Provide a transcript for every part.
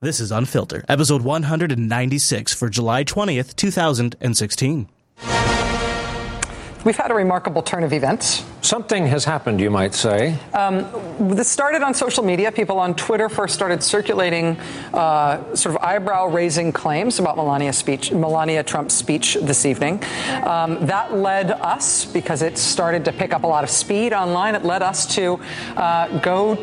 This is Unfilter, episode 196 for July 20th, 2016. We've had a remarkable turn of events. Something has happened, you might say. This started on social media. People on Twitter first started circulating uh, sort of eyebrow-raising claims about Melania speech, Melania Trump's speech this evening. Um, that led us, because it started to pick up a lot of speed online, it led us to uh, go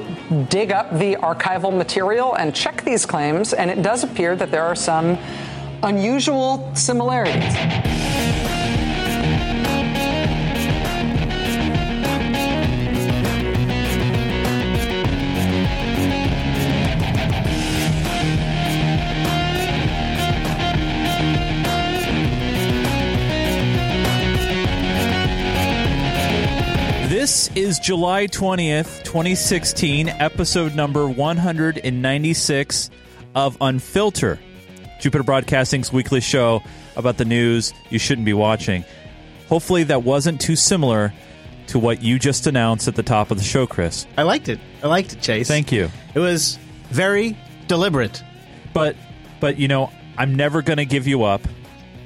dig up the archival material and check these claims. And it does appear that there are some unusual similarities. Is July 20th, 2016, episode number 196 of Unfilter, Jupiter Broadcasting's weekly show about the news you shouldn't be watching. Hopefully, that wasn't too similar to what you just announced at the top of the show, Chris. I liked it. I liked it, Chase. Thank you. It was very deliberate. But, but you know, I'm never going to give you up,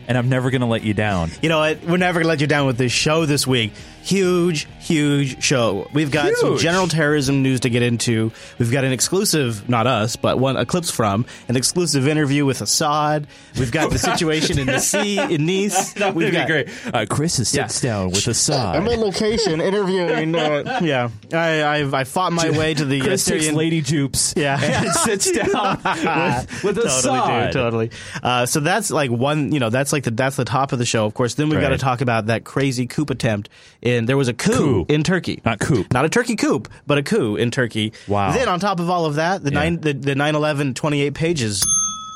and I'm never going to let you down. You know what? We're never going to let you down with this show this week. Huge, huge show. We've got some general terrorism news to get into. We've got an exclusive, not us, but one, a clips from, an exclusive interview with Assad. We've got the situation in the sea in Nice. That We've would be got, great. Uh, Chris sits down with Assad. I'm on location interviewing. Uh, yeah, I, I I fought my way to the uh, Chris takes Syrian. Lady Jupes Yeah. and sits down with, with totally, dude, totally. Uh, so that's like one, you know, that's like the that's the top of the show. Of course, then we've got to talk about that crazy coup attempt. In there was a coup, Coup. in Turkey, Not coup. not a Turkey coup, but a coup in Turkey. Wow. Then on top of all of that, the Yeah. nine the, the 9/11 28 pages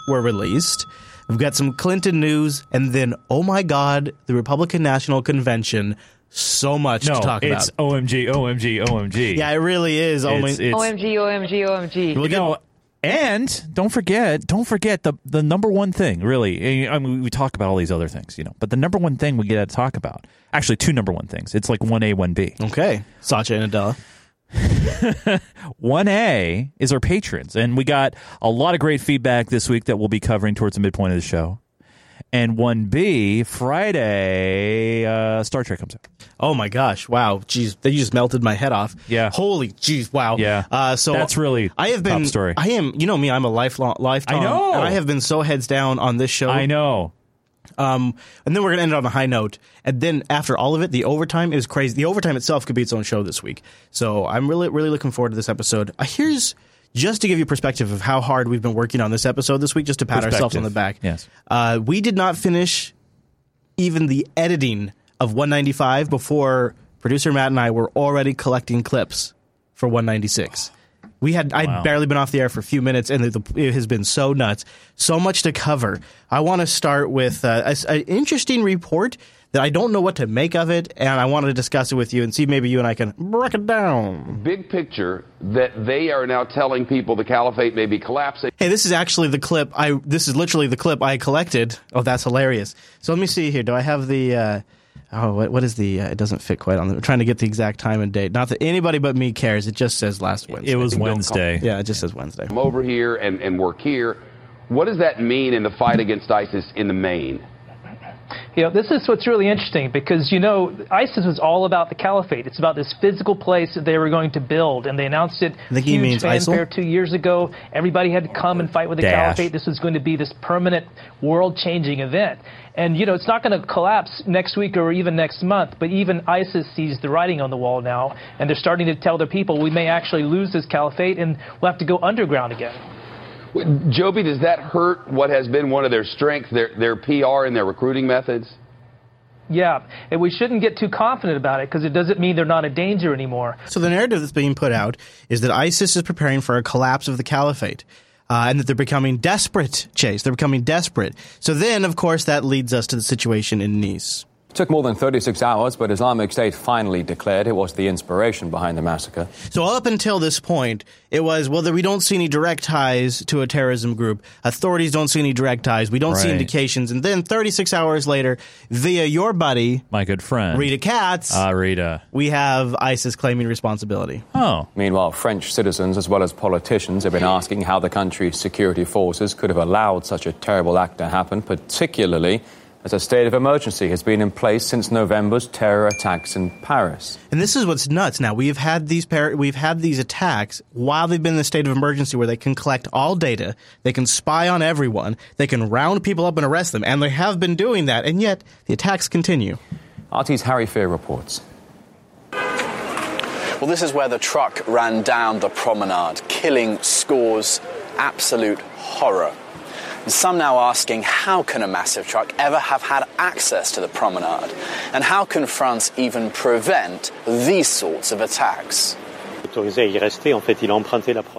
were released. We've got some Clinton news, and then oh my God, the Republican National Convention. So much No, to talk it's about. It's OMG, OMG, OMG. Yeah, it really is. Oh it's, it's, OMG, OMG, OMG. We'll you know, and don't forget, don't forget the the number one thing. Really, I mean, we talk about all these other things, you know, but the number one thing we get to talk about, actually, two number one things. It's like one A, one B. okay, Sacha and Adela. One A is our patrons, and we got a lot of great feedback this week that we'll be covering towards the midpoint of the show. And one B, Friday, uh, Star Trek comes out. Oh my gosh! Wow, jeez, they just melted my head off. Yeah. Holy jeez! Wow. Yeah. Uh, so That's really I have been. story. I am. You know me. I'm a lifelong lifetime. I know. And I have been so heads down on this show. I know. Um, and then we're gonna end it on a high note. And then after all of it, the overtime is crazy. The overtime itself could be its own show this week. So I'm really, really looking forward to this episode. Uh, here's just to give you perspective of how hard we've been working on this episode this week, just to pat ourselves on the back. Yes. Uh, we did not finish even the editing of 195 before producer Matt and I were already collecting clips for 196. We had I'd Wow. barely been off the air for a few minutes, and the, it has been so nuts, so much to cover. I want to start with uh, an interesting report that I don't know what to make of it, and I wanted to discuss it with you and see maybe you and I can break it down. big picture that they are now telling people the caliphate may be collapsing. Hey, this is actually the clip. I this is literally the clip I collected. Oh, that's hilarious. So let me see here. Do I have the? Uh, oh, what, what is the? Uh, it doesn't fit quite on. The, I'm trying to get the exact time and date. Not that anybody but me cares. It just says last Wednesday. It was Wednesday. Yeah, it just says Wednesday. I'm over here and, and work here. What does that mean in the fight against ISIS in the main? You know, this is what's really interesting because, you know, ISIS was all about the caliphate. It's about this physical place that they were going to build, and they announced it I think he huge means fanfare ISIL. two years ago. Everybody had to come and fight with the Daesh. caliphate. This was going to be this permanent, world-changing event. And, you know, it's not going to collapse next week or even next month, but even ISIS sees the writing on the wall now, and they're starting to tell their people we may actually lose this caliphate and we'll have to go underground again. Joby, does that hurt what has been one of their strengths, their, their PR and their recruiting methods? Yeah, and we shouldn't get too confident about it because it doesn't mean they're not a danger anymore. So the narrative that's being put out is that ISIS is preparing for a collapse of the caliphate. Uh, and that they're becoming desperate, Chase. They're becoming desperate. So then, of course, that leads us to the situation in Nice. Took more than 36 hours, but Islamic State finally declared it was the inspiration behind the massacre. So up until this point, it was well we don't see any direct ties to a terrorism group. Authorities don't see any direct ties. We don't see indications. And then 36 hours later, via your buddy My good friend. Rita Katz, Ah, Rita. we have ISIS claiming responsibility. Oh. Meanwhile, French citizens as well as politicians have been asking how the country's security forces could have allowed such a terrible act to happen, particularly as a state of emergency has been in place since November's terror attacks in Paris. And this is what's nuts. Now we've had these par- we've had these attacks while they've been in the state of emergency, where they can collect all data, they can spy on everyone, they can round people up and arrest them, and they have been doing that. And yet the attacks continue. RT's Harry Fear reports. Well, this is where the truck ran down the promenade, killing scores. Absolute horror. And some now asking how can a massive truck ever have had access to the promenade? And how can France even prevent these sorts of attacks?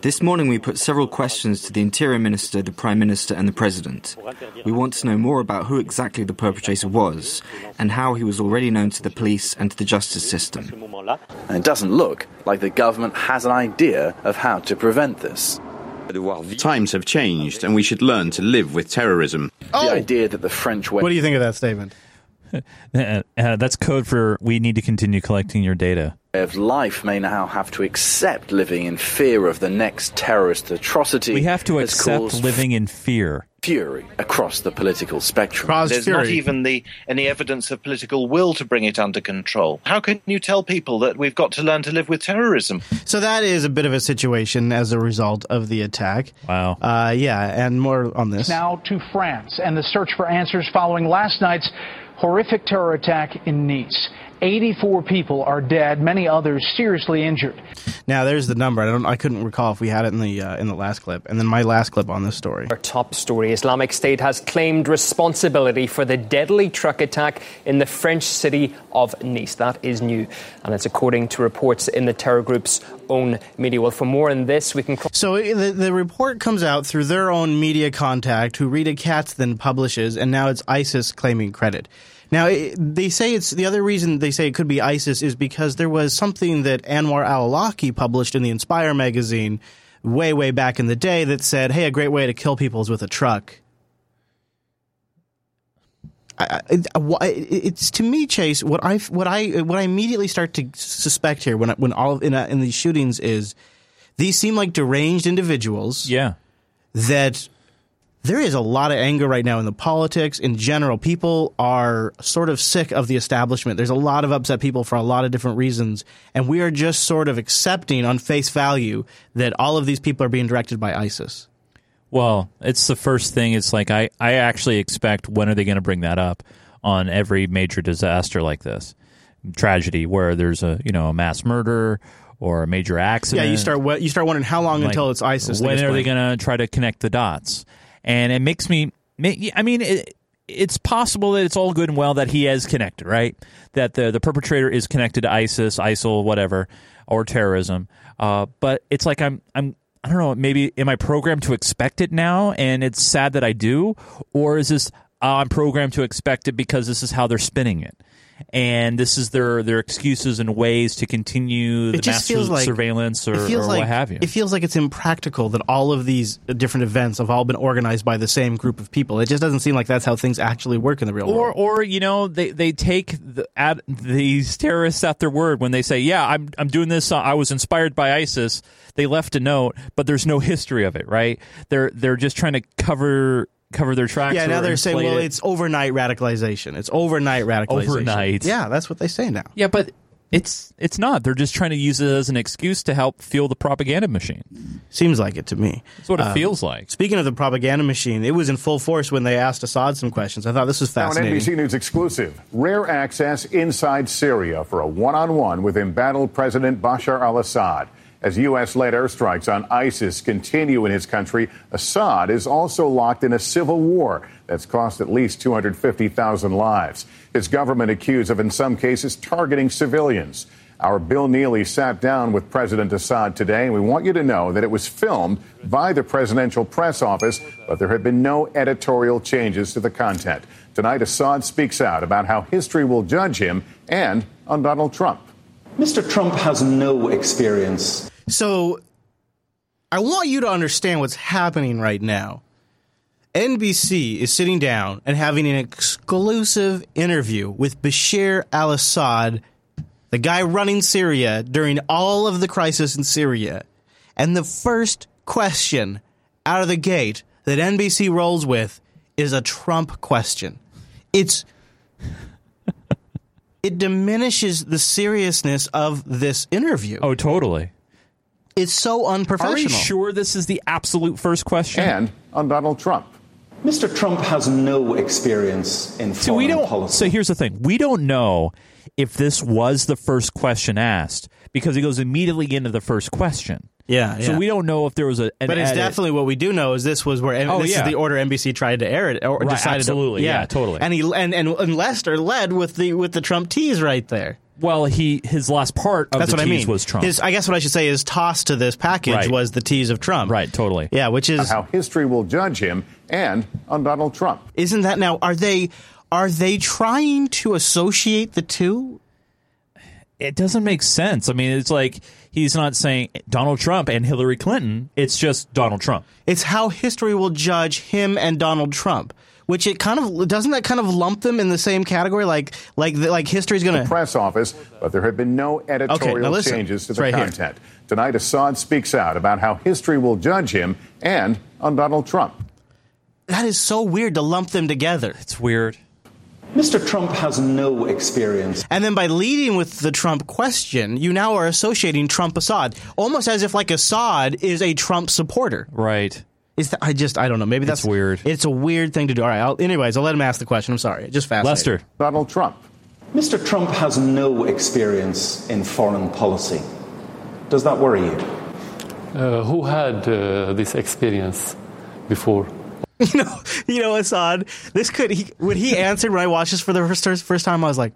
This morning we put several questions to the Interior Minister, the Prime Minister, and the President. We want to know more about who exactly the perpetrator was and how he was already known to the police and to the justice system. And it doesn't look like the government has an idea of how to prevent this. Times have changed, and we should learn to live with terrorism. The idea that the French way What do you think of that statement? Uh, uh, that's code for we need to continue collecting your data. of life may now have to accept living in fear of the next terrorist atrocity. We have to accept living in fear. Fury across the political spectrum. There's not even the any evidence of political will to bring it under control. How can you tell people that we've got to learn to live with terrorism? So that is a bit of a situation as a result of the attack. Wow. Uh, yeah, and more on this. Now to France and the search for answers following last night's horrific terror attack in Nice. 84 people are dead, many others seriously injured. Now there's the number. I don't. I couldn't recall if we had it in the uh, in the last clip. And then my last clip on this story. Our top story Islamic State has claimed responsibility for the deadly truck attack in the French city of Nice. That is new, and it's according to reports in the terror group's own media. Well, for more on this, we can. So uh, the, the report comes out through their own media contact, who Rita Katz then publishes, and now it's ISIS claiming credit. Now it, they say it's the other reason they say it could be ISIS is because there was something that Anwar al-Awlaki published in the Inspire magazine way way back in the day that said, "Hey, a great way to kill people is with a truck." I, I, wh- it's to me, Chase. What I what I what I immediately start to suspect here when when all in uh, in these shootings is these seem like deranged individuals. Yeah, that there is a lot of anger right now in the politics in general. People are sort of sick of the establishment. There's a lot of upset people for a lot of different reasons, and we are just sort of accepting on face value that all of these people are being directed by ISIS. Well, it's the first thing. It's like I, I actually expect when are they going to bring that up on every major disaster like this, tragedy where there's a you know a mass murder or a major accident. Yeah, you start you start wondering how long Like, until it's ISIS. When are they going to try to connect the dots? And it makes me. I mean, it, it's possible that it's all good and well that he is connected, right? That the the perpetrator is connected to ISIS, ISIL, whatever, or terrorism. Uh, but it's like I'm I'm. I don't know. Maybe am I programmed to expect it now, and it's sad that I do, or is this uh, I'm programmed to expect it because this is how they're spinning it, and this is their their excuses and ways to continue the it just mass feels like surveillance or, it feels or like, what have you. It feels like it's impractical that all of these different events have all been organized by the same group of people. It just doesn't seem like that's how things actually work in the real or world. or you know they they take the, at these terrorists at their word when they say yeah I'm I'm doing this I was inspired by ISIS they left a note but there's no history of it right they're they're just trying to cover cover their tracks Yeah, now they're saying, well, it. it's overnight radicalization. It's overnight radicalization. Overnight. Yeah, that's what they say now. yeah but it's it's not they're just trying to use it as an excuse to help fuel the propaganda machine Seems like it to me. that's what it Um, feels like Speaking of the propaganda machine, it was in full force when they asked Assad some questions. I thought this was fascinating. Now, an fascinating. NBC News exclusive. Rare access inside Syria for a one on one with embattled President Bashar al Assad. As U.S. led airstrikes on ISIS continue in his country, Assad is also locked in a civil war that's cost at least 250,000 lives. His government accused of, in some cases, targeting civilians. Our Bill Neely sat down with President Assad today, and we want you to know that it was filmed by the presidential press office, but there have been no editorial changes to the content. Tonight, Assad speaks out about how history will judge him and on Donald Trump. Mr. Trump has no experience. So I want you to understand what's happening right now. NBC is sitting down and having an exclusive interview with Bashir al Assad, the guy running Syria during all of the crisis in Syria. And the first question out of the gate that NBC rolls with is a Trump question. It's it diminishes the seriousness of this interview. Oh, totally. It's so unprofessional. Are you sure this is the absolute first question? And on Donald Trump. Mr. Trump has no experience in foreign so we don't, policy. So here's the thing: we don't know if this was the first question asked because it goes immediately into the first question. Yeah, So yeah. we don't know if there was a. An but it's edit. definitely what we do know is this was where Oh, this yeah. is the order NBC tried to air it or Right, decided absolutely, to, yeah, totally. and he and, and and Lester led with the with the Trump tease right there. Well, he his last part of That's the what I tease mean. was Trump. His, I guess what I should say is tossed to this package Right. was the tease of Trump. right, totally. Yeah, which is How history will judge him and on Donald Trump. isn't that now? Are they are they trying to associate the two? It doesn't make sense. I mean, it's like he's not saying Donald Trump and Hillary Clinton. It's just Donald Trump. It's how history will judge him and Donald Trump. Which it kind of doesn't that kind of lump them in the same category, like like like history's going to press office, but there have been no editorial now listen. changes to It's the right here. content. Tonight, Assad speaks out about how history will judge him and on Donald Trump. That is so weird to lump them together. It's weird. Mr. Trump has no experience. And then by leading with the Trump question, you now are associating Trump Assad, almost as if like Assad is a Trump supporter. Right. Is that I just I don't know. Maybe that's It's weird. It's a weird thing to do. All right. I'll, anyways, I'll let him ask the question. I'm sorry. Just fascinating. Lester. Donald Trump. Mr. Trump has no experience in foreign policy. Does that worry you? Uh, who had uh, this experience before? You know, you know, Assad. This could he when he answered when I watched this for the first first time. I was like,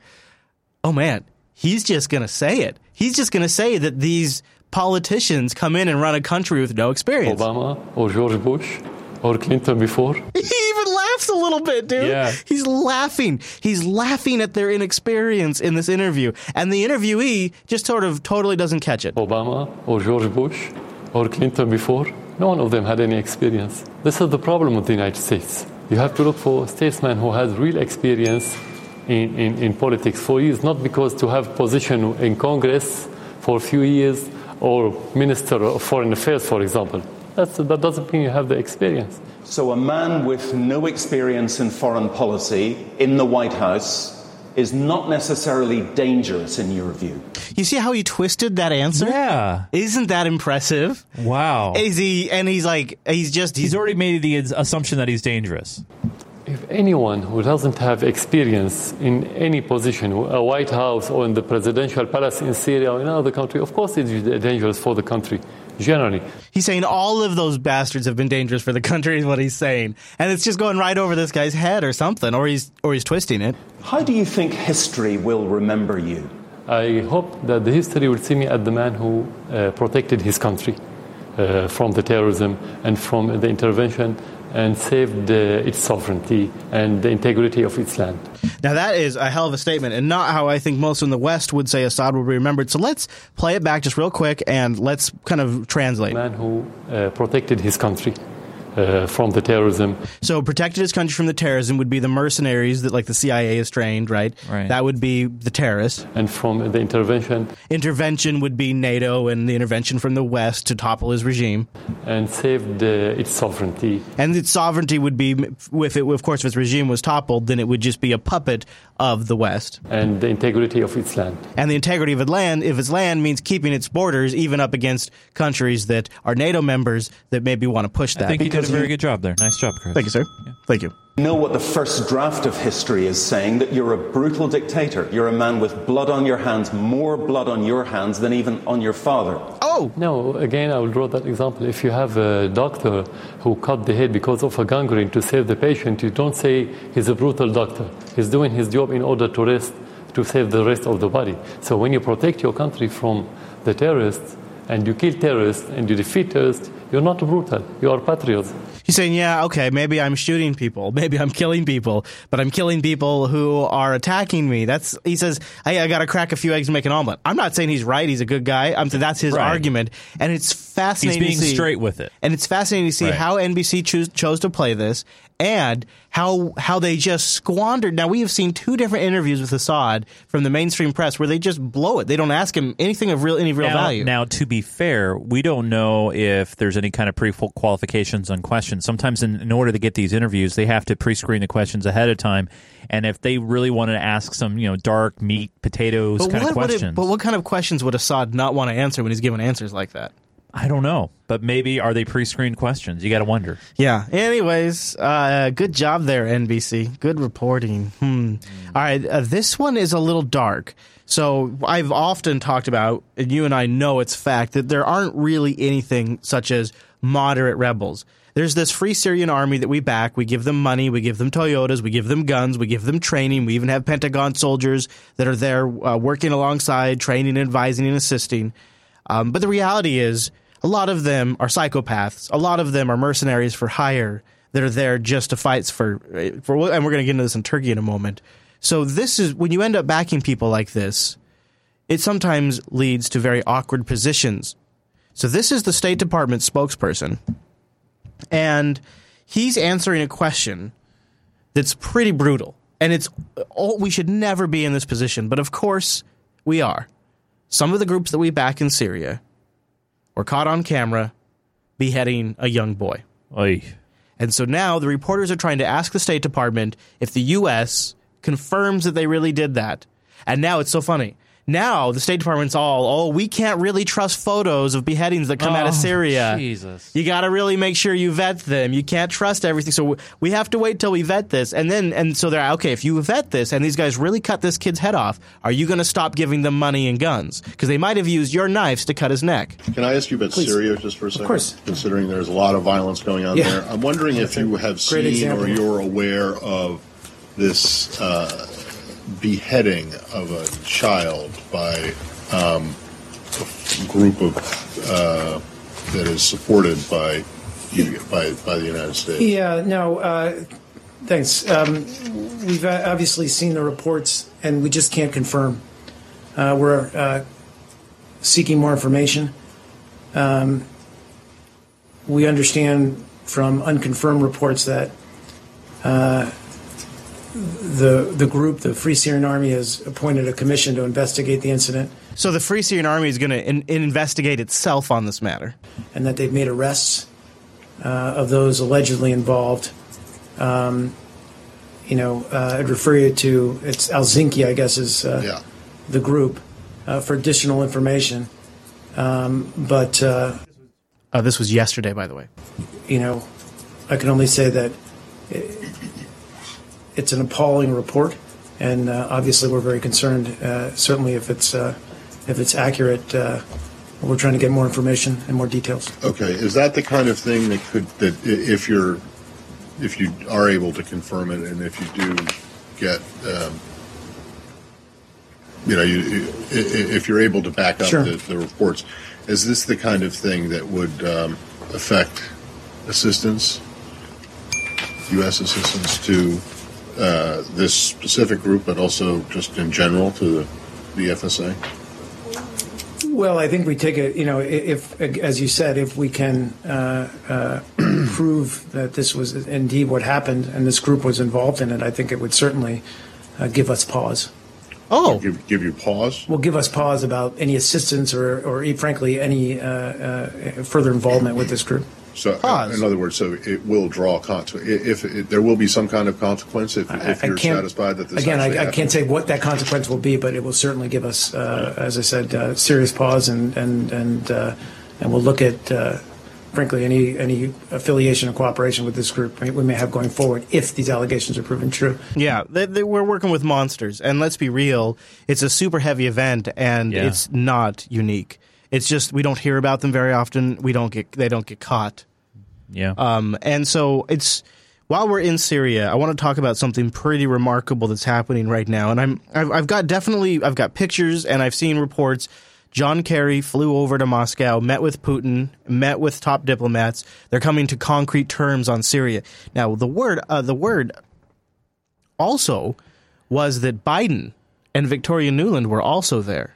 oh man, he's just gonna say it. He's just gonna say that these politicians come in and run a country with no experience. Obama or George Bush or Clinton before? He even laughs a little bit, dude. Yeah. He's laughing. He's laughing at their inexperience in this interview. And the interviewee just sort of totally doesn't catch it. Obama or George Bush or Clinton before? No one of them had any experience. This is the problem with the United States. You have to look for a statesman who has real experience in, in, in politics for years, not because to have position in Congress for a few years or Minister of Foreign Affairs, for example. That's, that doesn't mean you have the experience. So, a man with no experience in foreign policy in the White House is not necessarily dangerous in your view. You see how he twisted that answer? Yeah. Isn't that impressive? Wow. Is he? And he's like, he's just He's already made the assumption that he's dangerous. If anyone who doesn't have experience in any position, a White House or in the presidential palace in Syria or in another country, of course it's dangerous for the country, generally. He's saying all of those bastards have been dangerous for the country, is what he's saying, and it's just going right over this guy's head or something, or he's or he's twisting it. How do you think history will remember you? I hope that the history will see me as the man who uh, protected his country from the terrorism and from the intervention and saved uh, its sovereignty and the integrity of its land. Now that is a hell of a statement, and not how I think most in the West would say Assad will be remembered. So let's play it back just real quick, and let's kind of translate. man who uh, protected his country uh, from the terrorism. So protected his country from the terrorism would be the mercenaries that like the CIA is trained, right? Right. That would be the terrorists. And from the intervention. Intervention would be NATO and the intervention from the West to topple his regime. And saved uh, its sovereignty. And its sovereignty would be, if it, of course, if its regime was toppled, then it would just be a puppet of the West. And the integrity of its land. And the integrity of its land, if its land means keeping its borders even up against countries that are NATO members that maybe want to push that. I think you did a very good job there. Nice job, Chris. Thank you, sir. Thank you. Know what the first draft of history is saying that you're a brutal dictator. You're a man with blood on your hands, more blood on your hands than even on your father. Oh! No, again, I will draw that example. If you have a doctor who cut the head because of a gangrene to save the patient, you don't say he's a brutal doctor. He's doing his job in order to rest, to save the rest of the body. So when you protect your country from the terrorists and you kill terrorists and you defeat terrorists, you're not brutal. You are patriots. He's saying, yeah, okay, maybe I'm shooting people, maybe I'm killing people, but I'm killing people who are attacking me. That's he says, hey, I got to crack a few eggs and make an omelet. I'm not saying he's right; he's a good guy. I'm saying that's his Right. argument, and it's fascinating. He's being to see, straight with it. and it's fascinating to see Right. how NBC choose, chose to play this, and how how they just squandered. Now we have seen two different interviews with Assad from the mainstream press where they just blow it. They don't ask him anything of real any real now, value. Now, to be fair, we don't know if there's any kind of pre-qualifications on questions. Sometimes, in, in order to get these interviews, they have to pre-screen the questions ahead of time. And if they really wanted to ask some, you know, dark meat, potatoes but kind of would it- questions, but what kind of questions would Assad not want to answer when he's given answers like that? I don't know. But maybe are they pre-screened questions? You got to wonder. Yeah. Anyways, uh, good job there, NBC. Good reporting. Hmm. All right. Uh, this one is a little dark. So I've often talked about, and you and I know it's fact, that there aren't really anything such as moderate rebels. There's this free Syrian army that we back. We give them money. We give them Toyotas. We give them guns. We give them training. We even have Pentagon soldiers that are there uh, working alongside, training, advising, and assisting. Um, but the reality is, a lot of them are psychopaths. A lot of them are mercenaries for hire that are there just to fight for for. And we're going to get into this in Turkey in a moment. So this is when you end up backing people like this, it sometimes leads to very awkward positions. So this is the State Department spokesperson, and he's answering a question that's pretty brutal. And it's oh, we should never be in this position, but of course we are. Some of the groups that we back in Syria were caught on camera beheading a young boy. Oy. And so now the reporters are trying to ask the State Department if the U.S. confirms that they really did that. And now it's so funny. Now the State Department's all, oh, we can't really trust photos of beheadings that come out of Oh, Syria. Jesus. You got to really make sure you vet them. You can't trust everything. So we have to wait till we vet this. And then, and so they're, okay, if you vet this and these guys really cut this kid's head off, are you going to stop giving them money and guns? Because they might have used your knives to cut his neck. Can I ask you about Please. Syria just for a second? Of course. Considering there's a lot of violence going on Yeah. there, I'm wondering if you have great seen example. or you're aware of this uh, beheading of a child by um, a group of uh, that is supported by by by the United States. Yeah, no, uh, thanks. Um, we've uh, obviously seen the reports, and we just can't confirm. Uh, we're uh, seeking more information. Um, we understand from unconfirmed reports that uh, the the group, the Free Syrian Army, has appointed a commission to investigate the incident, So the Free Syrian Army is going to in- investigate itself on this matter. and that they've made arrests uh, of those allegedly involved. Um, you know, uh, I'd refer you to it's al-Zenki, I guess, is uh, the group uh, for additional information. Um, but uh, Oh, this was yesterday, by the way. you know, I can only say that i it's an appalling report, and uh, obviously we're very concerned. Uh, certainly, if it's uh, if it's accurate, uh, we're trying to get more information and more details. Okay, is that the kind of thing that could that if you're if you are able to confirm it, and if you do get um, you know you, if you're able to back up Sure. the, the reports, is this the kind of thing that would um, affect assistance, U.S. assistance to uh, this specific group, but also just in general to the, the FSA? Well, I think we take it, you know, if, as you said, if we can uh, uh, prove that this was indeed what happened and this group was involved in it, I think it would certainly uh, give us pause. Oh, give, give you pause. Will give us pause about any assistance or, or frankly, any uh, uh, further involvement with this group. So, uh, in other words, so it will draw consequence. If it, there will be some kind of consequence, if, if I you're satisfied that this Again, I, I can't say what that consequence will be, but it will certainly give us, uh, as I said, uh, serious pause, and and and uh, and we'll look at, uh, frankly, any any affiliation or cooperation with this group we may have going forward if these allegations are proven true. Yeah, they, they, we're working with monsters, and let's be real, it's a super heavy event, and Yeah. it's not unique. It's just we don't hear about them very often. We don't get they don't get caught. Yeah. Um, and so it's while we're in Syria, I want to talk about something pretty remarkable that's happening right now. And I'm I've, I've got definitely I've got pictures and I've seen reports. John Kerry flew over to Moscow, met with Putin, met with top diplomats. They're coming to concrete terms on Syria. Now, the word uh, the word also was that Biden and Victoria Nuland were also there.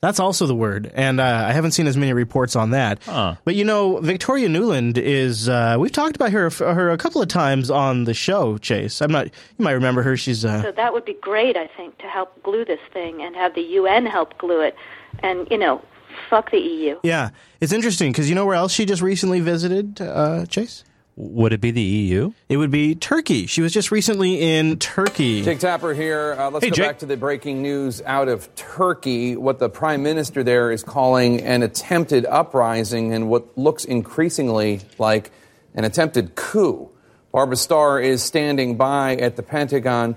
That's also the word, and uh, I haven't seen as many reports on that. But you know, Victoria Nuland is. Uh, we've talked about her her a couple of times on the show. Chase, I'm not. You might remember her. She's. Uh, So that would be great, I think, to help glue this thing and have the UN help glue it. And, you know, fuck the EU. yeah, it's interesting because you know where else she just recently visited, uh, Chase. Would it be the EU? It would be Turkey. She was just recently in Turkey. Jake Tapper here. Uh, let's Hey, go Jake. back to the breaking news out of Turkey. What the prime minister there is calling an attempted uprising and what looks increasingly like an attempted coup. Barbara Starr is standing by at the Pentagon.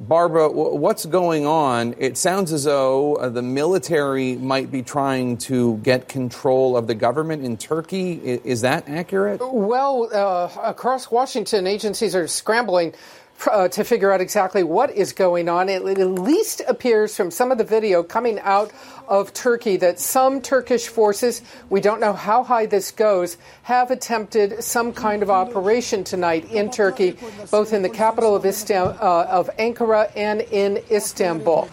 Barbara, what's going on? It sounds as though uh, the military might be trying to get control of the government in Turkey. Is that accurate? Well, uh, across Washington, agencies are scrambling uh, to figure out exactly what is going on. It, it at least appears from some of the video coming out of Turkey that some Turkish forces, we don't know how high this goes, have attempted some kind of operation tonight in Turkey, both in the capital of, Istam- uh, of Ankara and in Istanbul.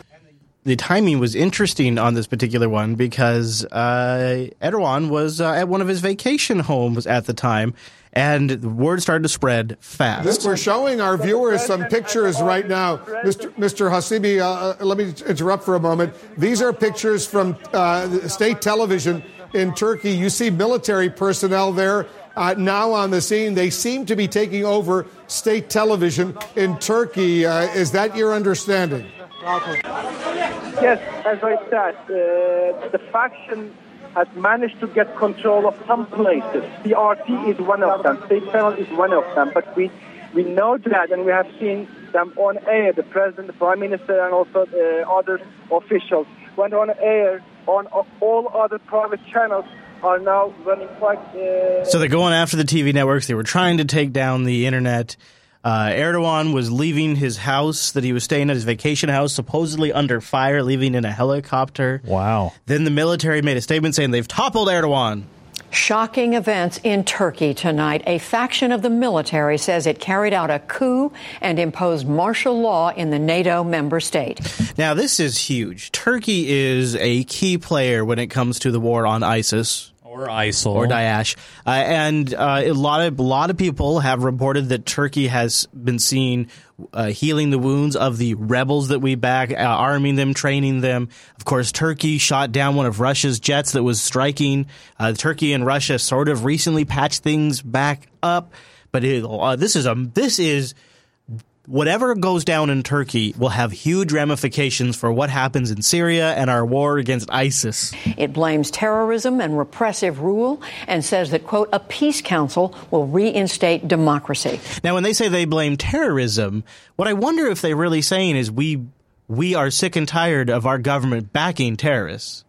the timing was interesting on this particular one because uh, Erdogan was uh, at one of his vacation homes at the time, and the word started to spread fast. We're showing our viewers some pictures right now. Mr. Mr. Hasibi, uh, uh, let me interrupt for a moment. These are pictures from uh, state television in Turkey. You see military personnel there uh, now on the scene. They seem to be taking over state television in Turkey. Uh, is that your understanding? Yes, as I said, uh, the faction has managed to get control of some places. TRT is one of them. State channel is one of them. But we we know that, and we have seen them on air. The president, the prime minister, and also the other officials went on air on all other private channels are now running quite. Uh, So they're going after the TV networks. They were trying to take down the internet. Uh, Erdogan was leaving his house that he was staying at, his vacation house, supposedly under fire, leaving in a helicopter. Wow. Then the military made a statement saying they've toppled Erdogan. Shocking events in Turkey tonight. A faction of the military says it carried out a coup and imposed martial law in the NATO member state. Now, this is huge. Turkey is a key player when it comes to the war on ISIS. Or ISIL. Or Daesh. Uh, and uh, a lot of a lot of people have reported that Turkey has been seen uh, healing the wounds of the rebels that we back, uh, arming them, training them. Of course, Turkey shot down one of Russia's jets that was striking. Uh, Turkey and Russia sort of recently patched things back up, but it, uh, this is a this is whatever goes down in Turkey will have huge ramifications for what happens in Syria and our war against ISIS. It blames terrorism and repressive rule and says that, quote, a peace council will reinstate democracy. Now, when they say they blame terrorism, what I wonder if they're really saying is we we are sick and tired of our government backing terrorists.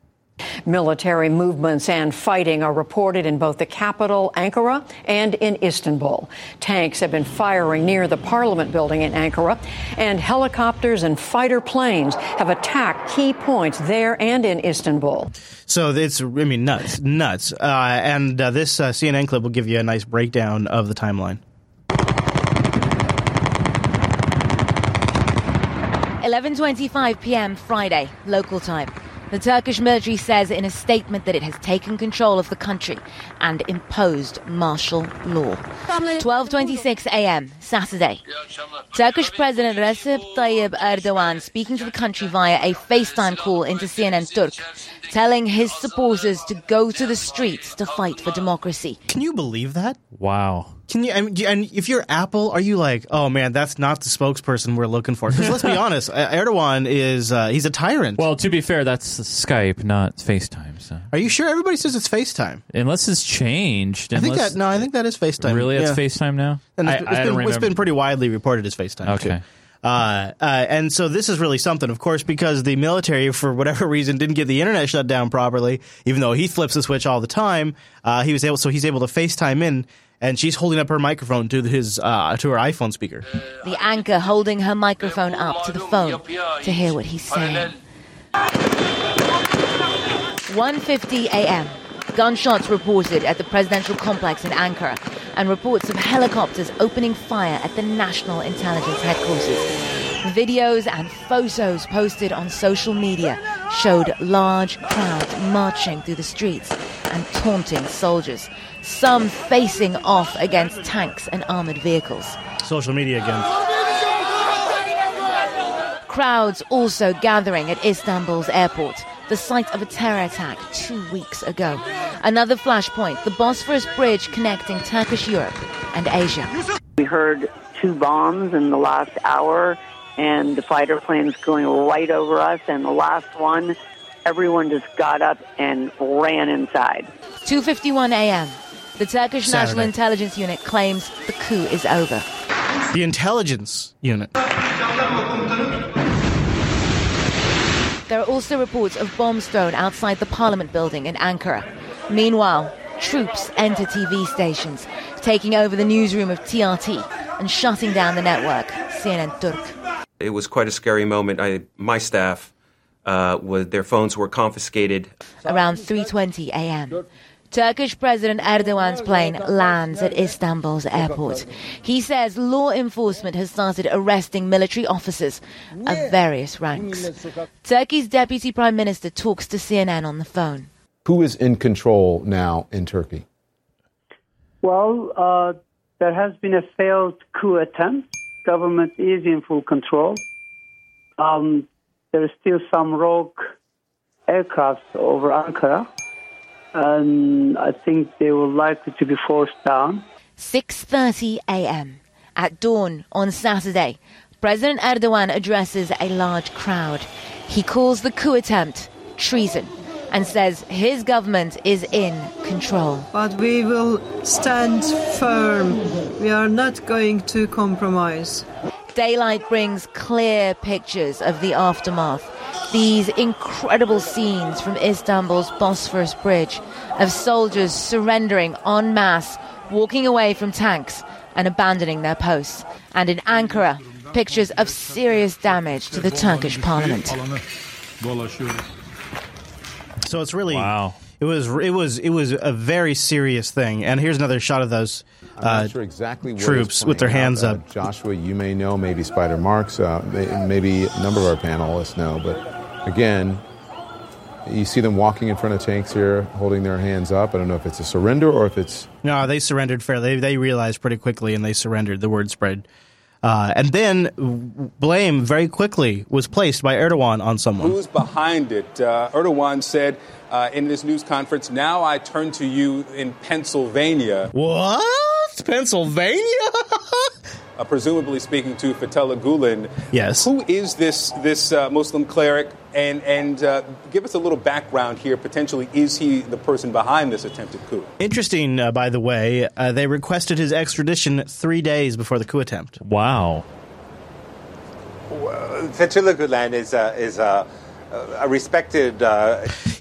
Military movements and fighting are reported in both the capital, Ankara, and in Istanbul. Tanks have been firing near the parliament building in Ankara, and helicopters and fighter planes have attacked key points there and in Istanbul. So it's, I mean, nuts, nuts. Uh, and uh, this uh, CNN clip will give you a nice breakdown of the timeline. 11:25 p.m. Friday, local time. The Turkish military says in a statement that it has taken control of the country and imposed martial law. 12:26 a.m. Saturday. Turkish President Recep Tayyip Erdogan speaking to the country via a FaceTime call into CNN Turk, telling his supporters to go to the streets to fight for democracy. Can you believe that? Wow. Can you? I mean, and if you're Apple, are you like, oh man, that's not the spokesperson we're looking for? Because let's be honest, Erdogan is uh, he's a tyrant. Well, to be fair, that's Skype, not FaceTime. So. Are you sure? Everybody says it's FaceTime. Unless it's changed. I think that no, I think that is FaceTime. Really, it's Yeah. FaceTime now. And I- it's, it's I been, it's been pretty widely reported as FaceTime. Okay. Too. Uh, uh, and so this is really something, of course, because the military, for whatever reason, didn't get the internet shut down properly. Even though he flips the switch all the time, uh, he was able. So he's able to FaceTime in, and she's holding up her microphone to his uh, to her iPhone speaker. The anchor holding her microphone up to the phone to hear what he's saying. 1:50 a.m. Gunshots reported at the presidential complex in Ankara, and reports of helicopters opening fire at the National Intelligence Headquarters. Videos and photos posted on social media showed large crowds marching through the streets and taunting soldiers, some facing off against tanks and armored vehicles. Social media again. Crowds also gathering at Istanbul's airport, the site of a terror attack two weeks ago. Another flashpoint, the Bosphorus Bridge connecting Turkish Europe and Asia. We heard two bombs in the last hour, and the fighter planes going right over us. And the last one, everyone just got up and ran inside. 2:51 a.m. The Turkish National Intelligence Unit claims the coup is over. The intelligence unit. There are also reports of bombs thrown outside the parliament building in Ankara. Meanwhile, troops enter TV stations, taking over the newsroom of TRT and shutting down the network, CNN Turk. It was quite a scary moment. I, my staff, uh, was, their phones were confiscated. Around 3:20 a.m. Turkish President Erdogan's plane lands at Istanbul's airport. He says law enforcement has started arresting military officers of various ranks. Turkey's deputy prime minister talks to CNN on the phone. Who is in control now in Turkey? Well, uh, there has been a failed coup attempt. Government is in full control. Um, there is still some rogue aircraft over Ankara, and I think they will likely to be forced down. 6:30 a.m. At dawn on Saturday, President Erdogan addresses a large crowd. He calls the coup attempt treason and says his government is in control. But we will stand firm. We are not going to compromise. Daylight brings clear pictures of the aftermath. These incredible scenes from Istanbul's Bosphorus Bridge of soldiers surrendering en masse, walking away from tanks and abandoning their posts. And in Ankara, pictures of serious damage to the Turkish parliament. So it's really wow. It was it was it was a very serious thing. And here's another shot of those uh, sure exactly troops with their hands out. up. Uh, Joshua, you may know, maybe Spider Marks, uh, maybe a number of our panelists know, but again, you see them walking in front of tanks here, holding their hands up. I don't know if it's a surrender or if it's No, they surrendered fairly. They, they realized pretty quickly, and they surrendered. The word spread, uh, and then blame very quickly was placed by Erdogan on someone. Who's behind it? Uh, Erdogan said uh, in this news conference, Now I turn to you in Pennsylvania. What? Pennsylvania? uh, presumably speaking to Fethullah Gulen. Yes. Who is this this uh, Muslim cleric? And and uh, give us a little background here. Potentially, is he the person behind this attempted coup? Interesting, uh, by the way, uh, they requested his extradition three days before the coup attempt. Wow. Fethullah Gulen is a, is a, a respected.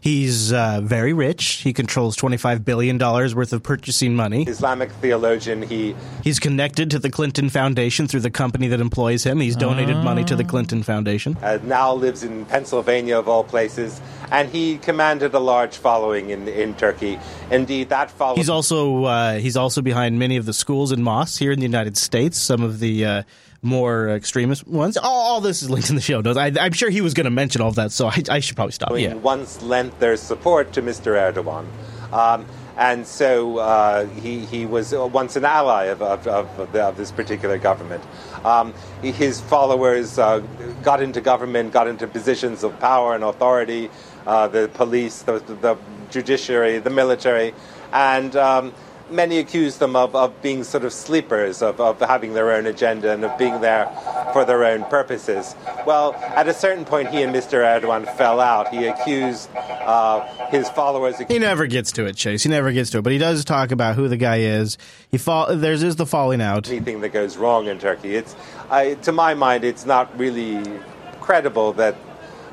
Uh, He's uh, very rich. He controls $25 billion worth of purchasing money. Islamic theologian. He He's connected to the Clinton Foundation through the company that employs him. He's donated money to the Clinton Foundation. uh, now lives in Pennsylvania, of all places, and he commanded a large following in in Turkey. Indeed, that following. He's also uh, he's also behind many of the schools and mosques here in the United States. Some of the uh, more extremist ones. All, all this is linked in the show notes. I, I'm sure he was going to mention all of that, so I, I should probably stop. Yeah. once lent their support to Mr. Erdogan. Um, and so uh, he, he was once an ally of, of, of, the, of this particular government. Um, his followers uh, got into government, got into positions of power and authority, uh, the police, the, the judiciary, the military, and um, many accused them of, of being sort of sleepers, of, of having their own agenda and of being there for their own purposes. Well, at a certain point, he and Mr. Erdogan fell out. He accused uh, his followers. He never gets to it, Chase. He never gets to it, but he does talk about who the guy is. He fall. There's is the falling out. anything that goes wrong in Turkey. It's, I, to my mind, it's not really credible that,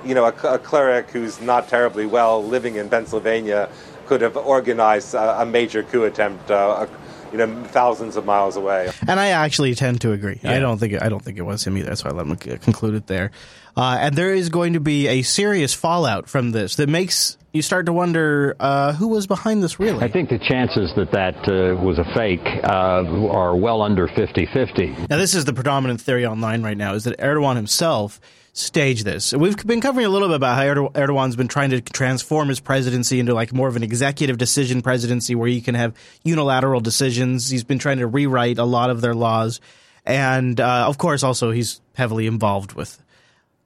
you know, a, a cleric who's not terribly well living in Pennsylvania could have organized a, a major coup attempt uh, you know, thousands of miles away. And I actually tend to agree. I don't think it, I don't think it was him either. That's why I let him c- conclude it there. Uh, and there is going to be a serious fallout from this that makes you start to wonder uh, who was behind this really. I think the chances that that uh, was a fake uh, are well under 50 50. Now, this is the predominant theory online right now: is that Erdogan himself staged this. We've been covering a little bit about how Erdogan's been trying to transform his presidency into like more of an executive decision presidency, where you can have unilateral decisions. He's been trying to rewrite a lot of their laws, and uh, of course, also he's heavily involved with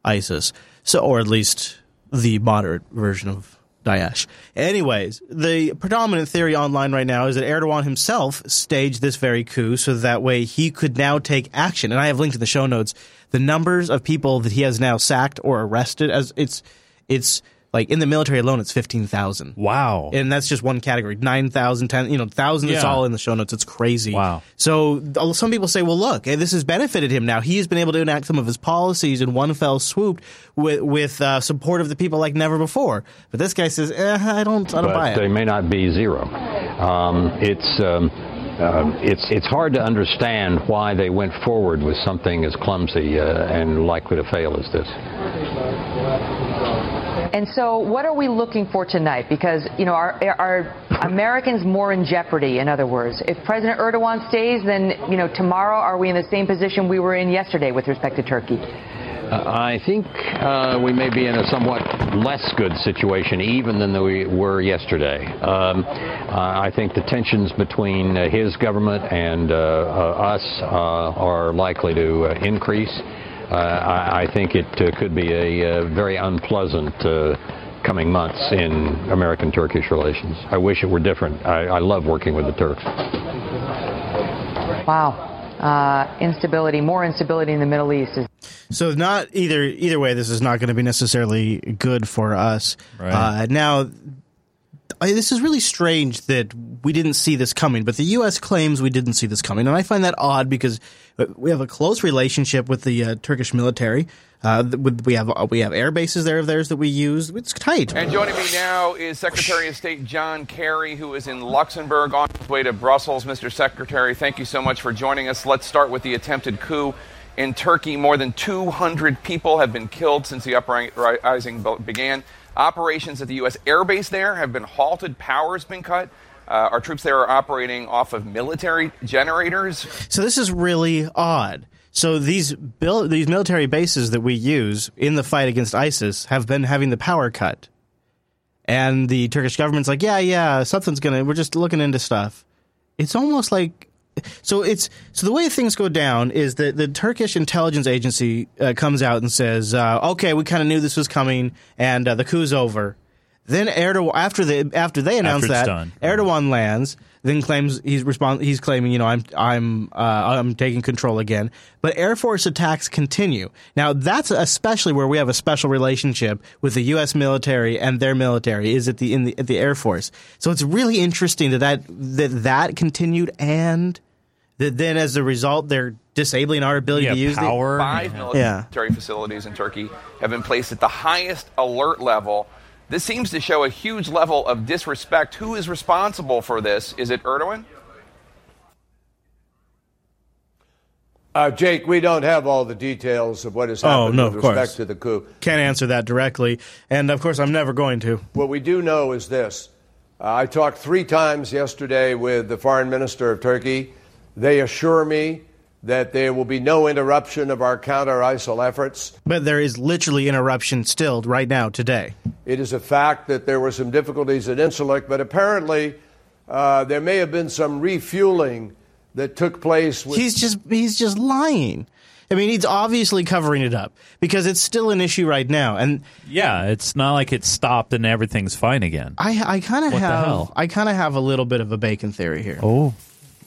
ISIS, so or at least the moderate version of Daesh. Anyways, the predominant theory online right now is that Erdogan himself staged this very coup so that way he could now take action. And I have linked in the show notes the numbers of people that he has now sacked or arrested as it's it's like in the military alone it's 15,000. Wow. And that's just one category. 9,000, 10, you know, 1,000 it's all in the show notes. It's crazy. Wow. So some people say, well, look, eh, this has benefited him now. He has been able to enact some of his policies in one fell swoop with, with uh, support of the people like never before. But this guy says, eh, I don't, I don't but buy it. they may not be zero. Um, it's um, um, it's it's hard to understand why they went forward with something as clumsy uh, and likely to fail as this. And so, what are we looking for tonight? Because you know, are, are Americans more in jeopardy? In other words, if President Erdogan stays, then you know, tomorrow are we in the same position we were in yesterday with respect to Turkey? Uh, I think uh, we may be in a somewhat less good situation even than we were yesterday. Um, uh, I think the tensions between uh, his government and uh, us are likely to increase. Uh, I, I think it uh, could be a uh, very unpleasant uh, coming months in American Turkish relations. I wish it were different. I, I love working with the Turks. Wow, uh, instability, more instability in the Middle East is So not either either way, this is not going to be necessarily good for us. Right. Uh, now, I, this is really strange that we didn't see this coming, but the U.S. claims we didn't see this coming, and I find that odd because we have a close relationship with the uh, Turkish military. Uh, we have we have air bases there of theirs that we use. It's tight. And joining me now is Secretary of State John Kerry, who is in Luxembourg on his way to Brussels. Mr. Secretary, thank you so much for joining us. Let's start with the attempted coup in Turkey. More than 200 people have been killed since the uprising began. Operations at the U.S. Air Base there have been halted, power's been cut. Uh, our troops there are operating off of military generators. So this is really odd. So these bil- these military bases that we use in the fight against ISIS have been having the power cut, and the Turkish government's like, yeah, yeah, something's gonna. We're just looking into stuff. It's almost like. So it's so the way things go down is that the Turkish intelligence agency uh, comes out and says, uh, "Okay, we kind of knew this was coming, and uh, the coup's over." Then Erdogan, after the after they announce it's that, done. Erdogan lands, then claims he's respond he's claiming, you know, I'm I'm uh, I'm taking control again. But Air Force attacks continue. Now that's especially where we have a special relationship with the U.S. military and their military is at the in the at the Air Force. So it's really interesting that that that, that continued and that then as a result they're disabling our ability to use the Five military Yeah. facilities in Turkey have been placed at the highest alert level. This seems to show a huge level of disrespect. Who is responsible for this? Is it Erdogan? Uh, Jake, we don't have all the details of what has happened Oh, no, with of course. to the coup. Can't answer that directly, and of course I'm never going to. What we do know is this. Uh, I talked three times yesterday with the foreign minister of Turkey. They assure me that there will be no interruption of our counter ISIL efforts. But there is literally interruption still right now today. It is a fact that there were some difficulties at Incirlik, but apparently uh, there may have been some refueling that took place. With He's just he's just lying. I mean, he's obviously covering it up because it's still an issue right now. And Yeah, it's not like it's stopped and everything's fine again. I I kind of have? I kind of have a little bit of a bacon theory here. Oh,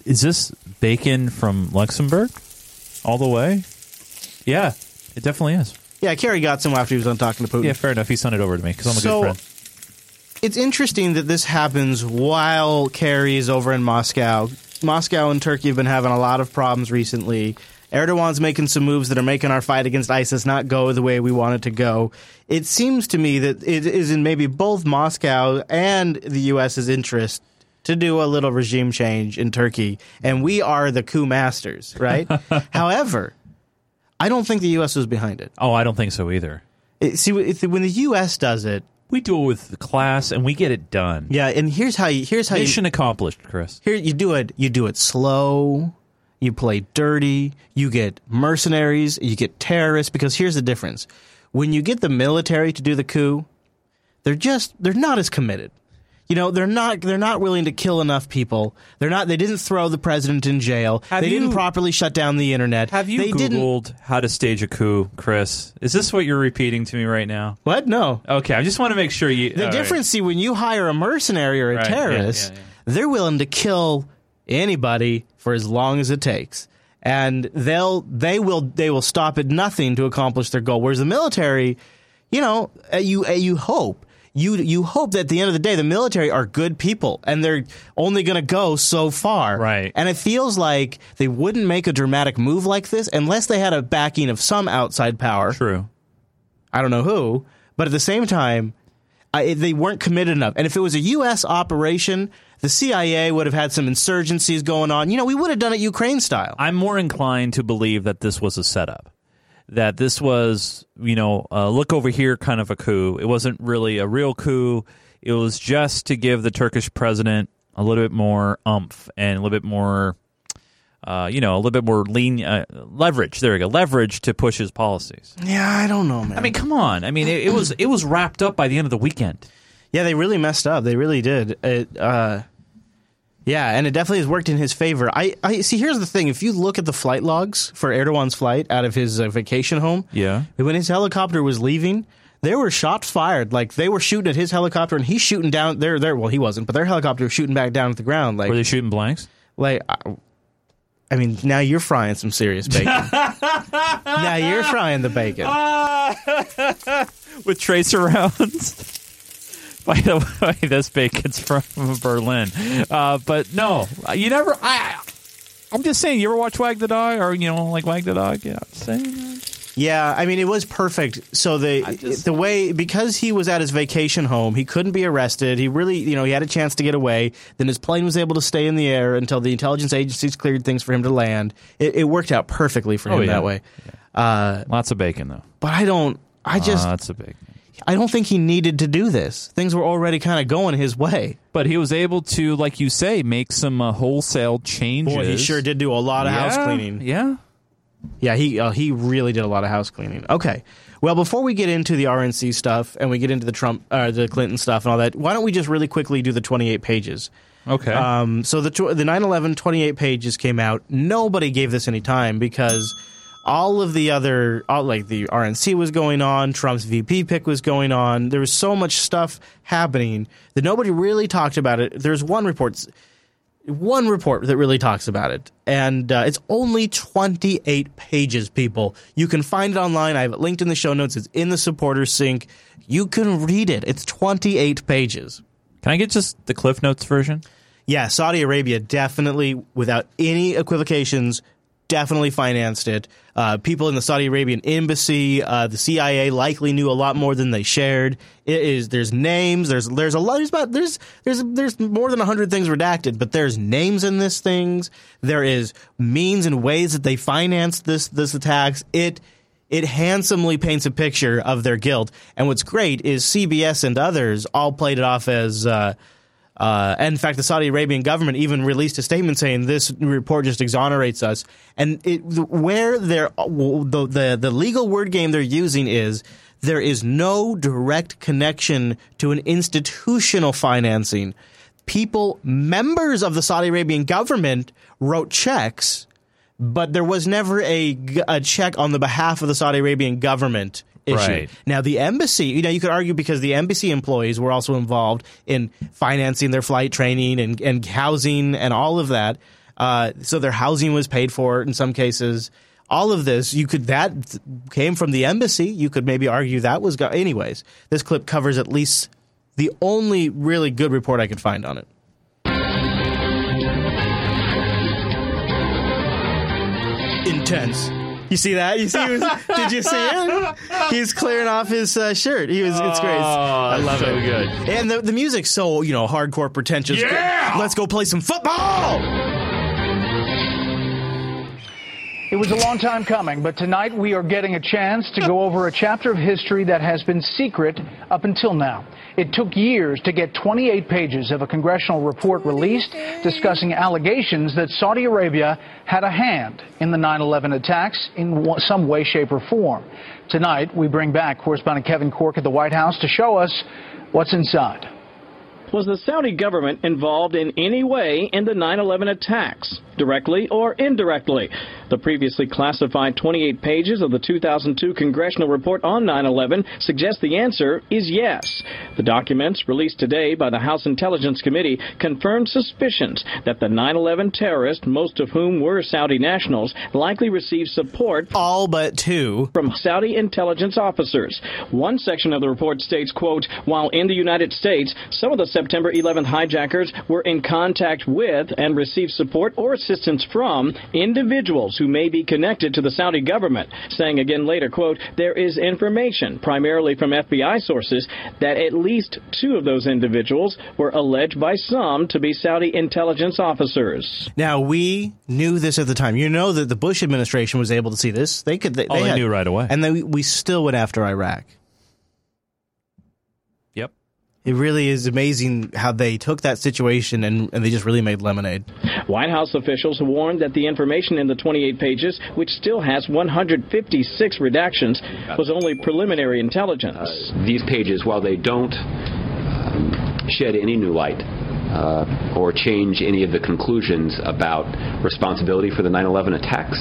is this bacon from Luxembourg all the way? Yeah, it definitely is. Yeah, Kerry got some after he was on talking to Putin. Yeah, fair enough. He sent it over to me because I'm a So- good friend. It's interesting that this happens while Kerry is over in Moscow. Moscow and Turkey have been having a lot of problems recently. Erdogan's making some moves that are making our fight against ISIS not go the way we want it to go. It seems to me that it is in maybe both Moscow and the U.S.'s interest to do a little regime change in Turkey, and we are the coup masters, right? However, I don't think the U.S. was behind it. Oh, I don't think so either. It- see, if, when the U.S. does it, We do it with class, and we get it done. yeah. And here's how you here's how you, Mission accomplished, Chris. Here you do it. You do it slow. You play dirty. You get mercenaries. You get terrorists. Because here's the difference: when you get the military to do the coup, they're just they're not as committed. You know, they're not they're not willing to kill enough people. They're not. They didn't throw the president in jail. Have they you- didn't properly shut down the internet. Have you they didn't. How to stage a coup, Chris? Is this what you're repeating to me right now? What? No. Okay, I just want to make sure you. The all right. difference, see, when you hire a mercenary or a Right, terrorist, yeah, yeah. they're willing to kill anybody for as long as it takes, and they'll they will they will stop at nothing to accomplish their goal. Whereas the military, you know, uh, you uh, you hope. You, you hope that at the end of the day the military are good people and they're only going to go so far. Right. And it feels like they wouldn't make a dramatic move like this unless they had a backing of some outside power. True. I don't know who, but at the same time, I, they weren't committed enough. And if it was a U.S. operation, the CIA would have had some insurgencies going on. You know, we would have done it Ukraine style. I'm more inclined to believe that this was a setup. That this was, you know, a look over here kind of a coup. It wasn't really a real coup. It was just to give the Turkish president a little bit more umph and a little bit more, uh, you know, a little bit more lean uh, leverage. There we go, leverage to push his policies. Yeah, I don't know, man. I mean, come on. I mean, it, it was it was wrapped up by the end of the weekend. Yeah, they really messed up. They really did. It, uh, yeah, and it definitely has worked in his favor. I, I see. Here's the thing: if you look at the flight logs for Erdogan's flight out of his uh, vacation home, Yeah. when his helicopter was leaving, there were shots fired. Like they were shooting at his helicopter, and he's shooting down. There, there. Well, he wasn't, but their helicopter was shooting back down at the ground. Like Were they shooting blanks? Like, I, I mean, now you're frying some serious bacon. now you're frying the bacon. with tracer rounds. By the way, this bacon's from Berlin, uh, but no, you never. I, I'm just saying. You ever watch Wag the Dog, or you know, like Wag the Dog? Yeah, I'm saying. Yeah, I mean, it was perfect. So the the way because he was at his vacation home, he couldn't be arrested. He really, you know, he had a chance to get away. Then his plane was able to stay in the air until the intelligence agencies cleared things for him to land. It, it worked out perfectly for him Oh, yeah. that way. Uh, Lots of bacon, though. but I don't. I just. Lots of bacon. I don't think he needed to do this. Things were already kind of going his way. But he was able to, like you say, make some uh, wholesale changes. Boy, he sure did do a lot of house cleaning. Yeah. Yeah, he uh, he really did a lot of house cleaning. Okay. Well, before we get into the RNC stuff and we get into the Trump, uh, the Clinton stuff and all that, why don't we just really quickly do the 28 pages? Okay. Um, so the tw- the 9/11 28 pages came out. Nobody gave this any time because all of the other, all, like the RNC was going on, Trump's VP pick was going on. There was so much stuff happening that nobody really talked about it. There's one report one report that really talks about it, and uh, it's only 28 pages, people. You can find it online. I have it linked in the show notes. It's in the supporters sync. You can read it. It's 28 pages. Can I get just the Cliff Notes version? Yeah, Saudi Arabia definitely, without any equivocations, definitely financed it. Uh, people in the Saudi Arabian embassy, uh, the CIA likely knew a lot more than they shared. It is there's names, there's there's a lot there's about there's there's there's more than hundred things redacted, but there's names in this things. There is means and ways that they financed this this attacks. It it handsomely paints a picture of their guilt. And what's great is CBS and others all played it off as. Uh, uh, and in fact, the Saudi Arabian government even released a statement saying this report just exonerates us. And it, where they're, the, the the legal word game they're using is there is no direct connection to an institutional financing. People, members of the Saudi Arabian government, wrote checks but there was never a, a check on the behalf of the Saudi Arabian government issue. Right. Now, the embassy, you know, you could argue because the embassy employees were also involved in financing their flight training and, and housing and all of that. Uh, so their housing was paid for in some cases. All of this, you could, that came from the embassy. You could maybe argue that was, go- anyways, this clip covers at least the only really good report I could find on it. Intense. You see that? You see? He was, did you see it? He's clearing off his uh, shirt. He was. It's great. I love Oh, so it. good. And the the music's so you know hardcore pretentious. Yeah! Let's go play some football. It was a long time coming, but tonight we are getting a chance to go over a chapter of history that has been secret up until now. It took years to get 28 pages of a congressional report released discussing allegations that Saudi Arabia had a hand in the 9-11 attacks in some way, shape, or form. Tonight, we bring back correspondent Kevin Corke at the White House to show us what's inside. Was the Saudi government involved in any way in the 9 11 attacks, directly or indirectly? The previously classified 28 pages of the 2002 congressional report on 9 11 suggest the answer is yes. The documents, released today by the House Intelligence Committee, confirmed suspicions that the 9 11 terrorists, most of whom were Saudi nationals, likely received support. All but two. From Saudi intelligence officers. One section of the report states, quote, while in the United States, some of the September 11th hijackers were in contact with and received support or assistance from individuals who may be connected to the Saudi government. Saying again later, quote, there is information, primarily from FBI sources, that at least two of those individuals were alleged by some to be Saudi intelligence officers. Now we knew this at the time. You know that the Bush administration was able to see this. They could. They, Oh, they had- knew right away. and then we, we still went after Iraq. Yep. It really is amazing how they took that situation and, and they just really made lemonade. White House officials warned that the information in the 28 pages, which still has 156 redactions, was only preliminary intelligence. These pages, while they don't um, shed any new light uh, or change any of the conclusions about responsibility for the 9/11 attacks,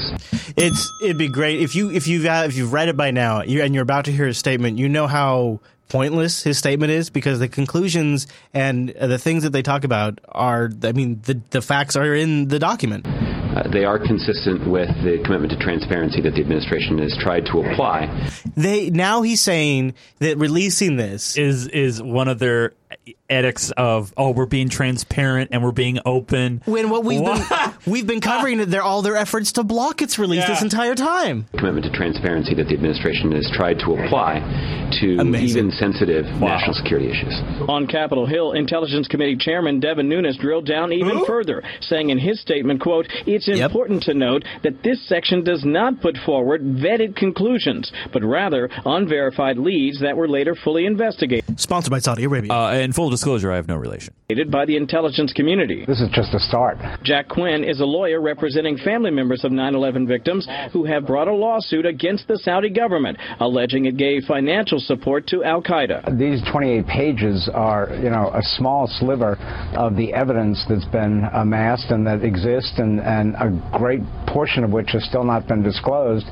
It's it'd be great if you if you've uh, if you've read it by now you, and you're about to hear a statement. You know how pointless his statement is because the conclusions and uh, the things that they talk about are. I mean, the the facts are in the document. uh, they are consistent with the commitment to transparency that the administration has tried to apply. They now he's saying that releasing this is is one of their edicts of oh we're being transparent and we're being open. when what we've What? been we've been covering it, they're all their efforts to block its release this entire time. Commitment to transparency that the administration has tried to apply to even sensitive national security issues. On Capitol Hill, Intelligence Committee Chairman Devin Nunes drilled down even further, saying in his statement, quote, it's important to note that this section does not put forward vetted conclusions, but rather unverified leads that were later fully investigated. Sponsored by Saudi Arabia. Uh, in full disclosure, I have no relation. by the intelligence community. This is just a start. Jack Quinn is a lawyer representing family members of 9 11 victims who have brought a lawsuit against the Saudi government, alleging it gave financial support to Al Qaeda. These 28 pages are, you know, a small sliver of the evidence that's been amassed and that exists, and, and a great portion of which has still not been disclosed,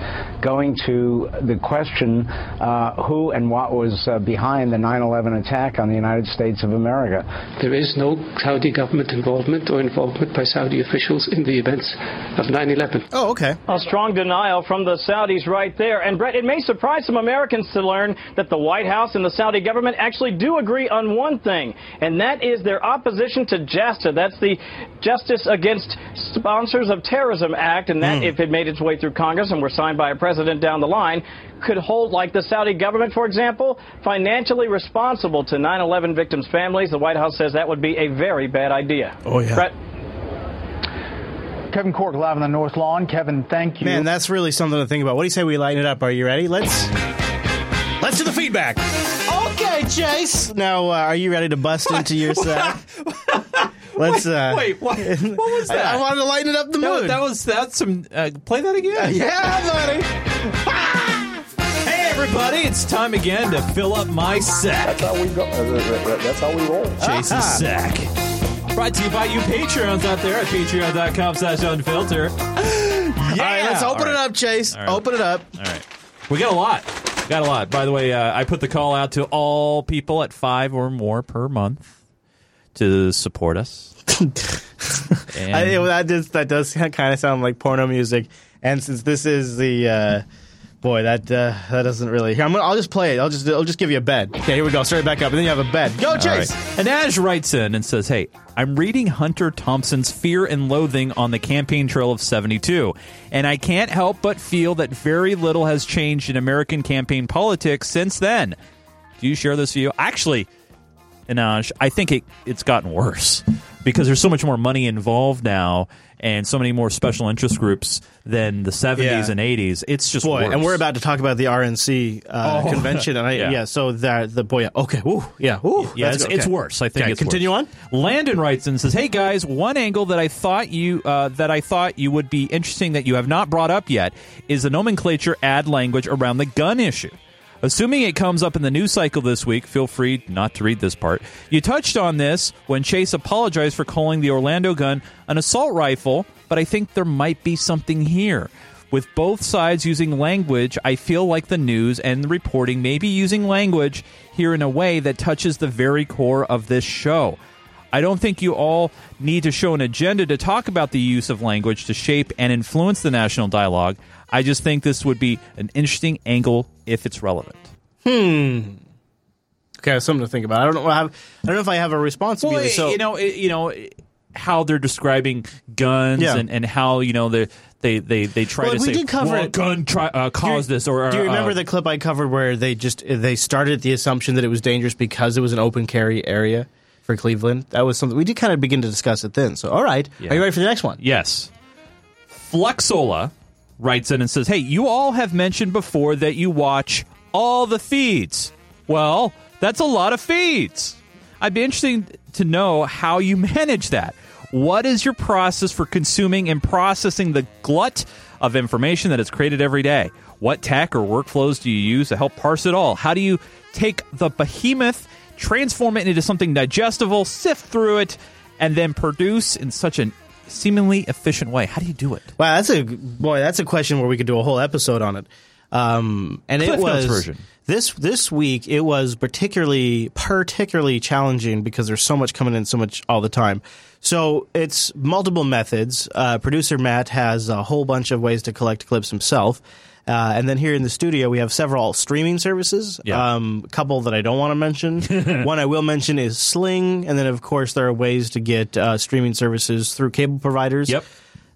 going to the question uh, who and what was uh, behind the 9 11 attack on the United States of America. There is no Saudi government involvement or involvement by Saudi officials in the events of 9 11. Oh, okay. A strong denial from the Saudis right there. And Brett, it may surprise some Americans to learn that the White House and the Saudi government actually do agree on one thing, and that is their opposition to JASTA. That's the Justice Against Sponsors of Terrorism Act, and that, hmm. if it made its way through Congress and were signed by a president down the line, could hold, like the Saudi government, for example, financially responsible to 9 11 victims' families. The White House says that would be a very bad idea. Oh, yeah. Brett? Kevin Corke live on the North Lawn. Kevin, thank you. Man, that's really something to think about. What do you say we lighten it up? Are you ready? Let's let's do the feedback. Okay, Chase. Now, uh, are you ready to bust into your set? Let's. Uh, Wait, what, what was I- that? I, wanted to lighten it up the That- mood. That, was that's some. Uh, play that again. yeah, buddy. Hey, everybody! It's time again to fill up my sack. That's how we go. uh, That's how we roll. Chase's Ah. sack. Brought to you by you Patreons out there at patreon.com slash unfilter. All right, let's open All it up, Chase. All right. Open it up. All right. We got a lot. Got a lot. By the way, uh, I put the call out to all people at five or more per month to support us. And- I, that does that does kind of sound like porno music. And since this is the uh, Boy, that uh, that doesn't really. Here, I'm gonna, I'll just play it. I'll just I'll just give you a bed. Okay, here we go. Start it back up, and then you have a bed. Go, Chase. right. And Ash writes in and says, Hey, I'm reading Hunter Thompson's Fear and Loathing on the Campaign Trail of 72, and I can't help but feel that very little has changed in American campaign politics since then. Do you share this view? Actually, Inaj, I think it, it's gotten worse because there's so much more money involved now and so many more special interest groups than the 70s Yeah. and 80s. It's just boy, worse. and we're about to talk about the RNC uh, Oh. convention, and I, Yeah. yeah. So that the boy, okay, woo, yeah, woo, Yeah, it's, good, it's worse. I think Okay, it's continue worse. on. Landon writes and says, "Hey guys, one angle that I thought you uh, that I thought you would be interesting that you have not brought up yet is the nomenclature ad language around the gun issue." Assuming it comes up in the news cycle this week, feel free not to read this part. You touched on this when Chase apologized for calling the Orlando gun an assault rifle, but I think there might be something here. With both sides using language, I feel like the news and the reporting may be using language here in a way that touches the very core of this show. I don't think you all need to show an agenda to talk about the use of language to shape and influence the national dialogue. I just think this would be an interesting angle if it's relevant. Hmm. Okay, something to think about. I don't know. I, have, I don't know if I have a response. Well, so you know, it- you know how they're describing guns Yeah. and, and how you know they they they they try Well, to we say did cover well, it. gun try, uh, caused this or do you uh, remember the clip I covered where they just they started the assumption that it was dangerous because it was an open carry area for Cleveland? That was something we did kind of begin to discuss it then. So, all right, Yeah. are you ready for the next one? Yes. Fluxola writes in and says, Hey, you all have mentioned before that you watch all the feeds. Well, that's a lot of feeds. I'd be interested to know how you manage that. What is your process for consuming and processing the glut of information that is created every day? What tech or workflows do you use to help parse it all? How do you take the behemoth, transform it into something digestible, sift through it, and then produce in such an seemingly efficient way? How do you do it? Wow, that's a boy. That's a question where we could do a whole episode on it. Um, and Cliff it was version. this this week. It was particularly particularly challenging because there's so much coming in so much all the time. So it's multiple methods. Uh, Producer Matt has a whole bunch of ways to collect clips himself. Uh, and then here in the studio, we have several streaming services. Yeah. Um, a couple that I don't want to mention. One I will mention is Sling, and then of course there are ways to get uh, streaming services through cable providers. Yep.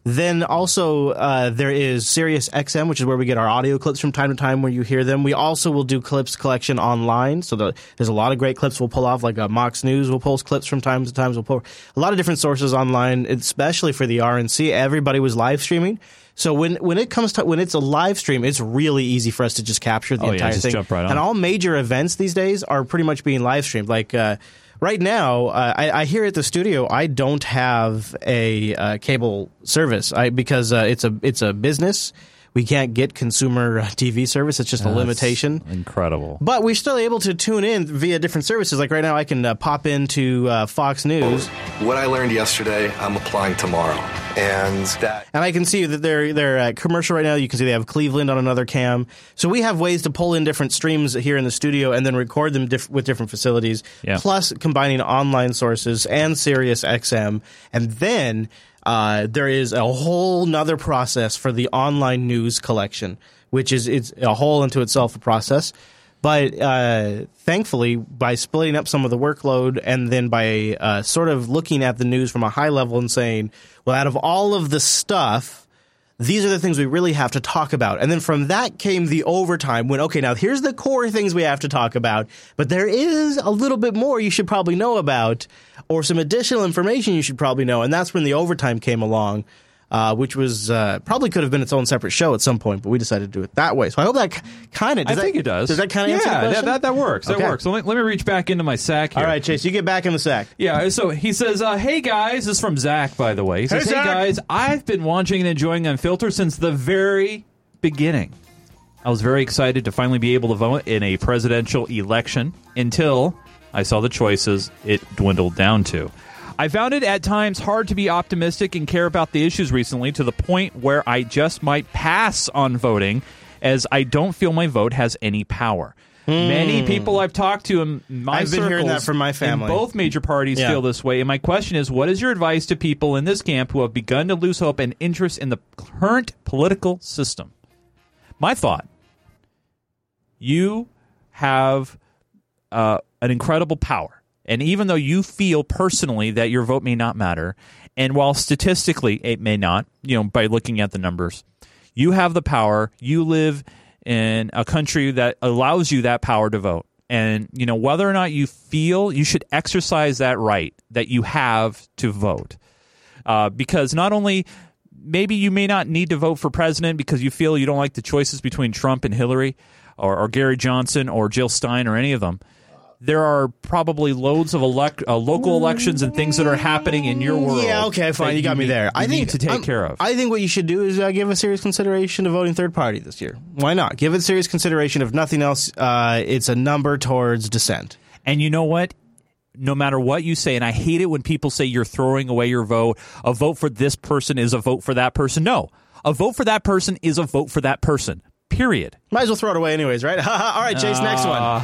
Then also uh, there is Sirius XM, which is where we get our audio clips from time to time where you hear them. We also will do clips collection online, so the, there's a lot of great clips we'll pull off. Like uh, Mox News will post clips from time to time. We'll pull a lot of different sources online, especially for the RNC. Everybody was live streaming. So when when it comes to when it's a live stream, it's really easy for us to just capture the Oh, yeah, entire just thing. right. And all major events these days are pretty much being live streamed. Like uh, right now, uh, I, I hear at the studio, I don't have a uh, cable service I, because uh, it's a it's a business. We can't get consumer uh, TV service. It's just a limitation. Incredible. But we're still able to tune in via different services. Like right now, I can uh, pop into uh, Fox News. What I learned yesterday, I'm applying tomorrow. And that And I can see that they're they're at commercial right now. You can see they have Cleveland on another cam. So we have ways to pull in different streams here in the studio and then record them diff- with different facilities. Yeah. Plus combining online sources and Sirius XM, and then uh, there is a whole nother process for the online news collection, which is it's a whole into itself a process. But uh, thankfully, by splitting up some of the workload and then by uh, sort of looking at the news from a high level and saying, well, out of all of the stuff, these are the things we really have to talk about. And then from that came the overtime when, okay, now here's the core things we have to talk about, but there is a little bit more you should probably know about or some additional information you should probably know. And that's when the overtime came along. Uh, which was uh, probably could have been its own separate show at some point, but we decided to do it that way. So I hope that kind of. I think it does. Does that kind of yeah, that, that, that works. That works. So let, let me reach back into my sack here. All right, Chase, you get back in the sack. Yeah, so he says, uh, "Hey guys, this is from Zach, by the way." He says, Hey, "Hey, guys, I've been watching and enjoying Unfiltered since the very beginning. I was very excited to finally be able to vote in a presidential election until I saw the choices it dwindled down to." I found it at times hard to be optimistic and care about the issues recently to the point where I just might pass on voting as I don't feel my vote has any power. Many people I've talked to in my Hmm. I've been hearing that from my family. both major parties Yeah. feel this way. And my question is, what is your advice to people in this camp who have begun to lose hope and interest in the current political system? My thought you have uh, an incredible power. And even though you feel personally that your vote may not matter, and while statistically it may not, you know, by looking at the numbers, you have the power. You live in a country that allows you that power to vote. And, you know, whether or not you feel you should exercise that right that you have to vote. Uh, because not only maybe you may not need to vote for president because you feel you don't like the choices between Trump and Hillary or, or Gary Johnson or Jill Stein or any of them. There are probably loads of elect, uh, local elections and things that are happening in your world. Yeah, okay, fine. that You got me need- there. you I need think to take I'm- care of. I think what you should do is uh, give a serious consideration to voting third party this year. Why not? Give it serious consideration. If nothing else, uh, it's a number towards dissent. And you know what? No matter what you say, and I hate it when people say you're throwing away your vote. A vote for this person is a vote for that person. No, a vote for that person is a vote for that person. Period. Might as well throw it away anyways, right? All right, Chase, next one.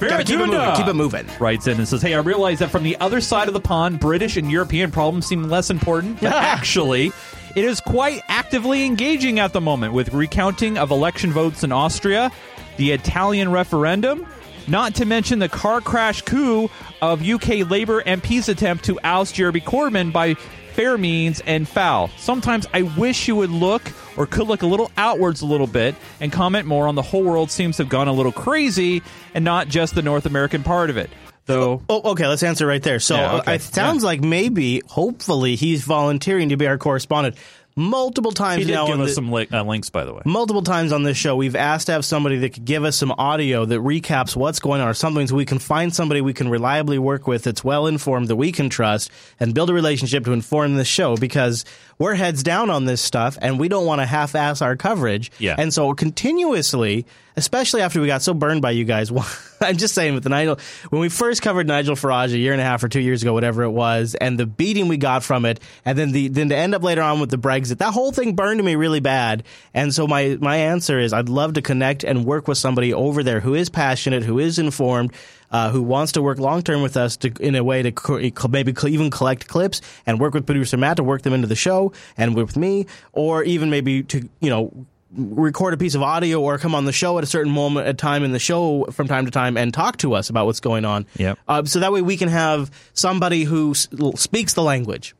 Gotta keep it moving. Keep it moving. Writes in and says, Hey, I realize that from the other side of the pond, British and European problems seem less important, but actually, it is quite actively engaging at the moment with recounting of election votes in Austria, the Italian referendum, not to mention the car crash coup of UK Labour MP's attempt to oust Jeremy Corbyn by fair means and foul. Sometimes I wish you would look or could look a little outwards a little bit and comment more on the whole world seems to have gone a little crazy and not just the North American part of it. Though Oh, okay, let's answer right there. So Yeah, uh, okay. it sounds like maybe, hopefully, he's volunteering to be our correspondent. Multiple times he did now give us the- some li- uh, links, by the way. Multiple times on this show, we've asked to have somebody that could give us some audio that recaps what's going on or something so we can find somebody we can reliably work with that's well informed that we can trust and build a relationship to inform this show because we're heads down on this stuff and we don't want to half ass our coverage. Yeah. And so continuously, especially after we got so burned by you guys, I'm just saying with the Nigel, when we first covered Nigel Farage a year and a half or two years ago, whatever it was, and the beating we got from it, and then the then to end up later on with the Brexit, that whole thing burned me really bad. And so my my answer is I'd love to connect and work with somebody over there who is passionate, who is informed. Uh, who wants to work long term with us to, in a way to co- maybe even collect clips and work with producer Matt to work them into the show and with me, or even maybe to you know record a piece of audio or come on the show at a certain moment at time in the show from time to time and talk to us about what's going on. Yep. Uh, so that way we can have somebody who s- speaks the language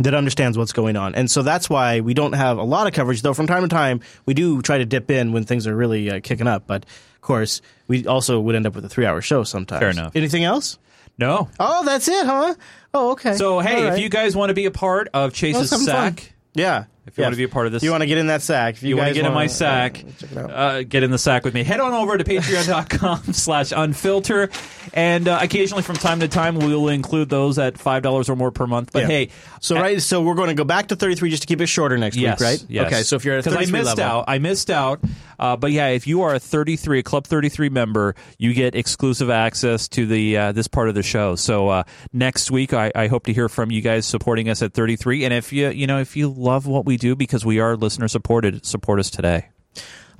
that understands what's going on. And so that's why we don't have a lot of coverage, though from time to time we do try to dip in when things are really uh, kicking up. But of course, we also would end up with a three hour show sometimes. Fair enough. Anything else? No. Oh, that's it, huh? Oh, okay. So, hey, All if you guys want to be a part of Chase's Let's fun. sack, Yeah. If you Yeah. want to be a part of this, If you want to get in that sack. If you, you want to get in my sack, check uh, get in the sack with me. Head on over to patreon.com slash unfilter. And uh, occasionally from time to time, we will include those at $5 or more per month. But Yeah. hey, so right, so we're going to go back to 33 just to keep it shorter next yes, week, right? Yes. Okay, so if you're at because I missed level, out, I missed out. Uh, but yeah, if you are a 33, a Club 33 member, you get exclusive access to the uh, this part of the show. So uh, next week, I, I hope to hear from you guys supporting us at 33. And if you you know if you love what we do because we are listener supported, support us today.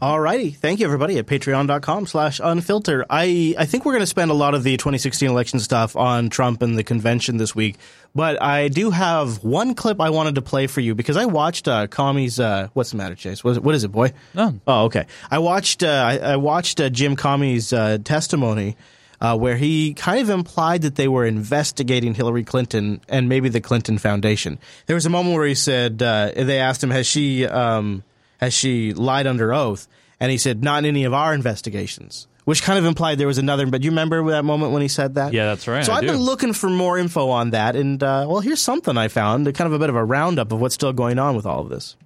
Alrighty, thank you everybody at patreon.com slash unfilter. I, I think we're going to spend a lot of the 2016 election stuff on Trump and the convention this week, but I do have one clip I wanted to play for you because I watched uh, Comey's, uh, what's the matter, Chase? What is it, what is it boy? None. Oh, okay. I watched, uh, I, I watched uh, Jim Comey's uh, testimony uh, where he kind of implied that they were investigating Hillary Clinton and maybe the Clinton Foundation. There was a moment where he said, uh, they asked him, has she, um, has she lied under oath? And he said, not in any of our investigations. Which kind of implied there was another. But you remember that moment when he said that? Yeah, that's right. So I I've do. been looking for more info on that, and uh, well, here's something I found. Kind of a bit of a roundup of what's still going on with all of this.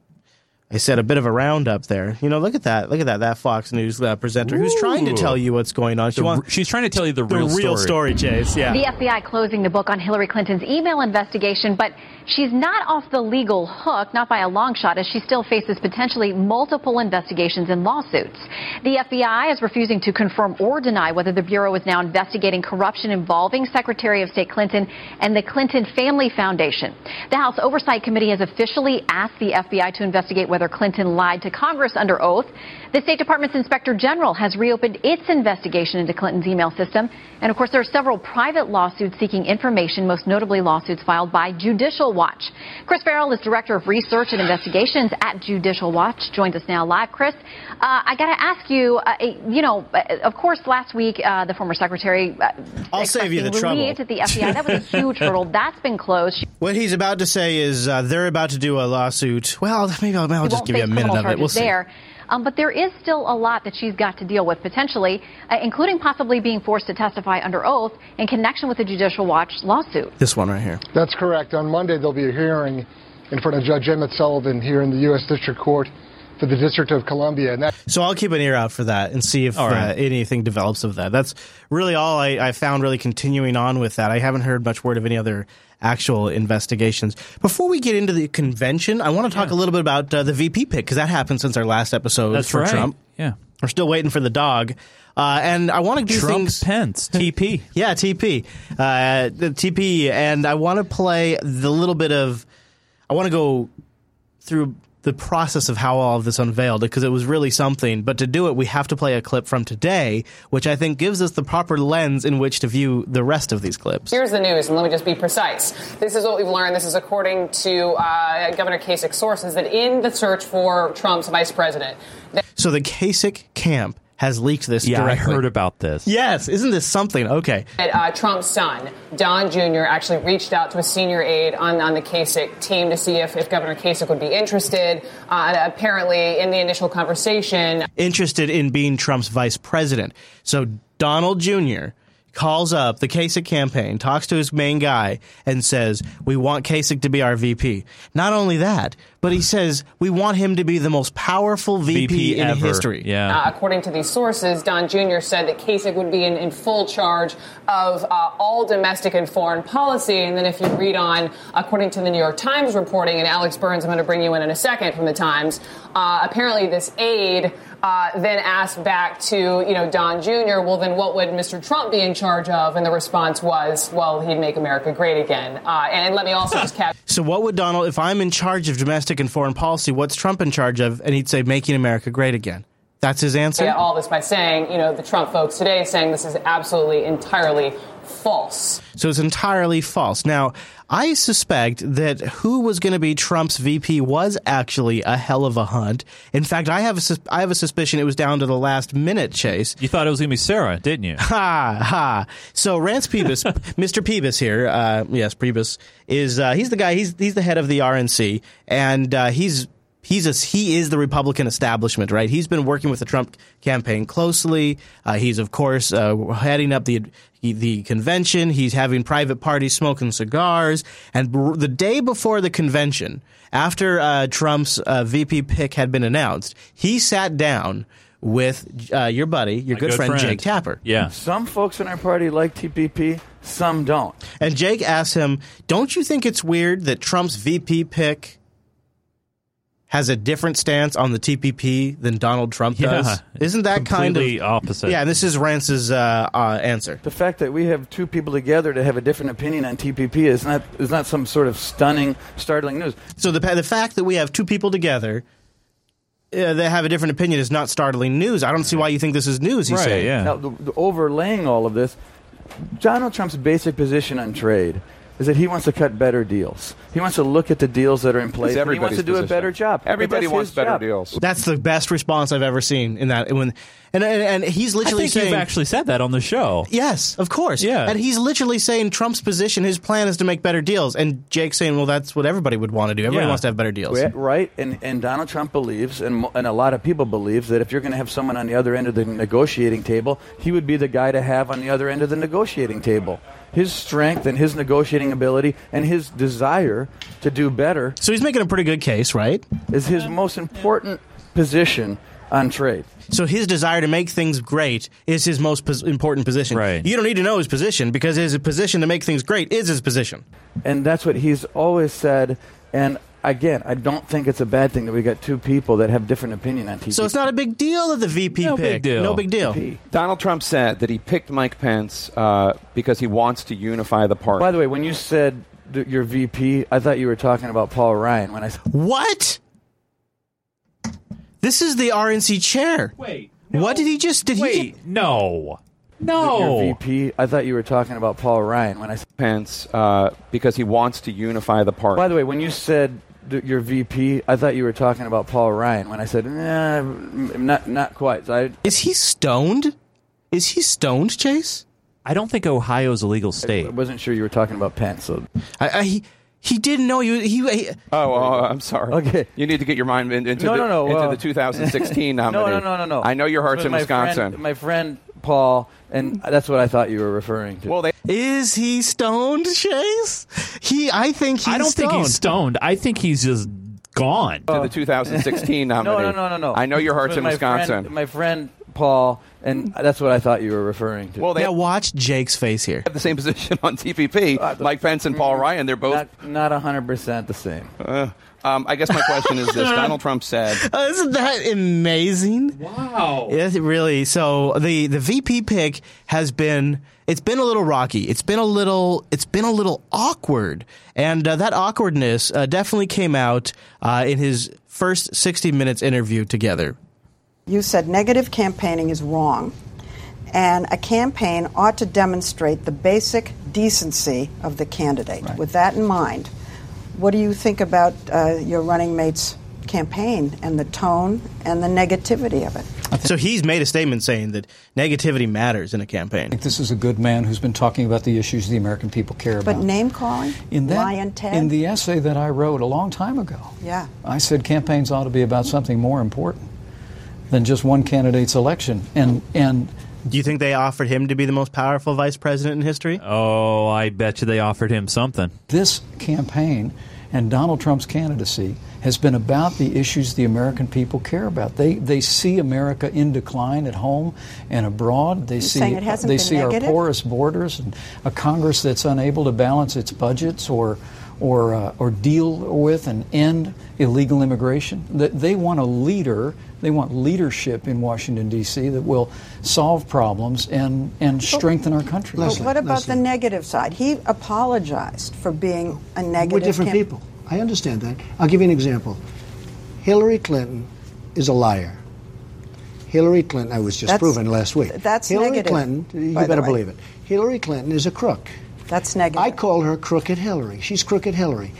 I said a bit of a roundup there. You know, look at that. Look at that. That Fox News uh, presenter who's trying to tell you what's going on. She The wants she's trying to tell you the the real real story. story, Chase. Yeah. The FBI closing the book on Hillary Clinton's email investigation, but she's not off the legal hook, not by a long shot, as she still faces potentially multiple investigations and lawsuits. The FBI is refusing to confirm or deny whether the Bureau is now investigating corruption involving Secretary of State Clinton and the Clinton Family Foundation. The House Oversight Committee has officially asked the FBI to investigate whether Clinton lied to Congress under oath. The State Department's Inspector General has reopened its investigation into Clinton's email system. And of course, there are several private lawsuits seeking information, most notably lawsuits filed by Judicial Watch. Chris Farrell is Director of Research and Investigations at Judicial Watch, joins us now live. Chris, uh, I got to ask you, uh, you know, uh, of course, last week, uh, the former secretary. Uh, I'll save you the trouble. At the FBI. That was a huge hurdle. That's been closed. What he's about to say is uh, they're about to do a lawsuit. Well, maybe I'll, I'll just give you a minute of it. We'll see. There. Um, but there is still a lot that she's got to deal with potentially, uh, including possibly being forced to testify under oath in connection with the Judicial Watch lawsuit. This one right here. That's correct. On Monday, there'll be a hearing in front of Judge Emmett Sullivan here in the U.S. District Court for the District of Columbia. And that So I'll keep an ear out for that and see if All right. uh, anything develops of that. That's really all I, I found really continuing on with that. I haven't heard much word of any other actual investigations. Before we get into the convention, I want to talk a little bit about uh, the VP pick because that happened since our last episode That's for right. Trump. Yeah. We're still waiting for the dog. Uh, and I want to do Trump things. Pence, TP. yeah, TP. Uh, the TP. And I want to play the little bit of. I want to go through the process of how all of this unveiled because it was really something. But to do it, we have to play a clip from today, which I think gives us the proper lens in which to view the rest of these clips. Here's the news, and let me just be precise. This is what we've learned. This is according to uh, Governor Kasich sources that in the search for Trump's vice president, So the Kasich camp has leaked this Yeah, I directly. heard about this. Yes, isn't this something? Okay. that uh, Trump's son, Don Jr., actually reached out to a senior aide on, on the Kasich team to see if, if Governor Kasich would be interested. Uh, apparently, in the initial conversation, interested in being Trump's vice president. So Donald Jr. calls up the Kasich campaign, talks to his main guy, and says, We want Kasich to be our VP. Not only that, but he says, We want him to be the most powerful VP, VP in ever. history. Uh, according to these sources, Don Jr. said that Kasich would be in, in full charge of uh, all domestic and foreign policy. And then if you read on, according to the New York Times reporting, and Alex Burns, I'm going to bring you in in a second from the Times, uh, apparently this aide uh, then asked back to, you know, Don Jr., well, then what would Mr. Trump be in charge of? And the response was, well, he'd make America great again. Uh, and let me also just cap. So what would Donald, if I'm in charge of domestic and foreign policy, what's Trump in charge of? And he'd say, Making America great again. That's his answer? Yeah, all this by saying, you know, the Trump folks today saying this is absolutely entirely false. So it's entirely false. Now, I suspect that who was going to be Trump's VP was actually a hell of a hunt. In fact, I have a sus- I have a suspicion it was down to the last minute chase. You thought it was going to be Sarah, didn't you? Ha ha. So Reince Priebus, Mr. Priebus here, uh, yes, Priebus is uh, he's the guy. He's he's the head of the RNC, and uh, he's he's a, he is the Republican establishment, right? He's been working with the Trump campaign closely. Uh, he's of course uh, heading up the the convention. He's having private parties, smoking cigars, and br- the day before the convention, after uh, Trump's uh, VP pick had been announced, he sat down with uh, your buddy, your good, good friend, friend. Jake Tapper. Yeah. Some folks in our party like TPP, some don't. And Jake asked him, "Don't you think it's weird that Trump's VP pick has a different stance on the TPP than Donald Trump Yeah, does? Isn't that kind of completely opposite. Yeah, and this is Reince's uh, uh, answer. The fact that we have two people together to have a different opinion on TPP is not is not some sort of stunning, startling news. So the the fact that we have two people together. Uh, that have a different opinion is not startling news. I don't see why you think this is news. He's saying. Now, the, the overlaying all of this, Donald Trump's basic position on trade is that he wants to cut better deals. He wants to look at the deals that are in place. and he wants to do a better job. Everybody wants better job. deals. That's the best response I've ever seen in that. When and and, and he's I literally think saying, you've actually said that on the show. Yes, of course. Yeah. And he's literally saying Trump's position, his plan is to make better deals. And Jake's saying, well, that's what everybody would want to do. Everybody Yeah. wants to have better deals. Right, Right, and, and Donald Trump believes, and, and a lot of people believe, that if you're going to have someone on the other end of the negotiating table, he would be the guy to have on the other end of the negotiating table. His strength and his negotiating ability and his desire to do better. So he's making a pretty good case, right? Is his most important position on trade. So his desire to make things great is his most pos- important position. Right. You don't need to know his position because his position to make things great is his position. And that's what he's always said. And again, I don't think it's a bad thing that we got two people that have different opinion on TV. So it's not a big deal that the VP No pick. big deal. No big deal. Donald Trump said that he picked Mike Pence uh, because he wants to unify the party. By the way, when you said th- your VP, I thought you were talking about Paul Ryan. When I s- What? This is the RNC chair. Wait. What did he just? Did he? Wait, no. Your VP. I thought you were talking about Paul Ryan when I said Pence uh, because he wants to unify the party. By the way, when you said th- your VP, I thought you were talking about Paul Ryan when I said nah, not not quite. So I, Is he stoned? Is he stoned, Chase? I don't think Ohio's a legal state. I wasn't sure you were talking about Pence. So I, I he, he didn't know he he. he Oh, oh, I'm sorry. Okay. You need to get your mind in, into, No, the, no, no, into uh, the 2016 no, nominee. no, no, no, no. I know your heart's But in my Wisconsin. Friend, my friend Paul, and that's what I thought you were referring to. well, they is he stoned, Chase? He. I think he's. I don't think he's stoned. I think he's just gone. Uh, to the 2016 nominee. no, no, no, no, no. I know your heart's But in my Wisconsin. Friend, my friend Paul, and that's what I thought you were referring to. well, they Now watch Jake's face here. have the same position on TPP. Uh, Mike Pence and Paul mm, Ryan. They're both. not not hundred percent the same. Uh, Um, I guess my question is this: Donald Trump said. Uh, isn't that amazing? Wow. Yes, really. So the the VP pick has been it's been a little rocky. It's been a little it's been a little awkward, and uh, that awkwardness uh, definitely came out uh, in his first sixty minutes interview together. You said negative campaigning is wrong, and a campaign ought to demonstrate the basic decency of the candidate. With that in mind, what do you think about uh, your running mate's campaign and the tone and the negativity of it? So he's made a statement saying that negativity matters in a campaign. I think this is a good man who's been talking about the issues the American people care about. But name calling, in that, Lion Ted, in the essay that I wrote a long time ago, yeah. I said campaigns ought to be about something more important than just one candidate's election. And and Do you think they offered him to be the most powerful vice president in history? Oh, I bet you they offered him something. this campaign and Donald Trump's candidacy has been about the issues the American people care about. They they see America in decline at home and abroad. They see saying it hasn't they been see negative? our porous borders and a Congress that's unable to balance its budgets or or uh, or deal with and end illegal immigration. That they want a leader. They want leadership in Washington D.C. that will solve problems and and strengthen our country. But what about the negative side? He apologized for being a negative. We're different camp- people. I understand that. I'll give you an example. Hillary Clinton is a liar. Hillary Clinton, I was just That's- proven last week. that's Hillary negative, Clinton, you better believe it. Hillary Clinton is a crook. That's negative. I call her crooked Hillary. She's crooked Hillary.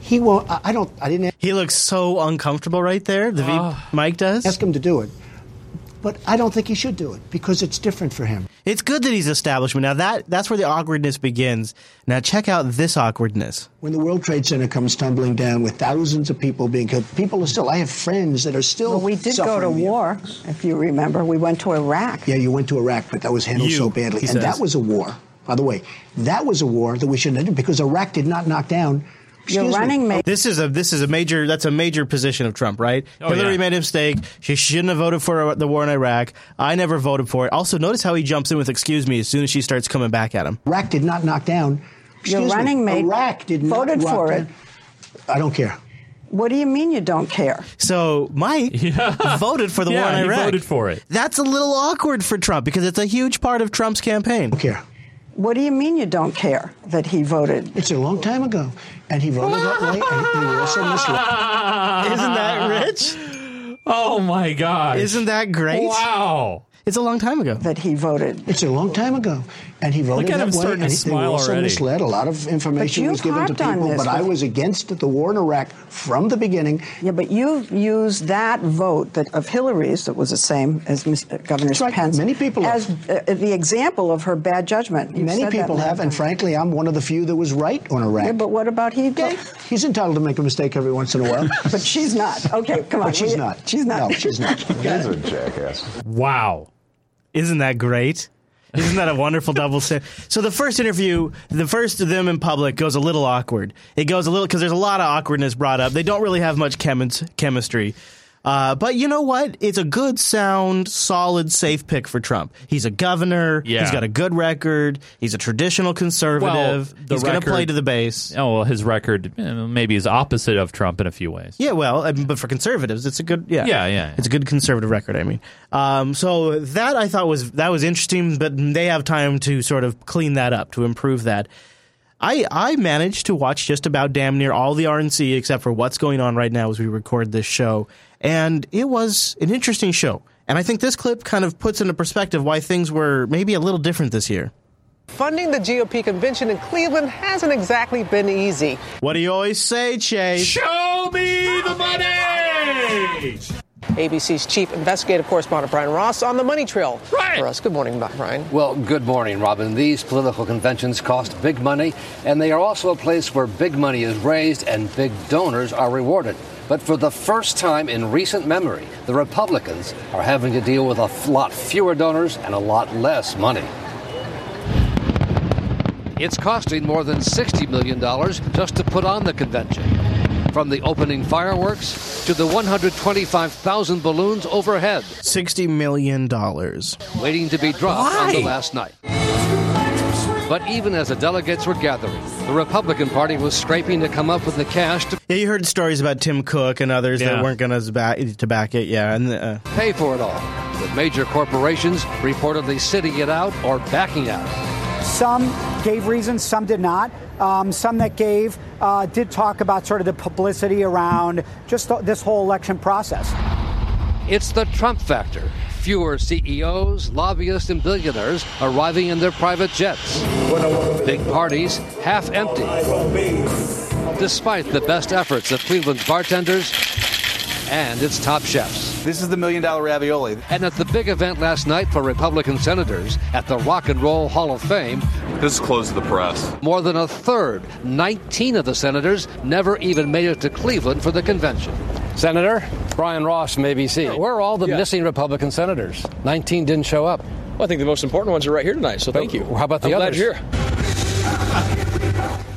He won't. I I don't. I didn't Ask, He looks so uncomfortable right there. The v- ah. Mike does. ask him to do it, but I don't think he should do it because it's different for him. It's good that he's establishment. Now that that's where the awkwardness begins. Now check out this awkwardness. When the World Trade Center comes tumbling down with thousands of people being killed, people are still. I have friends that are still. Well, we did go to war, if you remember. We went to Iraq. Yeah, you went to Iraq, but that was handled You, so badly. And says. that was a war, by the way. That was a war that we shouldn't have done because Iraq did not knock down. Your excuse me, running mate. This is a this is a major that's a major position of Trump, right? Oh, Hillary yeah. made a mistake. She shouldn't have voted for the war in Iraq. I never voted for it. Also, notice how he jumps in with "excuse me" as soon as she starts coming back at him. Iraq did not knock down. Your excuse me, running mate Iraq did not voted knock for down- it. I don't care. What do you mean you don't care? So Mike voted for the Yeah, war in he Iraq. voted for it. That's a little awkward for Trump because it's a huge part of Trump's campaign. don't care. What do you mean you don't care that he voted? It's a long time ago, and he voted that way, and he also misled. Isn't that rich? Oh my God! Isn't that great? Wow. It's a long time ago. That he voted. It's a long time ago, and he voted Look at that him way. starting to and he- they smile also already. misled. A lot of information was given to people, this but I was against the war in Iraq from the beginning. Yeah, but you used that vote that of Hillary's that was the same as Ms. Governor That's right. Pence. Many people as uh, the example of her bad judgment. You've Many people have, and frankly, I'm one of the few that was right on Iraq. Yeah, but what about he? He's entitled to make a mistake every once in a while. but she's not. Okay, come on. But she's We- not. She's not. No, she's not. He's a jackass. Wow. Isn't that great? Isn't that a wonderful double stand? So the first interview, the first of them in public goes a little awkward. It goes a little because there's a lot of awkwardness brought up. They don't really have much chemis- chemistry. Uh, but you know what? It's a good, sound, solid, safe pick for Trump. He's a governor. Yeah. He's got a good record. He's a traditional conservative. Well, He's going to play to the base. Oh, well, his record eh, maybe is opposite of Trump in a few ways. Yeah, well, I mean, but for conservatives, it's a good yeah, Yeah, yeah. it's a good conservative record. I mean, um, so that I thought was that was interesting, but they have time to sort of clean that up to improve that. I I managed to watch just about damn near all the RNC except for what's going on right now as we record this show, and it was an interesting show. And I think this clip kind of puts into perspective why things were maybe a little different this year. Funding the GOP convention in Cleveland hasn't exactly been easy. What do you always say, Chase? Show me the money! ABC's chief investigative correspondent Brian Ross on the money trail right. for us. Good morning, Brian. Well, good morning, Robin. These political conventions cost big money, and they are also a place where big money is raised and big donors are rewarded. But for the first time in recent memory, the Republicans are having to deal with a lot fewer donors and a lot less money. It's costing more than $60 million just to put on the convention. From the opening fireworks to the 125,000 balloons overhead. $60 million. Waiting to be dropped Why? on the last night. But even as the delegates were gathering, the Republican Party was scraping to come up with the cash to Yeah, you heard stories about Tim Cook and others Yeah. that weren't going to back to back it. Yeah, and uh, pay for it all, with major corporations reportedly sitting it out or backing out. Some gave reasons, some did not. Um, some that gave uh, did talk about sort of the publicity around just th- this whole election process. It's the Trump factor. Fewer CEOs, lobbyists, and billionaires arriving in their private jets. Big parties half empty. Despite the best efforts of Cleveland's bartenders and its top chefs. This is the million dollar ravioli. And at the big event last night for Republican senators at the Rock and Roll Hall of Fame, This is closed to the press. more than a third, 19 of the senators, never even made it to Cleveland for the convention. Senator Brian Ross from ABC. Where are all the missing Republican senators? 19 didn't show up. Well, I think the most important ones are right here tonight, so thank you. How about the I'm glad others? you're here.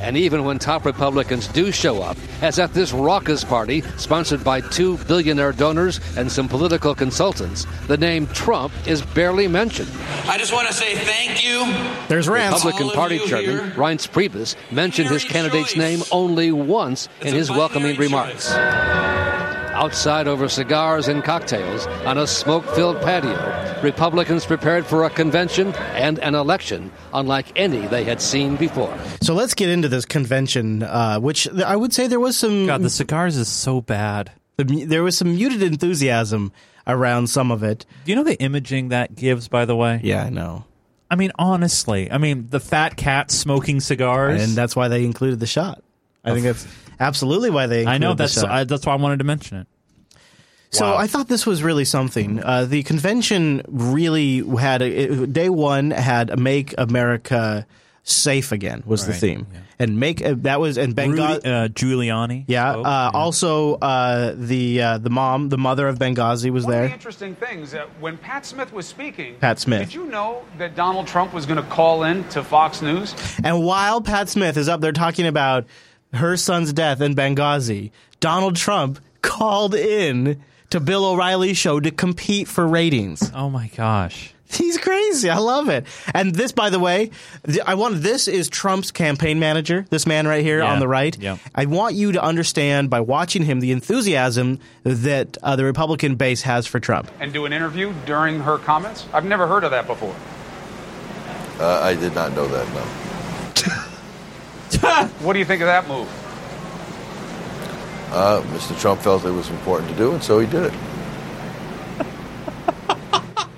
And even when top Republicans do show up, as at this raucous party sponsored by two billionaire donors and some political consultants, the name Trump is barely mentioned. I just want to say thank you. There's Reince. Republican Party Chairman. Reince Priebus mentioned his candidate's name only once in his welcoming remarks. Outside over cigars and cocktails on a smoke filled patio, Republicans prepared for a convention and an election unlike any they had seen before. So let's get into this convention, uh, which I would say there was some. God, the cigars is so bad. There was some muted enthusiasm around some of it. Do you know the imaging that gives, by the way? Yeah, I know. I mean, honestly, I mean, the fat cat smoking cigars. And that's why they included the shot. I think that's absolutely why they. I know included the that's. I, that's why I wanted to mention it. So Wow. I thought this was really something. Uh, the convention really had a, it- day one had "Make America Safe Again" was the Right, theme, and make uh, that was and Benghazi. Rudy, uh, Giuliani. yeah, spoke, uh, Also, uh, the uh, the mom, the mother of Benghazi, was One of the there. interesting things, uh, when Pat Smith was speaking, Pat Smith. did you know that Donald Trump was going to call in to Fox News? And while Pat Smith is up there talking about her son's death in Benghazi, Donald Trump called in to Bill O'Reilly's show to compete for ratings. Oh my gosh. He's crazy. I love it. And this, by the way, I want this is Trump's campaign manager. This man right here Yeah. on the right. Yeah. I want you to understand by watching him the enthusiasm that uh, the Republican base has for Trump. And do an interview during her comments? I've never heard of that before. Uh, I did not know that, no. what do you think of that move? Uh, Mr. Trump felt it was important to do, and so he did it.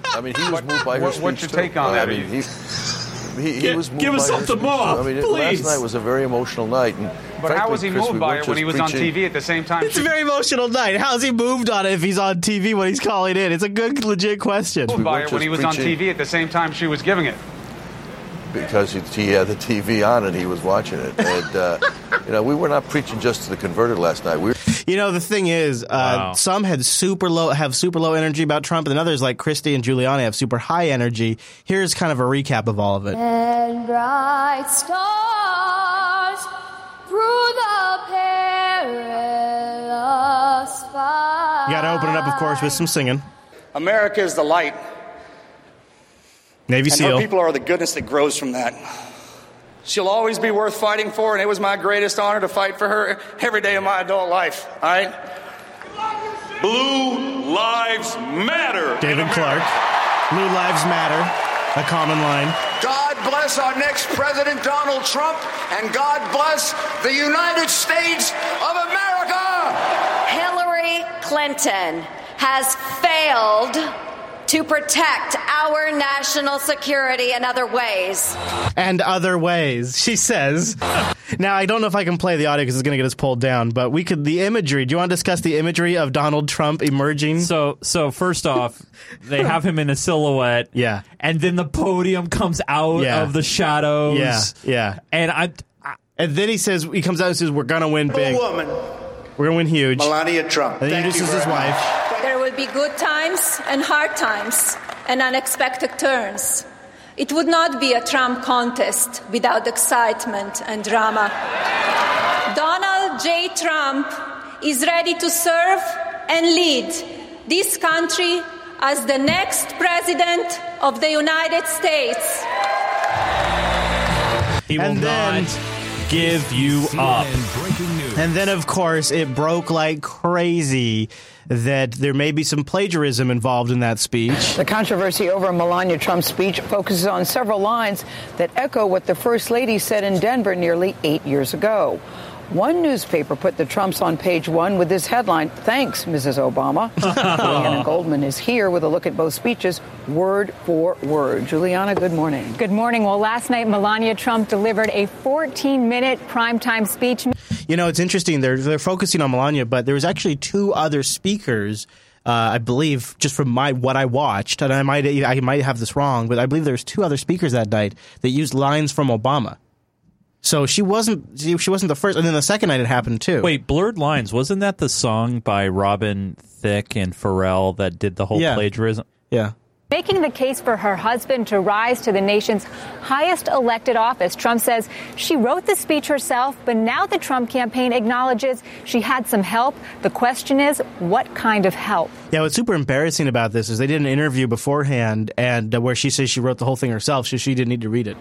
I mean, he was moved by her what- speech what's your too. take on Uh, that? I mean, he, he, he was moved give us by her something speech, more, too. I mean, it- please. last night was a very emotional night. And But how was he Chris, moved we by it when he was on TV at the same time? It's a very emotional night. How's he moved on it if he's on TV when he's calling in? It's a good, legit question. moved by it when he was on TV at the same time she was giving it. Because he, he had the TV on and he was watching it. And uh, you know, we were not preaching just to the converted last night. We were You know, the thing is, uh, Wow. some had super low, have super low energy about Trump, and others like Christie and Giuliani have super high energy. Here's kind of a recap of all of it. And bright stars through the perilous fight. You got to open it up, of course, with some singing. America is the light. Navy and SEAL. her people are the goodness that grows from that. She'll always be worth fighting for, and it was my greatest honor to fight for her every day of my adult life. All right? Blue Lives Matter. David Clarke. Blue Lives Matter. A common line. God bless our next president, Donald Trump, and God bless the United States of America. Hillary Clinton has failed to protect our national security in other ways. and other ways, she says. now, I don't know if I can play the audio because it's going to get us pulled down, but we could, the imagery. Do you want to discuss the imagery of Donald Trump emerging? So, so first off, they have him in a silhouette. Yeah. And then the podium comes out Yeah. of the shadows. Yeah, yeah. And I, I and then he says, he comes out and says, We're going to win big. woman, We're going to win huge. Melania Trump. And he Thank you introduces his wife. There will be good times and hard times and unexpected turns. It would not be a Trump contest without excitement and drama. Donald J. Trump is ready to serve and lead this country as the next president of the United States. he will And then- not give you up. And then, of course, it broke like crazy that there may be some plagiarism involved in that speech. The controversy over Melania Trump's speech focuses on several lines that echo what the First Lady said in Denver nearly eight years ago. One newspaper put the Trumps on page one with this headline Thanks, Mrs. Obama. Julianna Goldman is here with a look at both speeches, word for word. Julianna, good morning. Good morning. Well, last night, Melania Trump delivered a 14 minute primetime speech. You know, it's interesting. They're they're focusing on Melania, but there was actually two other speakers. Uh, I believe, just from my what I watched, and I might I might have this wrong, but I believe there was two other speakers that night that used lines from Obama. So she wasn't she, wasn't the first, and then the second night it happened too. Wait, Blurred Lines, wasn't that the song by Robin Thicke and Pharrell that did the whole Yeah. plagiarism? Yeah. Making the case for her husband to rise to the nation's highest elected office, Trump says she wrote the speech herself, but now the Trump campaign acknowledges she had some help. The question is, what kind of help? Yeah, what's super embarrassing about this is they did an interview beforehand, and uh, where she says she wrote the whole thing herself, so she didn't need to read it.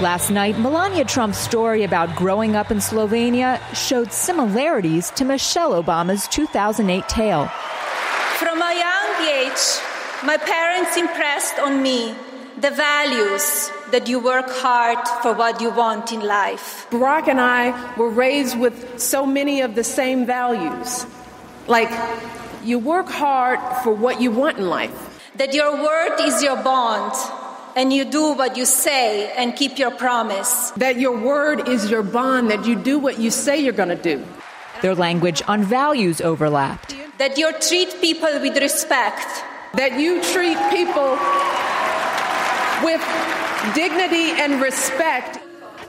Last night, Melania Trump's story about growing up in Slovenia showed similarities to Michelle Obama's 2008 tale. From a young age, my parents impressed on me the values that you work hard for what you want in life. Barack and I were raised with so many of the same values. Like, you work hard for what you want in life. That your word is your bond, and you do what you say and keep your promise. That your word is your bond, that you do what you say you're going to do. Their language on values overlapped. That you treat people with respect. That you treat people with dignity and respect.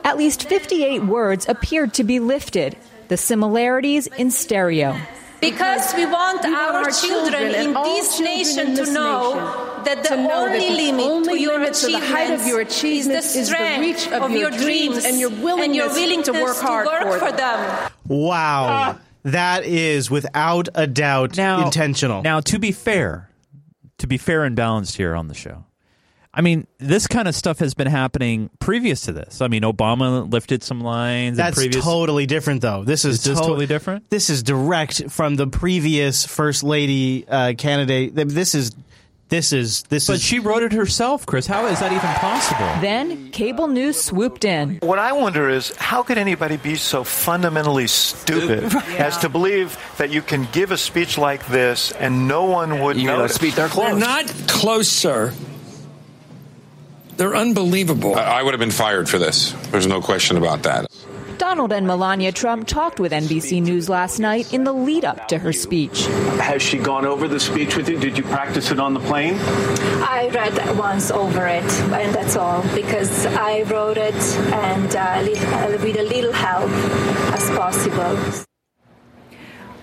At least 58 words appeared to be lifted, the similarities in stereo. Because we want We our, want our children, children in this children nation in to know nation that the to know that only the limit only to your limit to the height of your achievements is the is the strength reach of your your dreams dreams and your willingness your to work hard work for for them. Wow. Ah. That is without a doubt intentional. Now, to be fair, to be fair and balanced here on the show, I mean, this kind of stuff has been happening previous to this. I mean, Obama lifted some lines. That's previous, totally different, though. This is Is this to- totally different? This is direct from the previous first lady uh, candidate. This is this is this But is. she wrote it herself, Chris. How is that even possible? Then cable news swooped in. What I wonder is how could anybody be so fundamentally stupid as to believe that you can give a speech like this and no one would You know, notice? speech- they're close. not close, sir. They're unbelievable. I would have been fired for this. There's no question about that. Donald and Melania Trump talked with NBC News last night in the lead up to her speech. Has she gone over the speech with you? Did you practice it on the plane? I read once over it, and that's all, because I wrote it and uh, uh, with a little help as possible.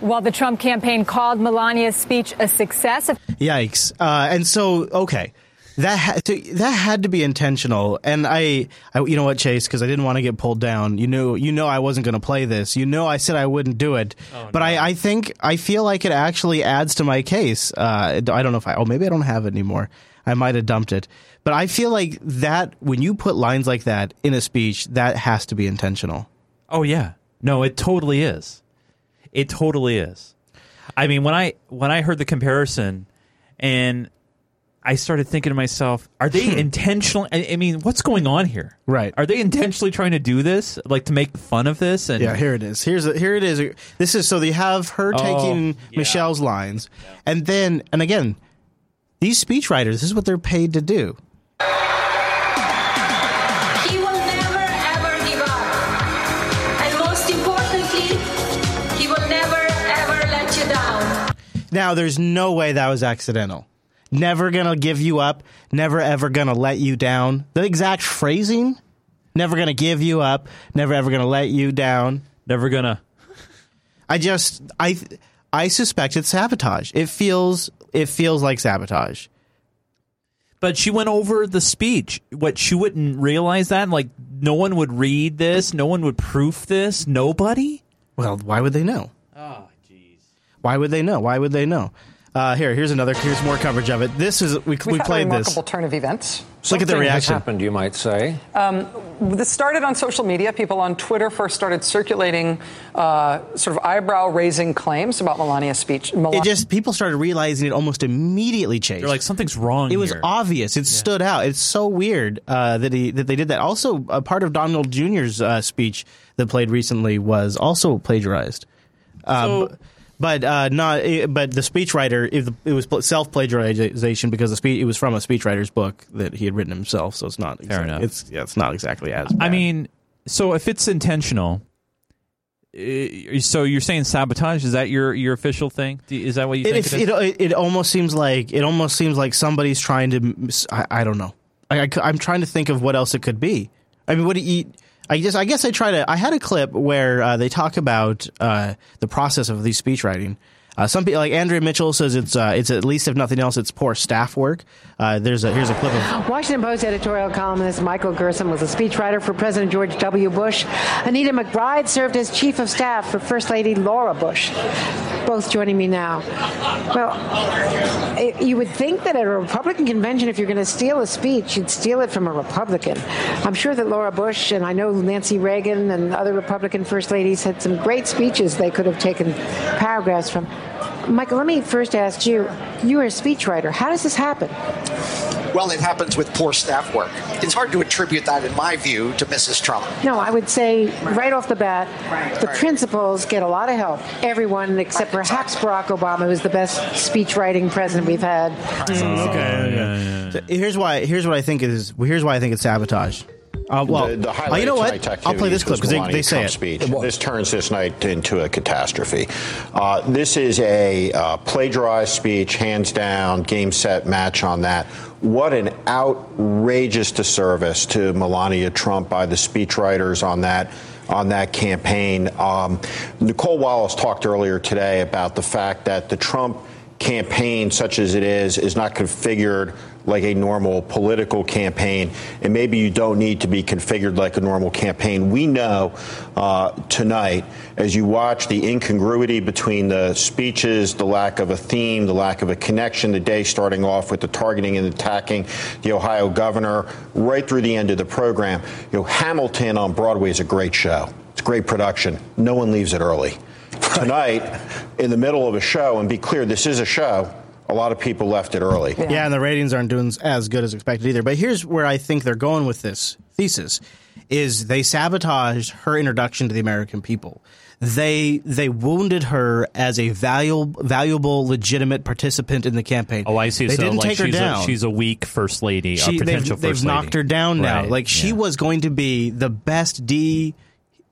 While the Trump campaign called Melania's speech a success, Yikes! Uh, and so, okay, that had to, that had to be intentional. And I, I you know what, Chase, because I didn't want to get pulled down. You know, you know, I wasn't going to play this. You know, I said I wouldn't do it. but I, I think I feel like it actually adds to my case. Uh, I don't know if I. Oh, maybe I don't have it anymore. I might have dumped it. But I feel like that when you put lines like that in a speech, that has to be intentional. Oh yeah, no, it totally is. It totally is. I mean, when I when I heard the comparison, and I started thinking to myself, are they hmm. intentional? I, I mean, what's going on here? Right. Are they intentionally trying to do this, like to make fun of this? And Yeah, here it is. Here's a, here it is. This is so they have her Oh, taking yeah. Michelle's lines, and then and again, these speechwriters. This is what they're paid to do. He will never ever give up. And most importantly, he will never ever let you down. Now, there's no way that was accidental. Never gonna give you up. Never ever gonna let you down. The exact phrasing. Never gonna give you up. Never ever gonna let you down. Never gonna. I just I I suspect it's sabotage. It feels it feels like sabotage. But she went over the speech. What she wouldn't realize that, like, no one would read this, no one would proof this, nobody. Well, why would they know? Oh, jeez. Why would they know? Why would they know? Uh, here, here's another. Here's more coverage of it. This is we, we We've had a played this. remarkable turn of events. Look at the Something has reaction. happened, you might say. Um, this started on social media. People on Twitter first started circulating uh, sort of eyebrow-raising claims about Melania's speech. Melania- It just people started realizing it almost immediately changed. They're like something's wrong. It was obvious. It stood out. It's so weird uh, that he that they did that. Also, a part of Donald Jr.'s uh, speech that played recently was also plagiarized. Uh, b- but uh, not. eh, But the speechwriter, it, it was self plagiarization because the speech it was from a speechwriter's book that he had written himself. So it's not. Fair exact- enough. It's yeah, it's not exactly as. I mean, so if it's intentional, uh, so you're saying sabotage? Is that your your official thing? Is that what you It, think? it, it is? it, it almost seems like it almost seems like somebody's trying to. I, I don't know. I, am trying to think of what else it could be. I mean, what do you? I guess I guess I try to. I had a clip where uh, they talk about uh, the process of these speech writing. Uh, some people, like Andrea Mitchell, says it's uh, it's at least if nothing else, it's poor staff work. Uh, there's a here's a clip of Washington Post editorial columnist Michael Gerson was a speechwriter for President George W. Bush. Anita McBride served as chief of staff for First Lady Laura Bush. Both joining me now. Well, it, you would think that at a Republican convention, if you're going to steal a speech, you'd steal it from a Republican. I'm sure that Laura Bush and I know Nancy Reagan and other Republican first ladies had some great speeches they could have taken paragraphs from. Michael, let me first ask you. You are a speechwriter. How does this happen? Well, it happens with poor staff work. It's hard to attribute that, in my view, to Mrs. Trump. No, I would say right off the bat, the principals get a lot of help. Everyone except perhaps Barack Obama, who's the best speech writing president we've had. Mm, okay. So here's why. Here's what I think it is. Here's why I think it's sabotage. Uh, well, the, the uh, you know what? I'll play this clip because they, they say it. Speech. This turns this night into a catastrophe. Uh, this is a uh, plagiarized speech, hands down, game, set, match on that. What an outrageous disservice to Melania Trump by the speechwriters on that on that campaign. Um, Nicolle Wallace talked earlier today about the fact that the Trump campaign, such as it is, is not configured like a normal political campaign, and maybe you don't need to be configured like a normal campaign. We know uh, tonight, as you watch the incongruity between the speeches, the lack of a theme, the lack of a connection, the day starting off with the targeting and attacking the Ohio governor, right through the end of the program. You know, Hamilton on Broadway is a great show. It's a great production. No one leaves it early. Tonight, in the middle of a show, and be clear, this is a show. A lot of people left it early. Yeah. and the ratings aren't doing as good as expected either. But here's where I think they're going with this thesis: is they sabotaged her introduction to the American people. They they wounded her as a valuable, valuable, legitimate participant in the campaign. Oh, I see. They so didn't like take her she's down. A, she's a weak first lady, She- a potential they've, they've first knocked her down now. Right, Like she yeah. was going to be the best D.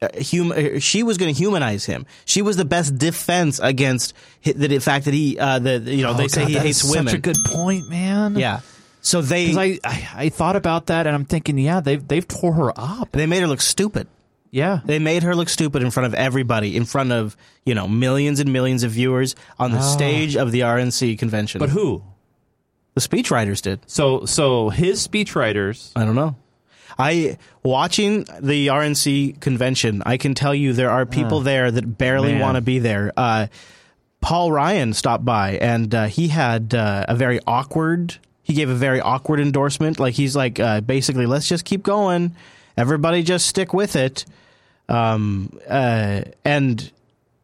Uh, hum, uh, she was going to humanize him. She was the best defense against the, the fact that he, uh, the you know, Oh, they say God, he hates women. Such a good point, man. Yeah. So they, I, I I thought about that and I'm thinking, yeah, they've they've tore her up. They made her look stupid. Yeah. They made her look stupid in front of everybody, in front of, you know, millions and millions of viewers on the Ah. stage of the RNC convention. But who? The speechwriters did. So so his speechwriters. I don't know. I watching the RNC convention, I can tell you there are people there that barely want to be there. Uh, Paul Ryan stopped by and uh, he had uh, a very awkward. He gave a very awkward endorsement. Like he's like, uh, basically, let's just keep going. Everybody just stick with it. Um, uh, and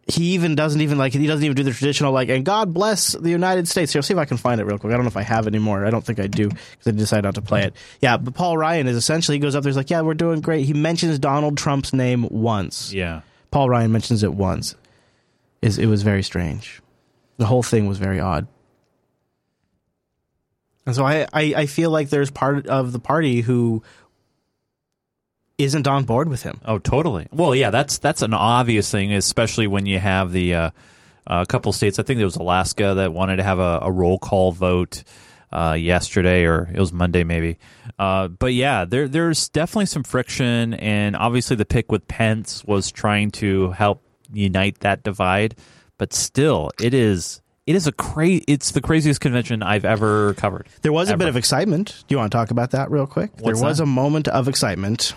he even doesn't even like he doesn't even do the traditional like and God bless the United States. Here, I'll see if I can find it real quick. I don't know if I have it anymore. I don't think I do because I decided not to play it. Yeah, but Paul Ryan is essentially he goes up there. He's like, yeah, we're doing great. He mentions Donald Trump's name once. Yeah, Paul Ryan mentions it once. Is it was very strange. The whole thing was very odd. And so I, I, I feel like there's part of the party who isn't on board with him. Oh, totally. Well, yeah, that's that's an obvious thing, especially when you have the uh, a couple states. I think there was Alaska that wanted to have a, a roll call vote uh, yesterday, or it was Monday, maybe. Uh, but yeah, there there's definitely some friction, and obviously the pick with Pence was trying to help unite that divide. But still, it is it is a cra- It's the craziest convention I've ever covered. There was ever. a bit of excitement. Do you want to talk about that real quick? What's there was that? a moment of excitement.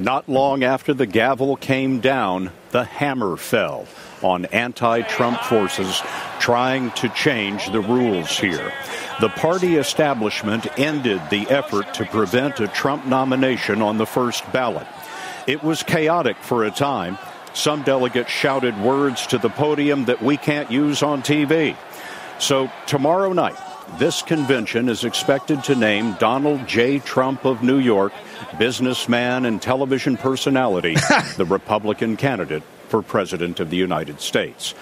Not long after the gavel came down, the hammer fell on anti Trump forces trying to change the rules here. The party establishment ended the effort to prevent a Trump nomination on the first ballot. It was chaotic for a time. Some delegates shouted words to the podium that we can't use on TV. So, tomorrow night, this convention is expected to name Donald J. Trump of New York, businessman and television personality, the Republican candidate for President of the United States.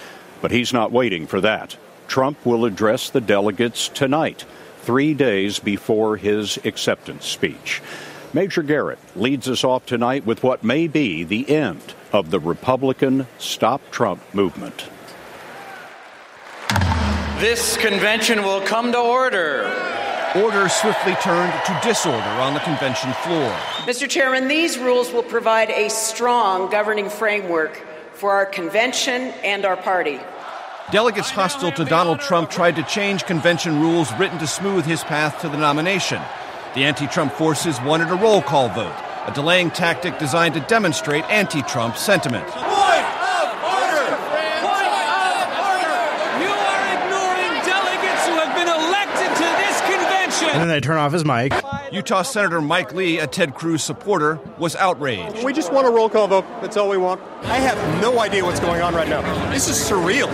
But he's not waiting for that. Trump will address the delegates tonight, three days before his acceptance speech. Major Garrett leads us off tonight with what may be the end of the Republican Stop Trump movement. This convention will come to order. Order swiftly turned to disorder on the convention floor. Mr. Chairman, these rules will provide a strong governing framework for our convention and our party. Delegates hostile to Donald Trump tried to change convention rules written to smooth his path to the nomination. The anti Trump forces wanted a roll call vote, a delaying tactic designed to demonstrate anti Trump sentiment. You are ignoring delegates who have been elected to this convention. And then they turn off his mic. Utah Senator Mike Lee, a Ted Cruz supporter, was outraged. We just want a roll call vote. That's all we want. I have no idea what's going on right now. This is surreal.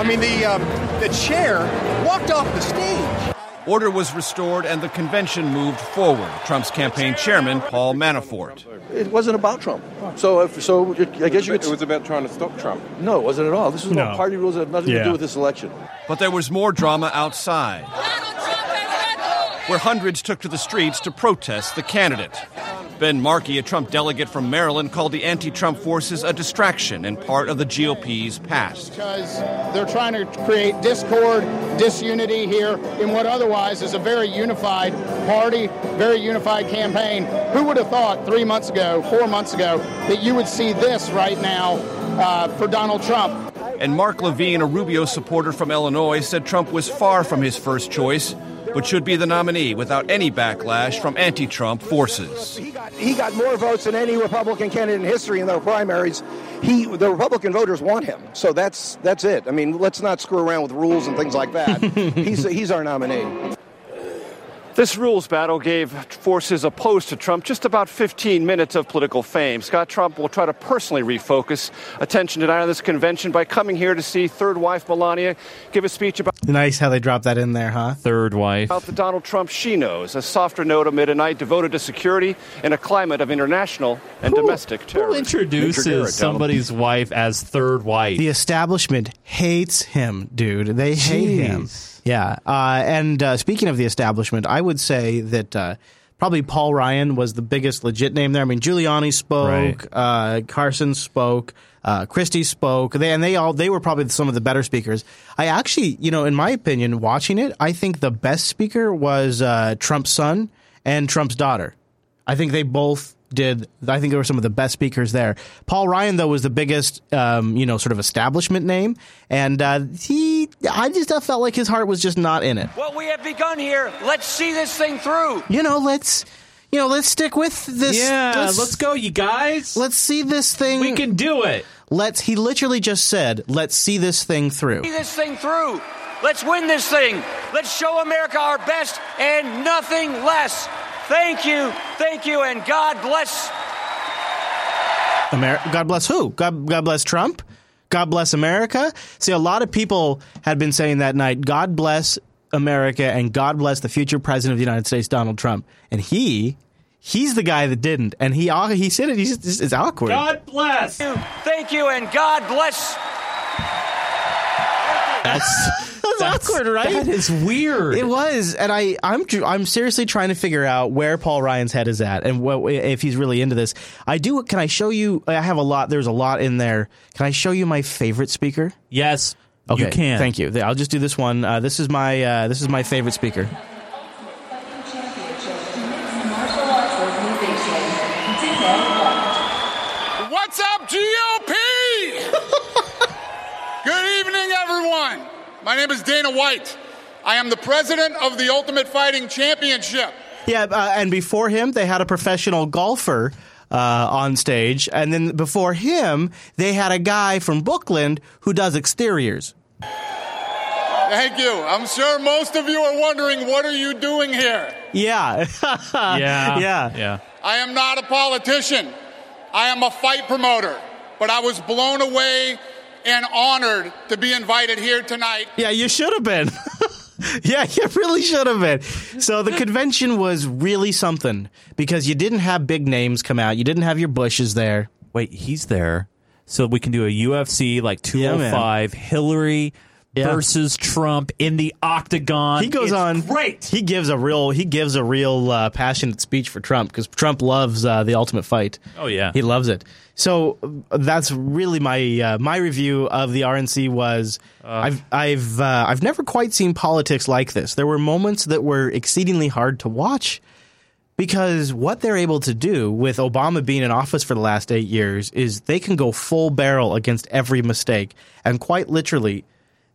I mean, the um, the chair walked off the stage. Order was restored and the convention moved forward. Trump's campaign chairman, Paul Manafort. It wasn't about Trump. So, if, so I guess you could. It was about trying to stop Trump. No, it wasn't at all. This was No. about party rules that have nothing to do with this election. But there was more drama outside, where hundreds took to the streets to protest the candidate. Ben Markey, a Trump delegate from Maryland, called the anti Trump forces a distraction and part of the GOP's past. because they're trying to create discord, disunity here in what otherwise is a very unified party, very unified campaign. Who would have thought three months ago, four months ago, that you would see this right now uh, for Donald Trump? And Mark Levine, a Rubio supporter from Illinois, said Trump was far from his first choice, but should be the nominee without any backlash from anti Trump forces. He got more votes than any Republican candidate in history in their primaries. He, the Republican voters want him, so that's that's it. I mean, let's not screw around with rules and things like that. he's he's our nominee. This rules battle gave forces opposed to Trump just about 15 minutes of political fame. Scott Trump will try to personally refocus attention tonight on this convention by coming here to see third wife Melania give a speech about. Nice how they drop that in there, huh? Third wife. About the Donald Trump she knows, a softer note amid a night devoted to security in a climate of international and domestic terror. Who introduces somebody's wife as third wife? The establishment hates him, dude. They hate him. Yeah. Uh, and uh, speaking of the establishment, I would say that uh, probably Paul Ryan was the biggest legit name there. I mean, Giuliani spoke, Right. uh, Carson spoke, uh, Christie spoke, they, and they all they were probably some of the better speakers. I actually, you know, in my opinion, watching it, I think the best speaker was uh, Trump's son and Trump's daughter. I think they both did. I think there were some of the best speakers there. Paul Ryan, though, was the biggest, um, you know, sort of establishment name, and uh, he, I just uh, felt like his heart was just not in it. What we have begun here, let's see this thing through. You know, let's, you know, let's stick with this. Yeah, let's go, you guys. Let's see this thing. We can do it. Let's. He literally just said, "Let's see this thing through." See this thing through. Let's win this thing. Let's show America our best and nothing less. Thank you, thank you, and God bless. Amer- God bless who? God, God bless Trump. God bless America. See, a lot of people had been saying that night, God bless America and God bless the future president of the United States, Donald Trump. And he, he's the guy that didn't. And he, ah, he said it. He's just, it's awkward. God bless. you. Thank you, and God bless. That's, that's, awkward, right? That is weird. It was, and I, I'm, I'm seriously trying to figure out where Paul Ryan's head is at, and what, if he's really into this. I do. Can I show you? I have a lot. There's a lot in there. Can I show you my favorite speaker? Yes, Okay, you can. Thank you. I'll just do this one. Uh, this is my uh, this is my favorite speaker. What's up, GOP? Good evening, everyone. My name is Dana White. I am the president of the Ultimate Fighting Championship. Yeah, uh, and before him, they had a professional golfer uh, on stage, and then before him, they had a guy from Bookland who does exteriors. Thank you. I'm sure most of you are wondering, what are you doing here? Yeah, yeah, yeah, yeah. I am not a politician. I am a fight promoter, but I was blown away and honored to be invited here tonight. Yeah, you should have been. yeah, you really should have been. So the convention was really something because you didn't have big names come out. You didn't have your Bushes there. Wait, he's there. So we can do a UFC like 205 Hillary Yeah. versus Trump in the octagon. He goes It's on. Great. He gives a real. He gives a real uh, passionate speech for Trump because Trump loves uh, the Ultimate Fight. Oh, yeah. he loves it. So uh, that's really my uh, my review of the RNC was. I've I've uh, I've never quite seen politics like this. There were moments that were exceedingly hard to watch because what they're able to do with Obama being in office for the last eight years is they can go full barrel against every mistake. And quite literally,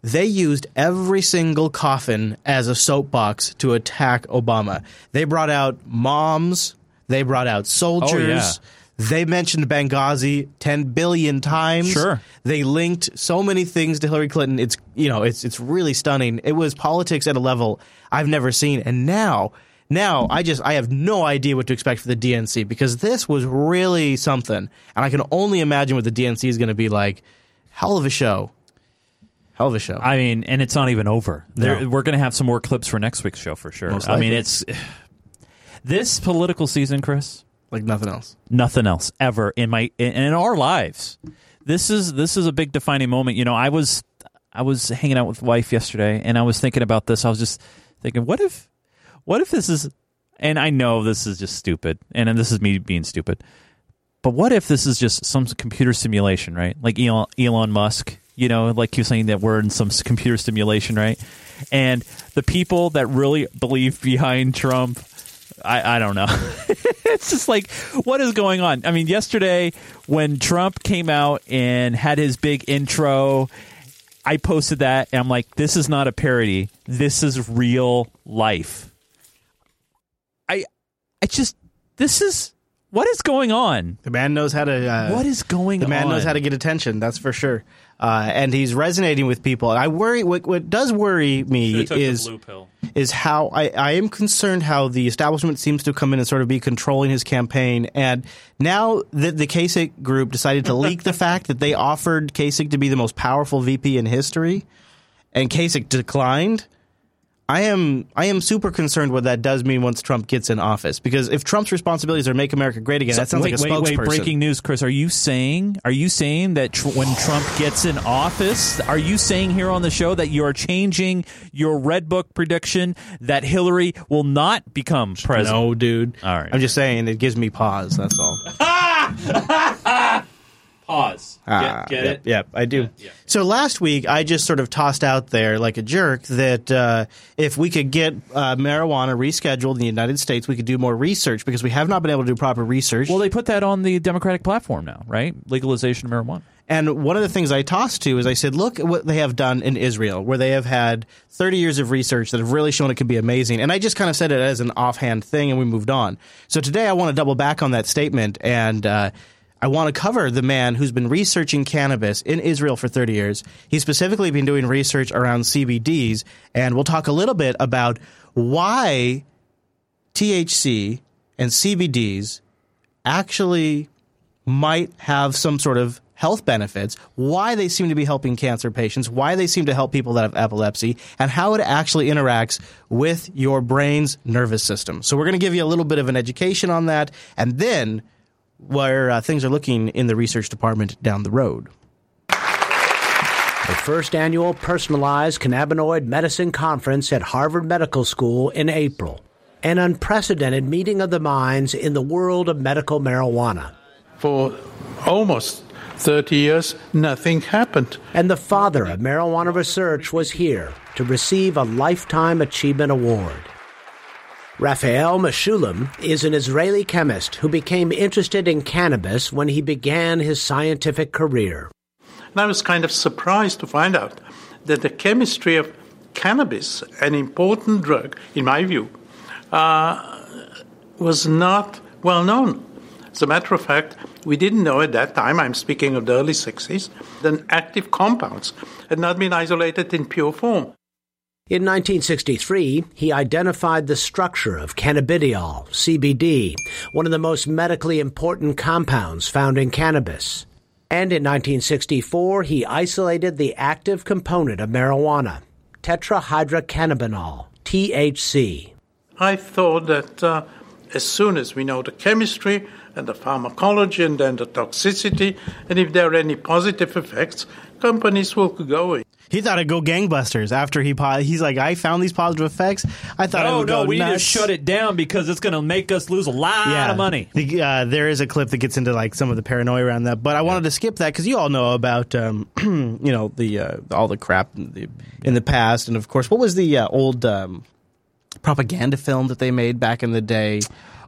they used every single coffin as a soapbox to attack Obama. They brought out moms, they brought out soldiers. They mentioned Benghazi 10 billion times. Sure. They linked so many things to Hillary Clinton. It's, you know, it's it's really stunning. It was politics at a level I've never seen. And now now I just I have no idea what to expect for the DNC because this was really something, and I can only imagine what the DNC is going to be like. Hell of a show, hell of a show. I mean, and it's not even over. There, No. We're going to have some more clips for next week's show for sure. I mean, it's this political season, Chris. Like nothing else. nothing else ever in my in, our lives. This is this is a big defining moment. You know, I was I was hanging out with wife yesterday, and I was thinking about this. I was just thinking, what if what if this is? And I know this is just stupid, and, and this is me being stupid. But what if this is just some computer simulation, right? Like Elon, Elon Musk, you know, like you're saying that we're in some computer simulation, right? And the people that really believe behind Trump, I, I don't know. it's just like, what is going on? I mean, yesterday when Trump came out and had his big intro, I posted that and I'm like, this is not a parody. This is real life. I, I just, this is, what is going on? The man knows how to. Uh, What is going The man on? knows how to get attention. That's for sure. Uh, and he's resonating with people. I worry. What, what does worry me Should've took the is is how I, I am concerned how the establishment seems to come in and sort of be controlling his campaign. And now that the Kasich group decided to leak the fact that they offered Kasich to be the most powerful VP in history, and Kasich declined. I am I am super concerned what that does mean once Trump gets in office because if Trump's responsibilities are make America great again, that sounds wait, like a wait, spokesperson. wait! Breaking news, Chris. Are you saying? Are you saying that tr- when Trump gets in office, are you saying here on the show that you are changing your red book prediction that Hillary will not become president? No, dude. All right. I'm just saying it gives me pause. That's all. Pause. Ah, yep, Yep, I do. So last week, I just sort of tossed out there like a jerk that uh, if we could get uh, marijuana rescheduled in the United States, we could do more research because we have not been able to do proper research. Well, they put that on the Democratic platform now, right? Legalization of marijuana. And one of the things I tossed to is I said, look at what they have done in Israel, where they have had 30 years of research that have really shown it can be amazing. And I just kind of said it as an offhand thing and we moved on. So today I want to double back on that statement and uh, I want to cover the man who's been researching cannabis in Israel for 30 years. He's specifically been doing research around CBDs. And we'll talk a little bit about why THC and CBDs actually might have some sort of health benefits, why they seem to be helping cancer patients, why they seem to help people that have epilepsy, and how it actually interacts with your brain's nervous system. So we're going to give you a little bit of an education on that, and then where uh, things are looking in the research department down the road. The first annual Personalized Cannabinoid Medicine Conference at Harvard Medical School in April. An unprecedented meeting of the minds in the world of medical marijuana. For almost 30 years, nothing happened. And the father of marijuana research was here to receive a Lifetime Achievement Award. Raphael Mechoulam is an Israeli chemist who became interested in cannabis when he began his scientific career. And I was kind of surprised to find out that the chemistry of cannabis, an important drug, in my view, uh, was not well known. As a matter of fact, we didn't know at that time, I'm speaking of the early 60s, that active compounds had not been isolated in pure form. In 1963, he identified the structure of cannabidiol, CBD, one of the most medically important compounds found in cannabis. And in 1964, he isolated the active component of marijuana, tetrahydrocannabinol, THC. I thought that uh, as soon as we know the chemistry and the pharmacology and then the toxicity, and if there are any positive effects, companies will go in. He thought it'd go gangbusters after he he's like I found these positive effects. I thought oh no, go we need to shut it down because it's going to make us lose a lot of money. The, uh, there is a clip that gets into like some of the paranoia around that, but I wanted to skip that because you all know about um, you know the uh, all the crap in the, in the past, and of course, what was the uh, old um, propaganda film that they made back in the day?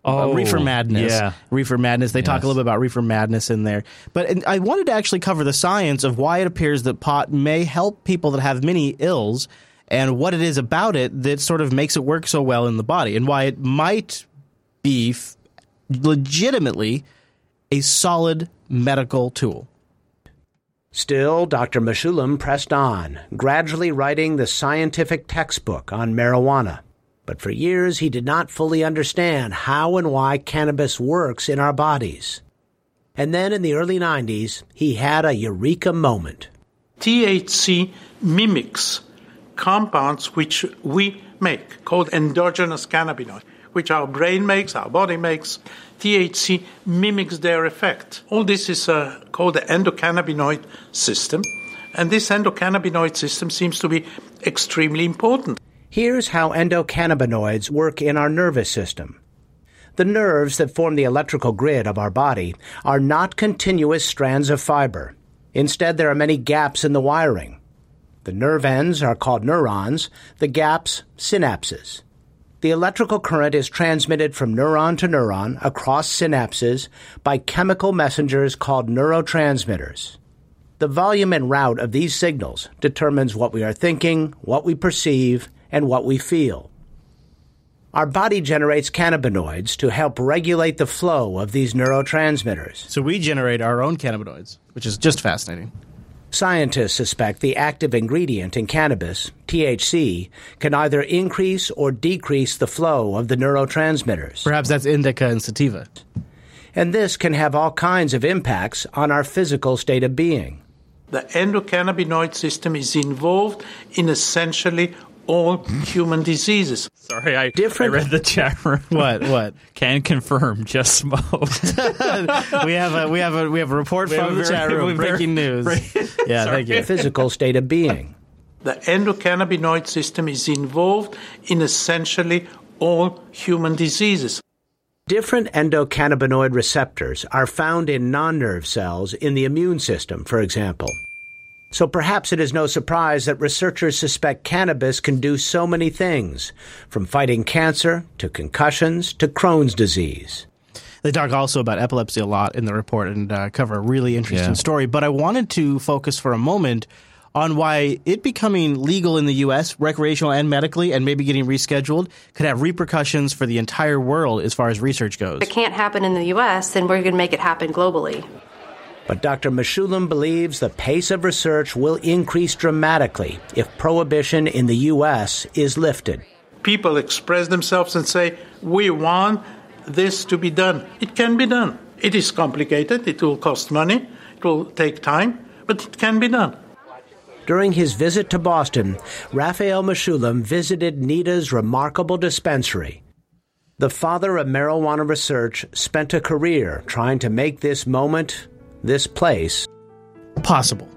Oh, uh, Reefer Madness. yeah. Reefer Madness. They talk a little bit about Reefer Madness in there. But and I wanted to actually cover the science of why it appears that pot may help people that have many ills and what it is about it that sort of makes it work so well in the body and why it might be f- legitimately a solid medical tool. Still, Dr. Mechoulam pressed on, gradually writing the scientific textbook on marijuana. But for years, he did not fully understand how and why cannabis works in our bodies. And then in the early 90s, he had a eureka moment. THC mimics compounds which we make, called endogenous cannabinoids, which our brain makes, our body makes. THC mimics their effect. All this is uh, called the endocannabinoid system, and this endocannabinoid system seems to be extremely important. Here's how endocannabinoids work in our nervous system. The nerves that form the electrical grid of our body are not continuous strands of fiber. Instead, there are many gaps in the wiring. The nerve ends are called neurons, the gaps, synapses. The electrical current is transmitted from neuron to neuron across synapses by chemical messengers called neurotransmitters. The volume and route of these signals determines what we are thinking, what we perceive, and what we feel. Our body generates cannabinoids to help regulate the flow of these neurotransmitters. So we generate our own cannabinoids, which is just fascinating. Scientists suspect the active ingredient in cannabis, THC, can either increase or decrease the flow of the neurotransmitters. Perhaps that's indica and sativa. And this can have all kinds of impacts on our physical state of being. The endocannabinoid system is involved in essentially all human diseases. Sorry, I, I read the chat room. What? What? Can confirm. Just smoked. we have a we have a we have a report We from the chat room. we very- Breaking news. yeah, Sorry. thank you. Physical state of being. The endocannabinoid system is involved in essentially all human diseases. Different endocannabinoid receptors are found in non nerve cells in the immune system, for example. So perhaps it is no surprise that researchers suspect cannabis can do so many things, from fighting cancer to concussions to Crohn's disease. They talk also about epilepsy a lot in the report and uh, cover a really interesting Yeah. story. But I wanted to focus for a moment on why it becoming legal in the U.S., recreational and medically, and maybe getting rescheduled, could have repercussions for the entire world as far as research goes. If it can't happen in the U.S., then we're going to make it happen globally. But Dr. Mechoulam believes the pace of research will increase dramatically if prohibition in the U.S. is lifted. People express themselves and say, We want this to be done. It can be done. It is complicated, it will cost money, It will take time, but it can be done. During his visit to Boston, Raphael Mechoulam visited Nita's remarkable dispensary. The father of marijuana research spent a career trying to make this moment, this place, possible.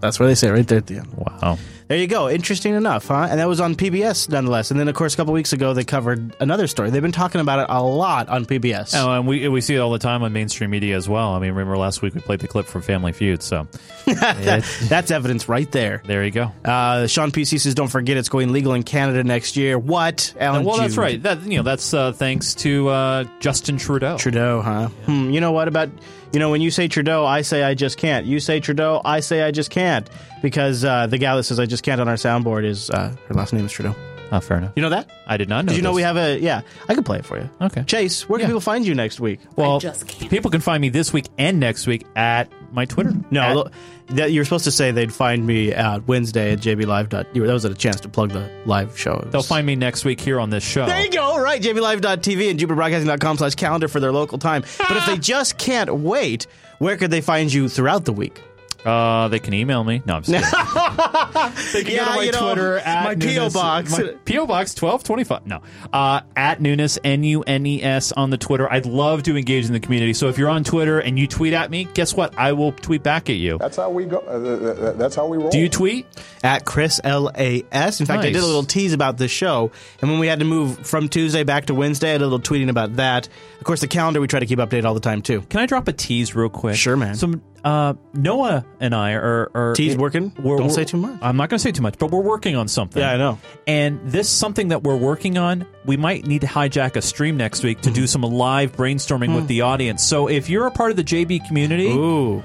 That's what they say right there at the end. Wow. There you go. Interesting enough, huh? And that was on PBS nonetheless. And then, of course, a couple weeks ago, they covered another story. They've been talking about it a lot on PBS. Oh, and we we see it all the time on mainstream media as well. I mean, remember last week we played the clip from Family Feud, so that's evidence right there. There you go. Uh, Sean PC says, "Don't forget, it's going legal in Canada next year." What? Alan well, that's right. That you know, that's uh, thanks to uh, Justin Trudeau. Trudeau, huh? Hmm, you know what about you know when you say Trudeau, I say I just can't. You say Trudeau, I say I just can't because uh, the gal that says I just can't on our soundboard is uh, her last name is Trudeau. Oh, fair enough. You know that? I did not know. Did you know this. we have a? Yeah, I can play it for you. Okay. Chase, where can people find you next week? Well, people can find me this week and next week at my Twitter. No, At- that you're supposed to say they'd find me at Wednesday at JBLive. That was a chance to plug the live show. they'll find me next week here on this show. There you go. Right. JBLive.tv and JupiterBroadcasting.com slash calendar for their local time. But if they ah! just can't wait, where could they find you throughout the week? Uh, they can email me. No, I'm just kidding. They can Yeah, go to my you know, Twitter at my P.O. Box. my PO box twelve twenty five. No, uh, at Nunes N U N E S on the Twitter. I'd love to engage in the community. So if you're on Twitter and you tweet at me, guess what? I will tweet back at you. That's how we go. Uh, that's how we roll. Do you tweet? At Chris L A S. In fact, I did a little tease about this show, and when we had to move from Tuesday back to Wednesday, I did a little tweeting about that. Of course, the calendar we try to keep updated all the time too. Can I drop a tease real quick? Sure, man. So uh, Noah and I are, are Tease working? we're- Don't we're- say too much. I'm not going to say too much, but we're working on something. Yeah, I know. And this something that we're working on. We might need to hijack a stream next week to do some live brainstorming with the audience. So if you're a part of the JB community, Ooh.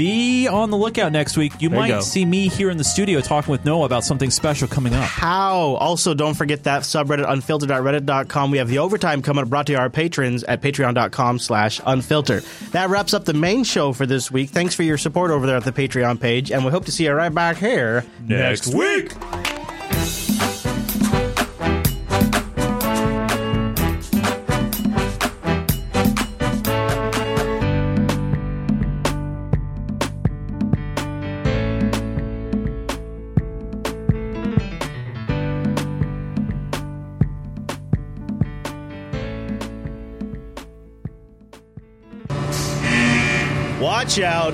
Be on the lookout next week. You There might go. see me here in the studio talking with Noah about something special coming up. How? Also, don't forget that subreddit, unfiltered.reddit.com. We have the overtime coming up brought to our patrons at patreon.com slash unfilter. That wraps up the main show for this week. Thanks for your support over there at the Patreon page, and we hope to see you right back here Next week. Watch out.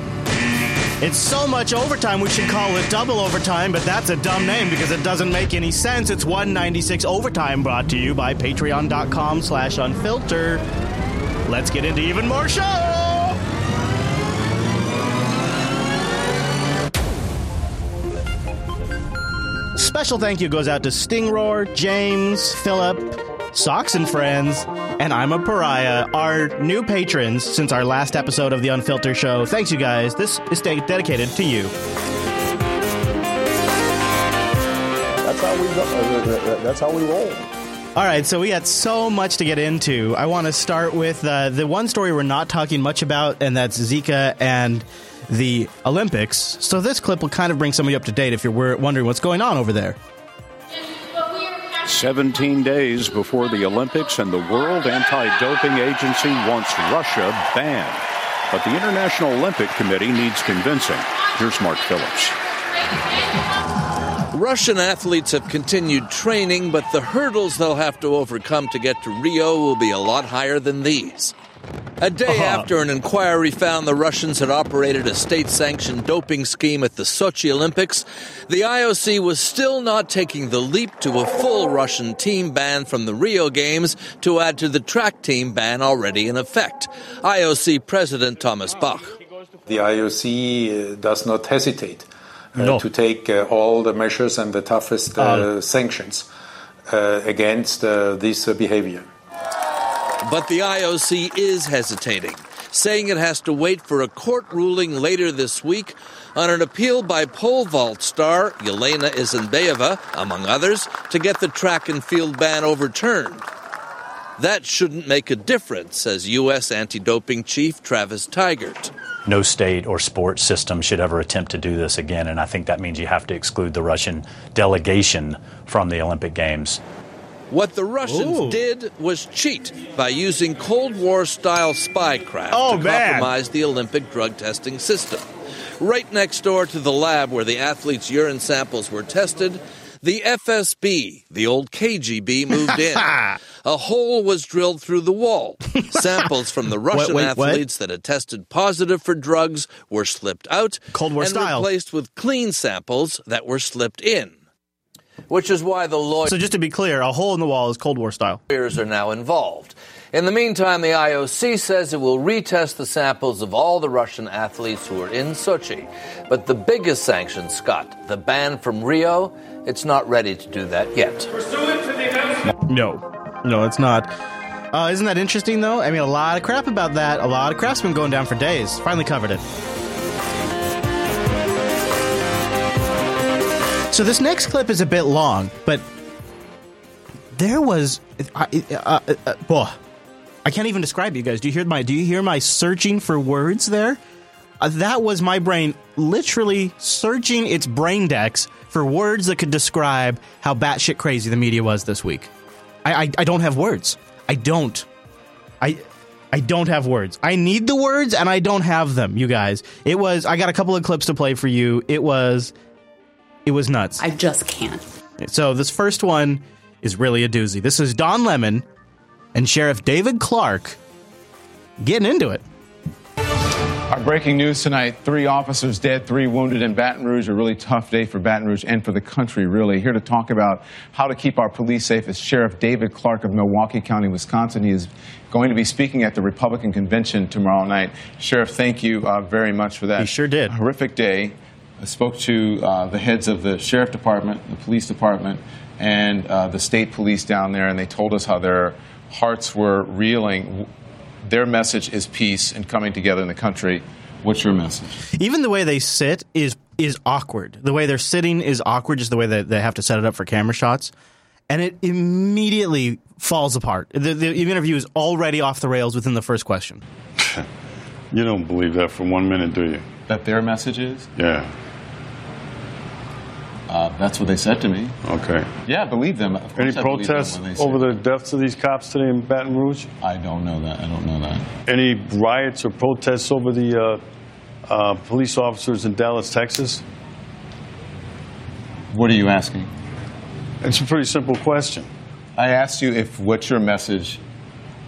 It's so much overtime, we should call it double overtime, but that's a dumb name because it doesn't make any sense. It's 196 overtime brought to you by patreon.com slash unfilter. Let's get into even more show! Special thank you goes out to Stingroar, James, Philip, Socks and Friends, and I'm a Pariah, our new patrons since our last episode of the Unfiltered Show. Thanks, you guys. This is de- dedicated to you. That's how we go. Uh, that's how we roll. All right, so we got so much to get into. I want to start with uh, the one story we're not talking much about, and that's Zika and the Olympics. So this clip will kind of bring some of you up to date if you're wondering what's going on over there. 17 days before the Olympics, and the World Anti Doping Agency wants Russia banned. But the International Olympic Committee needs convincing. Here's Mark Phillips. Russian athletes have continued training, but the hurdles they'll have to overcome to get to Rio will be a lot higher than these. A day Uh-huh. after an inquiry found the Russians had operated a state sanctioned doping scheme at the Sochi Olympics, the IOC was still not taking the leap to a full Russian team ban from the Rio Games to add to the track team ban already in effect. IOC President Thomas Bach. The IOC uh, does not hesitate uh, No. to take uh, all the measures and the toughest uh, Uh. sanctions uh, against uh, this uh, behavior. But the IOC is hesitating, saying it has to wait for a court ruling later this week on an appeal by pole vault star Yelena Isinbayeva, among others, to get the track and field ban overturned. That shouldn't make a difference, says U.S. anti doping chief Travis Tygart. no state or sports system should ever attempt to do this again. And I think that means you have to exclude the Russian delegation from the Olympic Games. What the Russians Ooh. did was cheat by using Cold War style spycraft Oh, to man. compromise the Olympic drug testing system. Right next door to the lab where the athletes' urine samples were tested, the FSB, the old KGB, moved in. A hole was drilled through the wall. Samples from the Russian wait, what? athletes that had tested positive for drugs were slipped out Cold War and style. replaced with clean samples that were slipped in. Which is why the lawyers So just to be clear, a hole in the wall is Cold War style. Lawyers are now involved. In the meantime, the IOC says it will retest the samples of all the Russian athletes who are in Sochi. But the biggest sanction, Scott, the ban from Rio, it's not ready to do that yet. No, no, it's not. Uh, isn't that interesting though? I mean, a lot of crap about that. A lot of crap's been going down for days. Finally covered it. So this next clip is a bit long, but there was, I, uh, uh, uh, boy, I can't even describe you guys. Do you hear my? Do you hear my searching for words there? Uh, that was my brain literally searching its brain decks for words that could describe how batshit crazy the media was this week. I, I, I don't have words. I don't. I I don't have words. I need the words and I don't have them, you guys. It was I got a couple of clips to play for you. It was it was nuts. I just can't. So this first one is really a doozy. This is Don Lemon and Sheriff David Clarke getting into it. Our breaking news tonight three officers dead, three wounded in Baton Rouge. A really tough day for Baton Rouge and for the country, really. Here to talk about how to keep our police safe is Sheriff David Clarke of Milwaukee County, Wisconsin. He is going to be speaking at the Republican convention tomorrow night. Sheriff, thank you uh, very much for that. He sure did. horrific day. I spoke to uh, the heads of the sheriff department, the police department, and uh, the state police down there, and they told us how their hearts were reeling. Their message is peace and coming together in the country. What's your message? Even the way they sit is is awkward. The way they're sitting is awkward, just the way that they have to set it up for camera shots. And it immediately falls apart. The, the interview is already off the rails within the first question. You don't believe that for one minute, do you? That their message is? Yeah. Uh, that's what they said to me. Okay. Yeah, I believe them. Of Any course I believe them protests say over the deaths of these cops today in Baton Rouge? I don't know that. I don't know that. Any riots or protests over the uh, uh, police officers in Dallas, Texas? What are you asking? It's a pretty simple question. I asked you if what's your message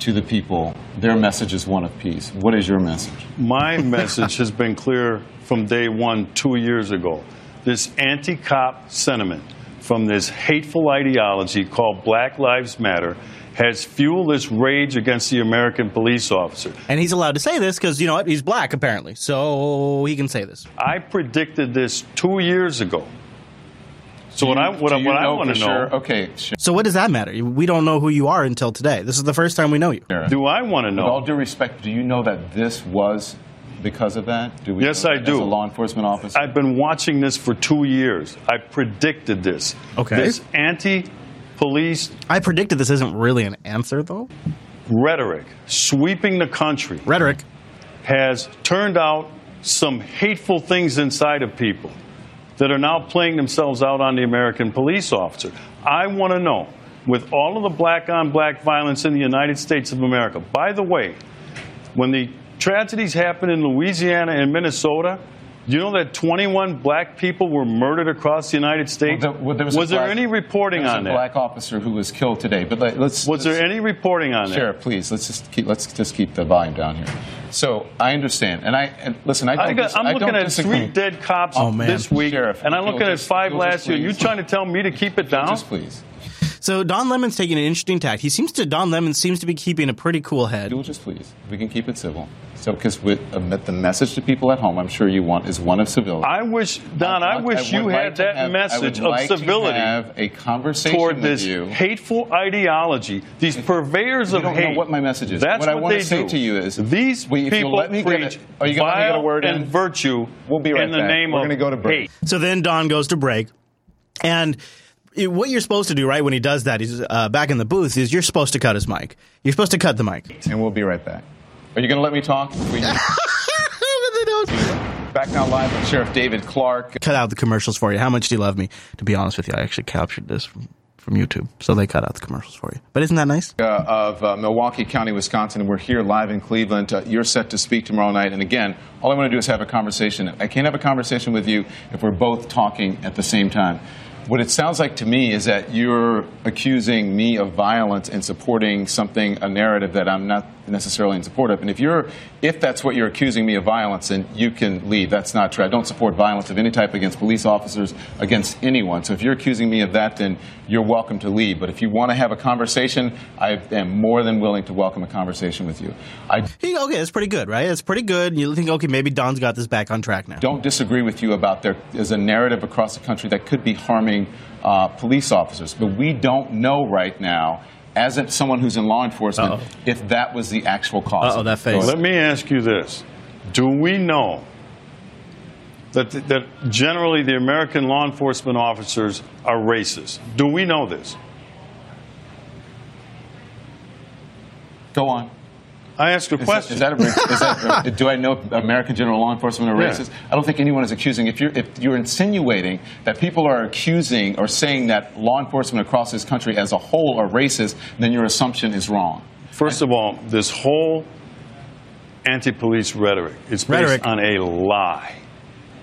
to the people. Their message is one of peace. What is your message? My message has been clear from day one, two years ago. This anti cop sentiment from this hateful ideology called Black Lives Matter has fueled this rage against the American police officer. And he's allowed to say this because, you know what, he's black apparently. So he can say this. I predicted this two years ago. So what I what, I- what I want to know, Okay. So what does that matter? We don't know who you are until today. This is the first time we know you. do I want to With know? all due respect, do you know that this was because of that? Do we Yes, I do. As a law enforcement officer. I've been watching this for two years. I predicted this. Okay. This anti-police I predicted this isn't really an answer, though. rhetoric sweeping the country Rhetoric. has turned out some hateful things inside of people that are now playing themselves out on the American police officer. I want to know, with all of the black on black violence in the United States of America, by the way, when the tragedies happen in Louisiana and Minnesota, Do you know that 21 black people were murdered across the United States? Well, there- well, there was, was a there black- any reporting there was on a that? black officer who was killed today. But let, let's. Was there any reporting on that? Sheriff, please let's just keep let's just keep the volume down here. So I understand, and I and listen. I don't. I got, dis- I'm I looking don't at disagree. three dead cops Oh, man. this week, Sheriff, and I'm you'll looking at five you'll just last year. You please- trying to tell me to keep it down? Just please. So Don Lemon's taking an interesting tack. He seems to Don Lemon seems to be keeping a pretty cool head. You'll just please. We can keep it civil. So because with uh, the message to people at home, I'm sure you want is one of civility. I wish, Don, I, want- wish would you like had to that have- I message would of like to civility have a conversation toward with this you. hateful ideology, these purveyors You of don't hate. know what my message is. That's What I what wanna say do. to you is, these Wait, if you'll people let me get preach are you gonna let me get a vile word in? and virtue We'll be right in the back. name We're of gonna go to break. hate. So then Don goes to break, and what you're supposed to do, right, when he does that, he's uh, back in the booth, is you're supposed to cut his mic. You're supposed to cut the mic. And we'll be right back. Are you going to let me talk? We- Back now live with Sheriff David Clarke. Cut out the commercials for you. How much do you love me? To be honest with you, I actually captured this from, from YouTube, so they cut out the commercials for you. But isn't that nice? Uh, of uh, Milwaukee County, Wisconsin. We're here live in Cleveland. Uh, you're set to speak tomorrow night. And again, all I want to do is have a conversation. I can't have a conversation with you if we're both talking at the same time. What it sounds like to me is that you're accusing me of violence and supporting something, a narrative that I'm not necessarily in support of. And if you're, if that's what you're accusing me of violence, then you can leave. That's not true. I don't support violence of any type against police officers, against anyone. So if you're accusing me of that, then you're welcome to leave. But if you want to have a conversation, I am more than willing to welcome a conversation with you. I okay, that's pretty good, right? It's pretty good. You think, okay, maybe Don's got this back on track now. don't disagree with you about there is a narrative across the country that could be harming uh, police officers, but we don't know right now. As a, someone who's in law enforcement, if that was the actual cause. Uh-oh, that face. Let me ask you this: Do we know that that generally the American law enforcement officers are racist? Do we know this? Go on. I ask a Is question. Is that, a, is that do I know American general law enforcement are Yeah. racist? I don't think anyone is accusing. If you're if you're insinuating that people are accusing or saying that law enforcement across this country as a whole are racist, then your assumption is wrong. First of all, this whole anti-police rhetoric is based Rhetoric. on a lie.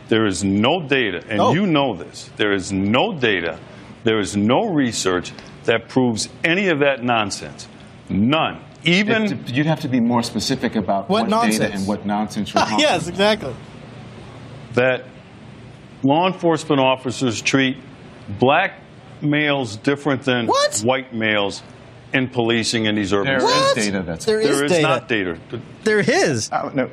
There is no data, and Oh. you know this. There is no data, there is no research that proves any of that nonsense. None. Even If- you'd have to be more specific about What what, data and what nonsense you're talking yes, exactly. that law enforcement officers treat black males different than What? white males in policing in these urban There is areas. data that's There is There is data. not data. There is. Uh, no,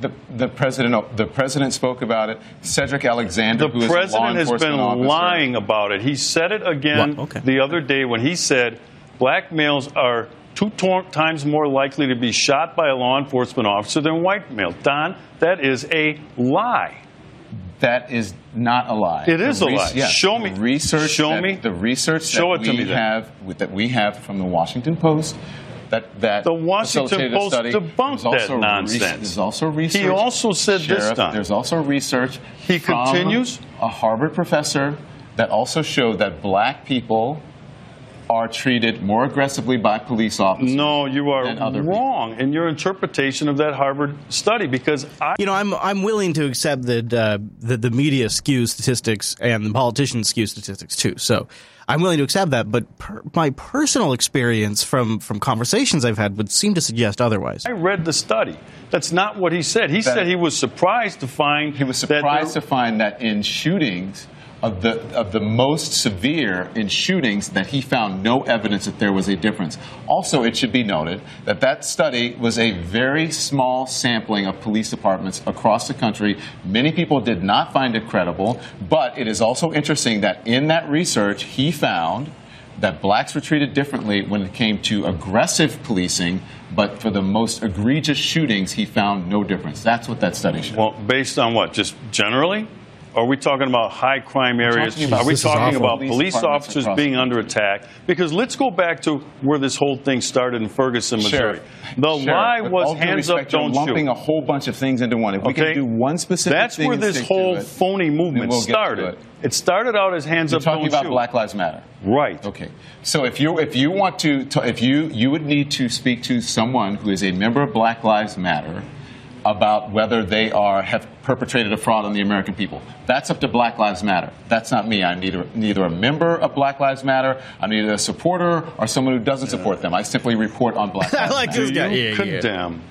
the, the president the president spoke about it. Cedric Alexander, The who is a law president has been officer, lying about it. He said it again Okay. the other day when he said black males are two times more likely to be shot by a law enforcement officer than white males. Don, that is a lie. That is not a lie. It is The a lie. yes, Show the me. Research. Show that- me. the research Show that it to we then. have that we have from the Washington Post. That that The Washington Post study. debunked that nonsense. There's also research. He also said this, Sheriff, Don. There's also research. He continues? A Harvard professor that also showed that black people are treated more aggressively by police officers. No, you are than other people. wrong in your interpretation of that Harvard study because I. You know, I'm I'm willing to accept that uh, that the media skews statistics and the politicians skew statistics too. So I'm willing to accept that. But per, my personal experience from from conversations I've had would seem to suggest otherwise. I read the study. That's not what he said. He That- said he was surprised to find He was that there- surprised to find that in shootings of the of the most severe in shootings that he found no evidence that there was a difference. Also, it should be noted that that study was a very small sampling of police departments across the country. Many people did not find it credible, but it is also interesting that in that research he found that blacks were treated differently when it came to aggressive policing, but for the most egregious shootings, he found no difference. That's what that study showed. Well, based on what? Just generally? Are we talking about high crime areas? talking about- Are we talking about Police police officers being under attack? Because let's go back to where this whole thing started in Ferguson, Missouri. Sheriff, The Sheriff, lie with was hands up, respect, you're don't lumping shoot. Lumping a whole bunch of things into one. If we Okay? can do one specific thing, That's where this whole it, phony movement we'll started. it. It started out as hands You're up, talking don't about shoot. Black Lives Matter. Right. Okay. So if you if you want to, to if you you would need to speak to someone who is a member of Black Lives Matter about whether they are have perpetrated a fraud on the American people. That's up to Black Lives Matter. That's not me. I'm neither neither a member of Black Lives Matter. I'm neither a supporter or someone who doesn't support them. I simply report on Black Lives I like Matter. this guy. Do you Yeah, yeah. condemn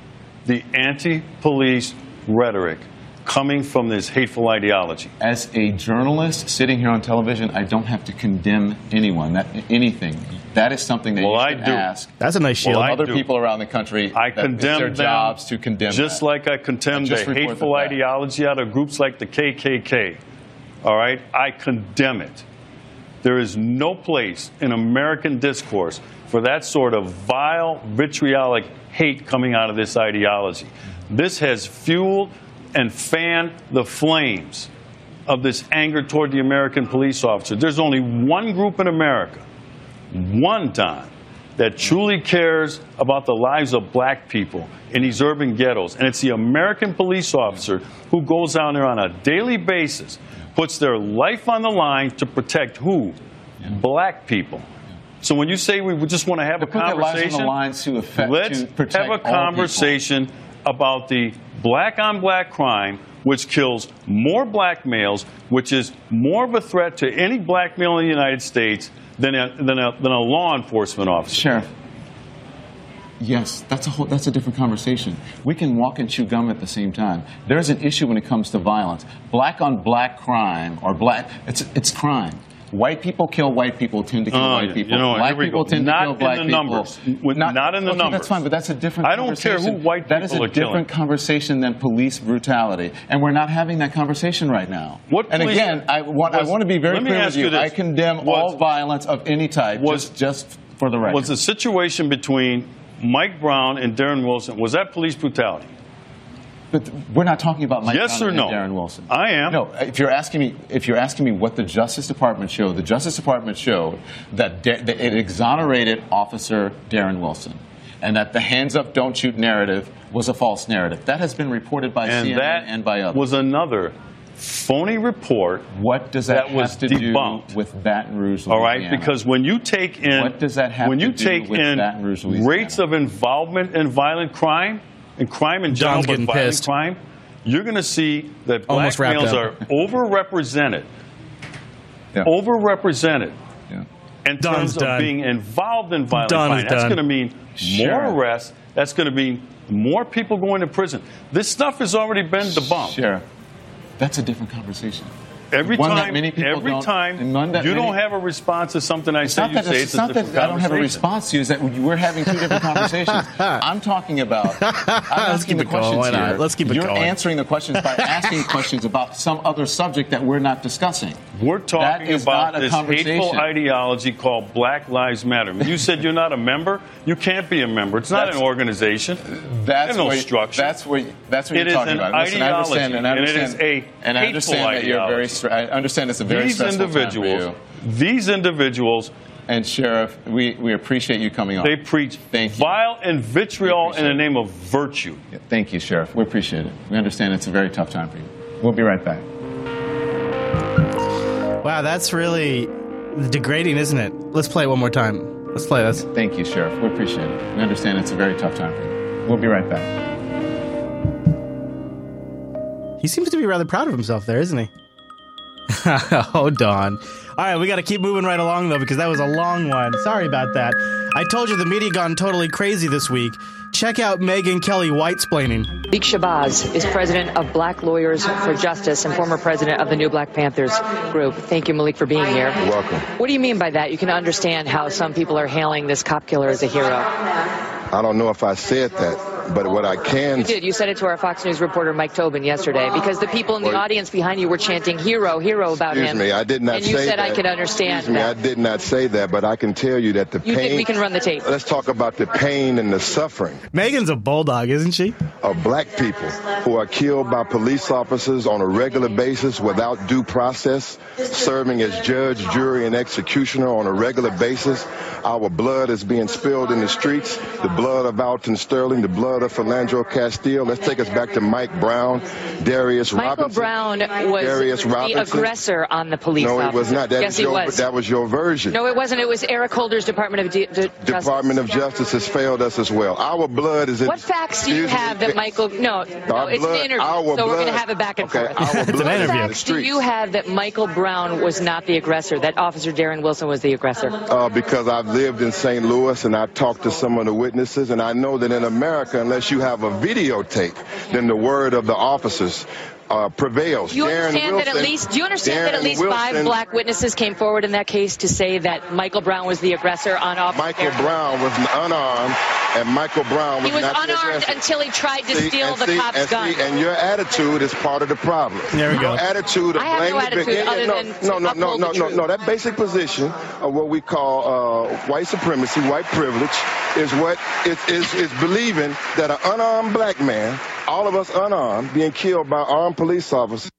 the anti-police rhetoric coming from this hateful ideology? As a journalist sitting here on television, I don't have to condemn anyone, that anything. That is something that Well, you I should do. ask. That's a nice shield. Well, other do. people around the country. I that it's condemn their them jobs to condemn. just that. like I condemn the hateful the ideology out of groups like the KKK. All right, I condemn it. There is no place in American discourse for that sort of vile, vitriolic hate coming out of this ideology. This has fueled and fanned the flames of this anger toward the American police officer. There's only one group in America, one time, that truly cares about the lives of black people in these urban ghettos. And it's the American police officer who goes down there on a daily basis, puts their life on the line to protect who? black people. So when you say we just want to have a put their lives on the conversation, line to affect- let's to protect have a conversation about the black on black crime, which kills more black males, which is more of a threat to any black male in the United States than a, than a, than a law enforcement officer. Sheriff. Yes, that's a whole, that's a different conversation. We can walk and chew gum at the same time. There's an issue when it comes to violence. Black on black crime or black it's it's crime. White people kill white people tend to kill Oh, white people. You know black people go. tend Not to kill in black the people. numbers. With- not in the okay, numbers. That's fine, but that's a different conversation. I don't care who white That is people a are killing. different conversation than police brutality. And we're not having that conversation right now. What and again, I want, I want to be very clear with you. you. I condemn Was- all violence of any type, Was- just, just for the record. Was the situation between Mike Brown and Darren Wilson was that police brutality? But we're not talking about Mike Yes or no? Darren Wilson. I am. No, if you're asking me, if you're asking me what the Justice Department showed, the Justice Department showed that, da- that it exonerated Officer Darren Wilson, and that the hands up, don't shoot narrative was a false narrative. That has been reported by and CNN that and by others. was another phony report. What does that, that was have to debunked. do with Baton Rouge? All right, Louisiana? because when you take in What does that have when to you take in rates of involvement in violent crime and crime in general, John's but violent pissed. crime, you're going to see that Almost black wrapped males up. are overrepresented. Yeah. Overrepresented. Yeah. In Don's terms done. of being involved in violent Don is crime, that's done. going to mean Sure. more arrests. That's going to mean more people going to prison. This stuff has already been debunked. Sheriff, that's a different conversation. Every One that time, many people every don't- time and one that you many- don't have a response to something I It's say, not you that, say it's, it's, a not that I don't have a response to you. Is that we're having two different conversations. I'm talking about. I'm asking keep the it going. questions Why not? here. Let's keep it You're going. answering the questions by asking questions about some other subject that we're not discussing. We're talking about a this hateful ideology called Black Lives Matter. You said you're not a member. You can't be a member. It's not That's- an organization. That's There's no what, structure. That's what. That's what It you're talking about. Listen, I understand, ideology, and I and it a and I hateful understand that you're very. Ideology. I understand it's a very these stressful time for individuals, you. these individuals, And sheriff, we, we appreciate you coming on. they preach Thank you. vile and vitriol in the name of virtue. Thank you, sheriff. We appreciate it. We understand it's a very tough time for you. We'll be right back. Wow, that's really degrading, isn't it? Let's play it one more time. Let's play this. Thank you, Sheriff. We appreciate it. We understand it's a very tough time for you. We'll be right back. He seems to be rather proud of himself there, isn't he? oh, Don. All right, we got to keep moving right along, though, because that was a long one. Sorry about that. I told you the media gone totally crazy this week. Check out Megyn Kelly whitesplaining. Malik Shabazz is president of Black Lawyers for Justice and former president of the New Black Panthers group. Thank you, Malik, for being here. You're welcome. What do you mean by that? You can understand how some people are hailing this cop killer as a hero. I don't know if I said that, but what I can You did. You said it to our Fox News reporter Mike Tobin yesterday because the people in the Well, audience behind you were chanting "hero, hero" about excuse him. me, I did not And you said that. I could understand Excuse me, I did not say that, but I can tell you that the You pain. did. We can run the tape. Let's talk about the pain and the suffering Megyn's a bulldog, isn't she? of black people who are killed by police officers on a regular basis without due process, serving as judge, jury, and executioner on a regular basis. Our blood is being spilled in the streets. The blood of Alton Sterling, the blood of Philando Castile. Let's take us back to Mike Brown, Darius Michael Robinson. Brown was Darius the Robinson. aggressor on the police No, it officer. was not. That yes, is he your, was. That was your version. No, it wasn't. It was Eric Holder's Department of D- D- Justice. Department of Justice has failed us as well. Our blood is in. What facts do you have that Michael? No, no, Our it's blood- an interview, our so we're going to have it back and Okay, forth. our It's an blood is in interview. the facts do you have that Michael Brown was not the aggressor? That Officer Darren Wilson was the aggressor? Uh, because I've lived in St. Louis and I've talked to some of the witnesses, and I know that in America, unless you have a videotape, then the word of the officers uh, prevails. You Darren understand that at least? Do you understand that at Darren least five black witnesses came forward in that case to say that Michael Brown was the aggressor on Officer? Michael Darren? Brown was unarmed, and Michael Brown was, He was not the unarmed aggressor. until he tried to See, steal the see- cop's and gun. see, and your attitude is part of the problem. There we go. Your attitude of I have no attitude victim- other no, than no, no, no, no, no, no. That basic position of what we call uh, white supremacy, white privilege, is what is, is, is believing that an unarmed black man, all of us unarmed, being killed by armed police officers.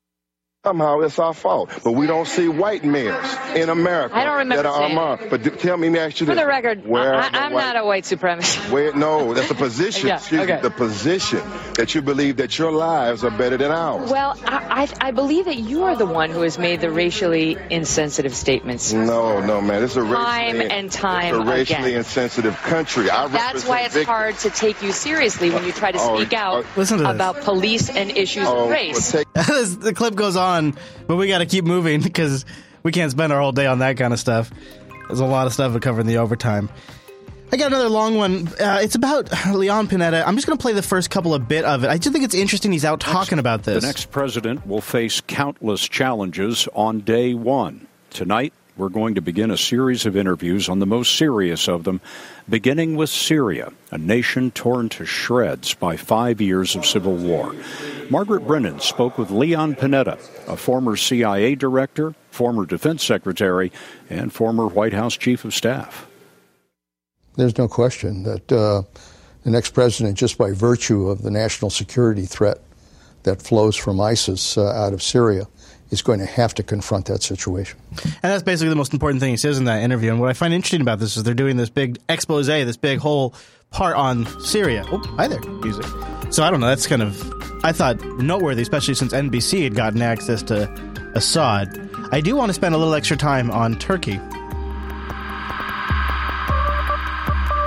Somehow it's our fault. But we don't see white mayors in America I don't remember that are saying armed. But d- tell me, let me ask you For the record, Where I, I'm white- not a white supremacist. Where, no, that's the position. Yeah, excuse me, the position that you believe that your lives are better than ours. Well, I, I, I believe that you are the one who has made the racially insensitive statements. No, no, man. This is a Time racially, and time it's a racially again. insensitive country. I That's why it's represent hard to take you seriously when you try to Oh, speak oh, out oh, listen to about police and issues Oh, of race. the clip goes on, but we got to keep moving because we can't spend our whole day on that kind of stuff. There's a lot of stuff to cover in the overtime. I got another long one. Uh, it's about Leon Panetta. I'm just going to play the first couple of bit of it. I do think it's interesting he's out talking about this. The next president will face countless challenges on day one. Tonight, we're going to begin a series of interviews on the most serious of them, beginning with Syria, a nation torn to shreds by five years of civil war. Margaret Brennan spoke with Leon Panetta, a former CIA director, former defense secretary, and former White House chief of staff. There's no question that uh, the next president, just by virtue of the national security threat that flows from ISIS uh, out of Syria, is going to have to confront that situation. And that's basically the most important thing he says in that interview. And what I find interesting about this is they're doing this big expose, this big whole part on Syria. Oh, hi there, music. So I don't know. That's kind of, I thought, noteworthy, especially since NBC had gotten access to Assad. I do want to spend a little extra time on Turkey.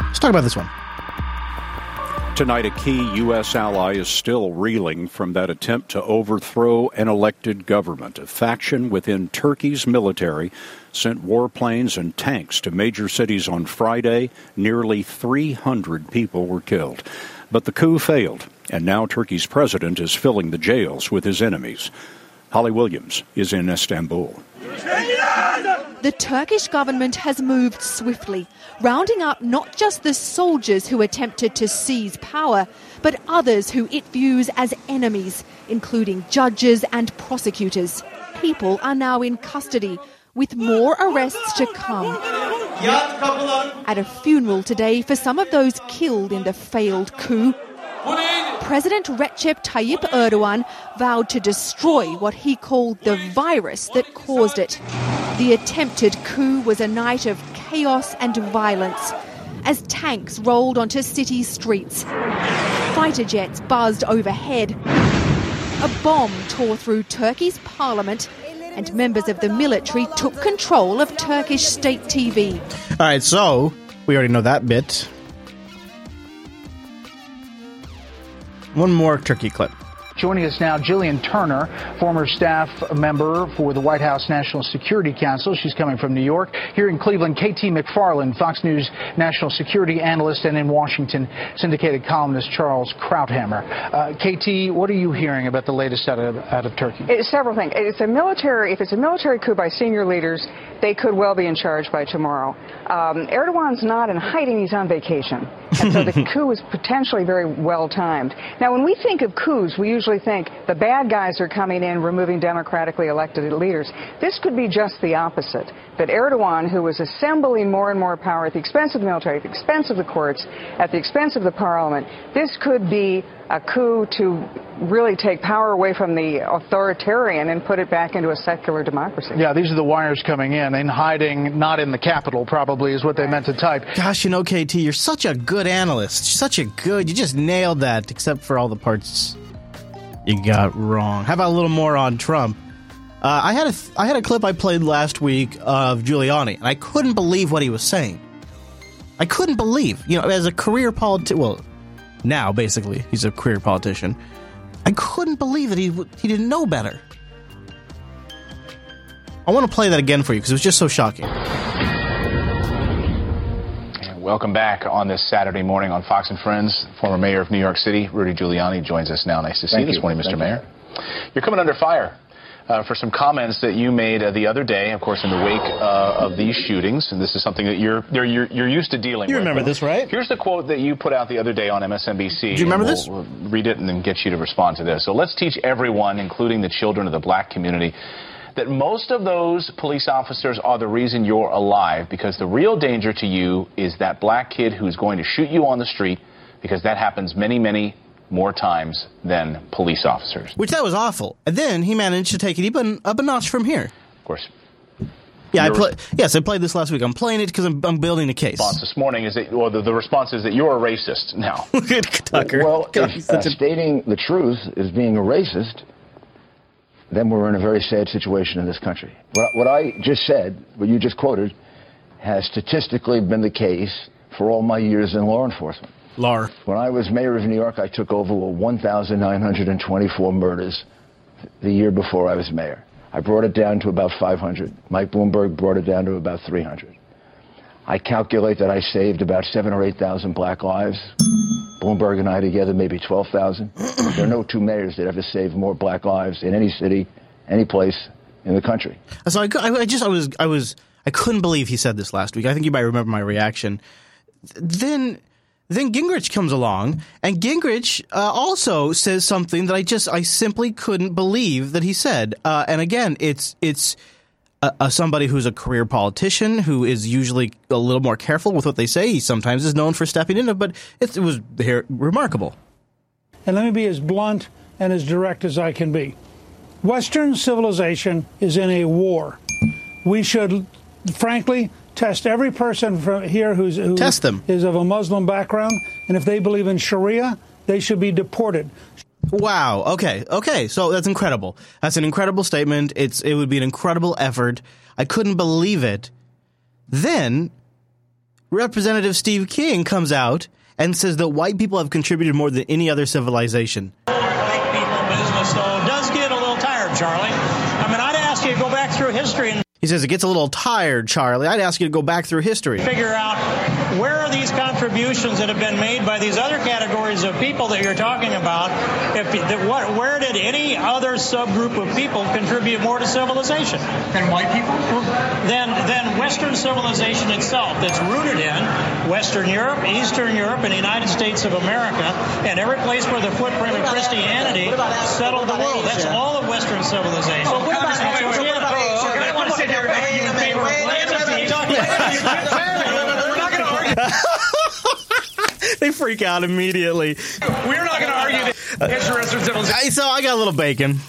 Let's talk about this one. Tonight, a key U.S. ally is still reeling from that attempt to overthrow an elected government. A faction within Turkey's military sent warplanes and tanks to major cities on Friday. Nearly 300 people were killed. But the coup failed, and now Turkey's president is filling the jails with his enemies. Holly Williams is in Istanbul. The Turkish government has moved swiftly, rounding up not just the soldiers who attempted to seize power, but others who it views as enemies, including judges and prosecutors. People are now in custody, with more arrests to come. At a funeral today for some of those killed in the failed coup, President Recep Tayyip Erdogan vowed to destroy what he called the virus that caused it. The attempted coup was a night of chaos and violence as tanks rolled onto city streets. Fighter jets buzzed overhead. A bomb tore through Turkey's parliament, and members of the military took control of Turkish state TV. All right, so we already know that bit. One more Turkey clip. Joining us now, Gillian Turner, former staff member for the White House National Security Council. She's coming from New York. Here in Cleveland, KT McFarland, Fox News national security analyst, and in Washington, syndicated columnist Charles Krauthammer. Uh, KT, what are you hearing about the latest out of, out of Turkey? It's several things. It's a military. If it's a military coup by senior leaders, they could well be in charge by tomorrow. Um, Erdogan's not in hiding; he's on vacation, and so the coup is potentially very well timed. Now, when we think of coups, we usually think the bad guys are coming in, removing democratically elected leaders. This could be just the opposite. That Erdogan, who was assembling more and more power at the expense of the military, at the expense of the courts, at the expense of the parliament, this could be a coup to really take power away from the authoritarian and put it back into a secular democracy. Yeah, these are the wires coming in, in hiding, not in the capital, probably, is what they meant to type. Gosh, you know, KT, you're such a good analyst. Such a good. You just nailed that, except for all the parts you got wrong. How about a little more on Trump? Uh, I had a I had a clip I played last week of Giuliani, and I couldn't believe what he was saying. I couldn't believe, you know, as a career politician. Well, now basically he's a career politician. I couldn't believe that he w- he didn't know better. I want to play that again for you because it was just so shocking. Welcome back on this Saturday morning on Fox and Friends. Former Mayor of New York City, Rudy Giuliani, joins us now. Nice to see Thank you this morning, Mr. Thank. Mayor. You're coming under fire uh, for some comments that you made uh, the other day, of course, in the wake uh, of these shootings. And this is something that you're you're, you're, you're used to dealing You with. You remember this, right? Here's the quote that you put out the other day on MSNBC. Do you remember this? We'll, we'll read it and then get you to respond to this. So let's teach everyone, including the children of the black community, that most of those police officers are the reason you're alive because the real danger to you is that black kid who's going to shoot you on the street because that happens many, many more times than police officers. Which that was awful. And then he managed to take it even up a notch from here. Of course. Yeah, I play, yes, I played this last week. I'm playing it because I'm, I'm building a case. Response this morning is that, well, the, the response is that you're a racist now. Tucker. Well, God, if uh, a- stating the truth is being a racist, then we're in a very sad situation in this country. What, what I just said, what you just quoted, has statistically been the case for all my years in law enforcement. Lar. When I was mayor of New York, I took over 1,924 murders the year before I was mayor. I brought it down to about 500. Mike Bloomberg brought it down to about 300. I calculate that I saved about seven or 8,000 black lives. Bloomberg and I together, maybe 12,000. there are no two mayors that ever saved more black lives in any city, any place in the country. So I, I, just I was I was I couldn't believe he said this last week. I think you might remember my reaction. Then then Gingrich comes along, and Gingrich uh, also says something that I just I simply couldn't believe that he said. Uh, and again, it's it's. Uh, uh, somebody who's a career politician who is usually a little more careful with what they say. He sometimes is known for stepping in, but it, it was here, remarkable. And let me be as blunt and as direct as I can be. Western civilization is in a war. We should, frankly, test every person from here who's who Test them. is of a Muslim background, and if they believe in Sharia, they should be deported. Wow. Okay. Okay. So that's incredible. That's an incredible statement. It's it would be an incredible effort. I couldn't believe it. Then Representative Steve King comes out and says that white people have contributed more than any other civilization. White people business, though, does get a little tired, Charlie. I mean, I'd ask you to go back through history and He says it gets a little tired, Charlie. I'd ask you to go back through history. figure out where are these contributions that have been made by these other categories of people that you're talking about. If that what, where did any other subgroup of people contribute more to civilization than white people? Than than Western civilization itself, that's rooted in Western Europe, Eastern Europe, and the United States of America, and every place where the footprint of Christianity settled the world. That's all of Western civilization. Well, what about Congressman, Asia? forget- What about Asia? I don't want to sit here and argue in favor of philanthropy. We're not going to argue. they freak out immediately. We're not going to argue that it's I, so I got a little bacon.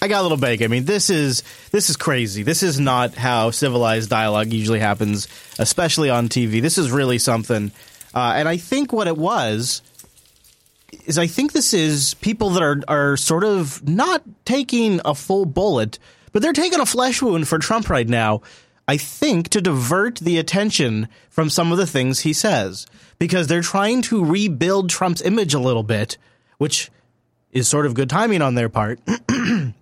I got a little bacon. I mean, this is this is crazy. This is not how civilized dialogue usually happens, especially on TV. This is really something. Uh, and I think what it was is I think this is people that are are sort of not taking a full bullet, but they're taking a flesh wound for Trump right now. I think to divert the attention from some of the things he says because they're trying to rebuild Trump's image a little bit, which is sort of good timing on their part. and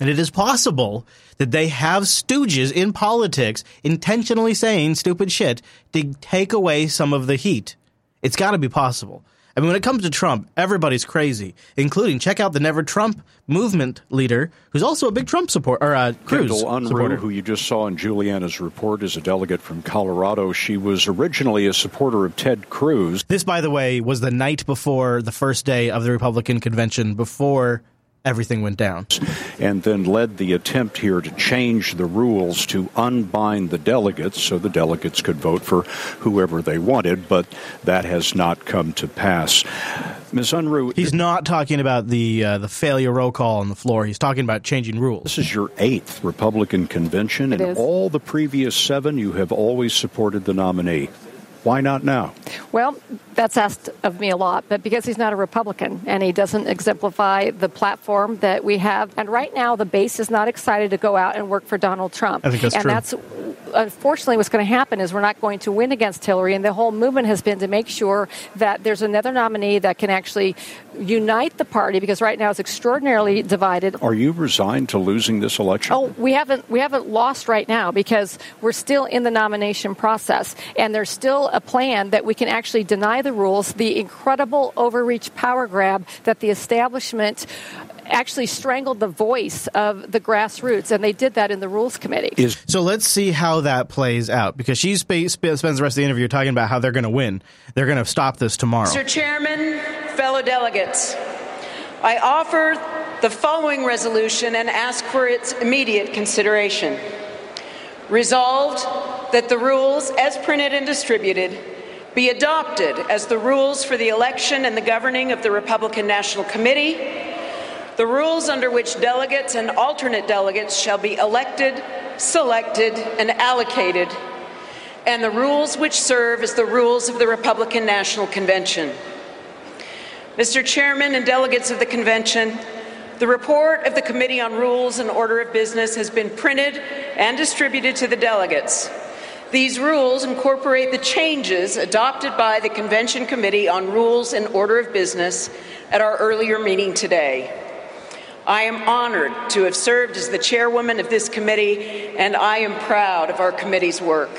it is possible that they have stooges in politics intentionally saying stupid shit to take away some of the heat. It's got to be possible. I mean, when it comes to Trump, everybody's crazy, including check out the Never Trump movement leader, who's also a big Trump support or uh, Cruz Kendall Unruh, supporter. who you just saw in Julianna's report, is a delegate from Colorado. She was originally a supporter of Ted Cruz. This, by the way, was the night before the first day of the Republican convention, before everything went down. and then led the attempt here to change the rules to unbind the delegates so the delegates could vote for whoever they wanted, but that has not come to pass. Ms. Unruh, He's not talking about the uh, the failure roll call on the floor. He's talking about changing rules. This is your eighth Republican convention, It and is. all the previous seven, you have always supported the nominee. Why not now? Well, that's asked of me a lot, but because he's not a Republican and he doesn't exemplify the platform that we have. And right now, the base is not excited to go out and work for Donald Trump. I think that's and true. that's unfortunately what's going to happen is we're not going to win against Hillary. And the whole movement has been to make sure that there's another nominee that can actually unite the party because right now it's extraordinarily divided. Are you resigned to losing this election? Oh, we haven't we haven't lost right now because we're still in the nomination process, and there's still a plan that we can actually deny the rules. The incredible overreach power grab that the establishment actually strangled the voice of the grassroots, and they did that in the rules committee. so let's see how that plays out because she sp- sp- spends the rest of the interview talking about how they're going to win. They're going to stop this tomorrow. Mr. Chairman, fellow delegates, I offer the following resolution and ask for its immediate consideration. Resolved that the rules, as printed and distributed, be adopted as the rules for the election and the governing of the Republican National Committee, the rules under which delegates and alternate delegates shall be elected, selected, and allocated, and the rules which serve as the rules of the Republican National Convention. Mr. Chairman and delegates of the convention, the report of the Committee on Rules and Order of Business has been printed and distributed to the delegates. These rules incorporate the changes adopted by the Convention Committee on Rules and Order of Business at our earlier meeting today. I am honored to have served as the chairwoman of this committee, and I am proud of our committee's work.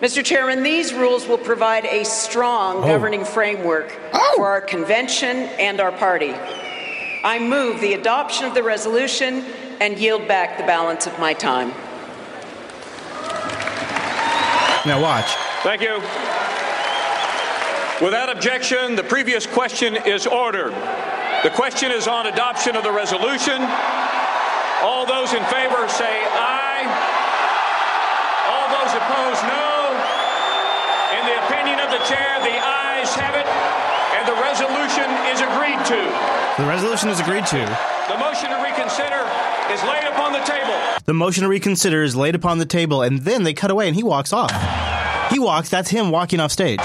Mr. Chairman, these rules will provide a strong oh. governing framework oh. for our convention and our party. I move the adoption of the resolution and yield back the balance of my time. Now watch. Thank you. Without objection, the previous question is ordered. The question is on adoption of the resolution. All those in favor say aye. All those opposed, no. In the opinion of the chair, the ayes have it, and the resolution is agreed to. The resolution is agreed to. The motion to reconsider is laid upon the table. The motion to reconsider is laid upon the table, and then they cut away and he walks off. He walks, that's him walking off stage.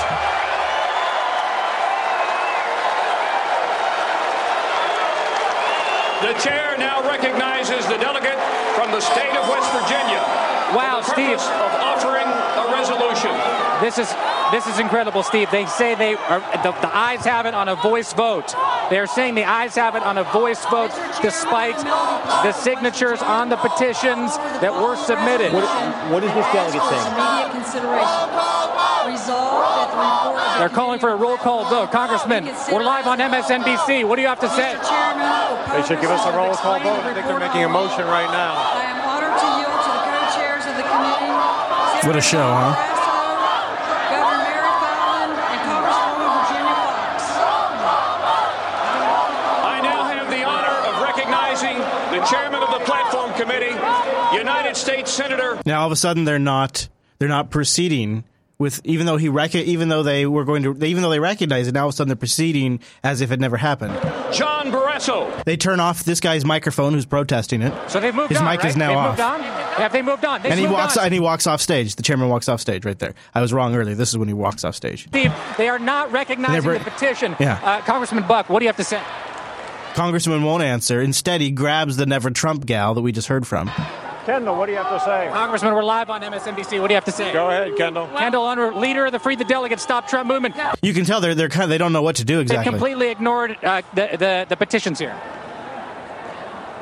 The chair now recognizes the delegate from the state of West Virginia. Wow, for the Steve. Of offering a resolution. This is this is incredible, Steve. They say they are the, the ayes have it on a voice vote. They are saying the ayes have it on a voice vote, despite the signatures on the petitions that were submitted. What is this delegate saying? Immediate consideration. Resolved that the report They're calling for a roll call vote. Congressman, we're live on MSNBC. What do you have to say? They should give us a roll call vote. I think they're making a motion right now. I am honored to yield to the co-chairs of the committee. What a show, huh? Committee, United States Senator Now all of a sudden they're not they're not proceeding with even though he rec- even though they were going to even though they recognize it now all of a sudden they're proceeding as if it never happened. John Barrasso. They turn off this guy's microphone who's protesting it. So they've moved His on. mic right? is now they've off. Have they moved on? They've and he walks on. and he walks off stage. The chairman walks off stage right there. I was wrong earlier. This is when he walks off stage. Steve, they are not recognizing They're the petition. Yeah. Uh, Congressman Buck, what do you have to say? Congressman won't answer. Instead, he grabs the Never Trump gal that we just heard from. Kendall, what do you have to say? Congressman, we're live on MSNBC. What do you have to say? Go ahead, Kendall. Kendall Unruh, leader of the Free the Delegate Stop Trump movement. You can tell they're they're kind of, they don't know what to do exactly. They completely ignored uh, the, the the petitions here.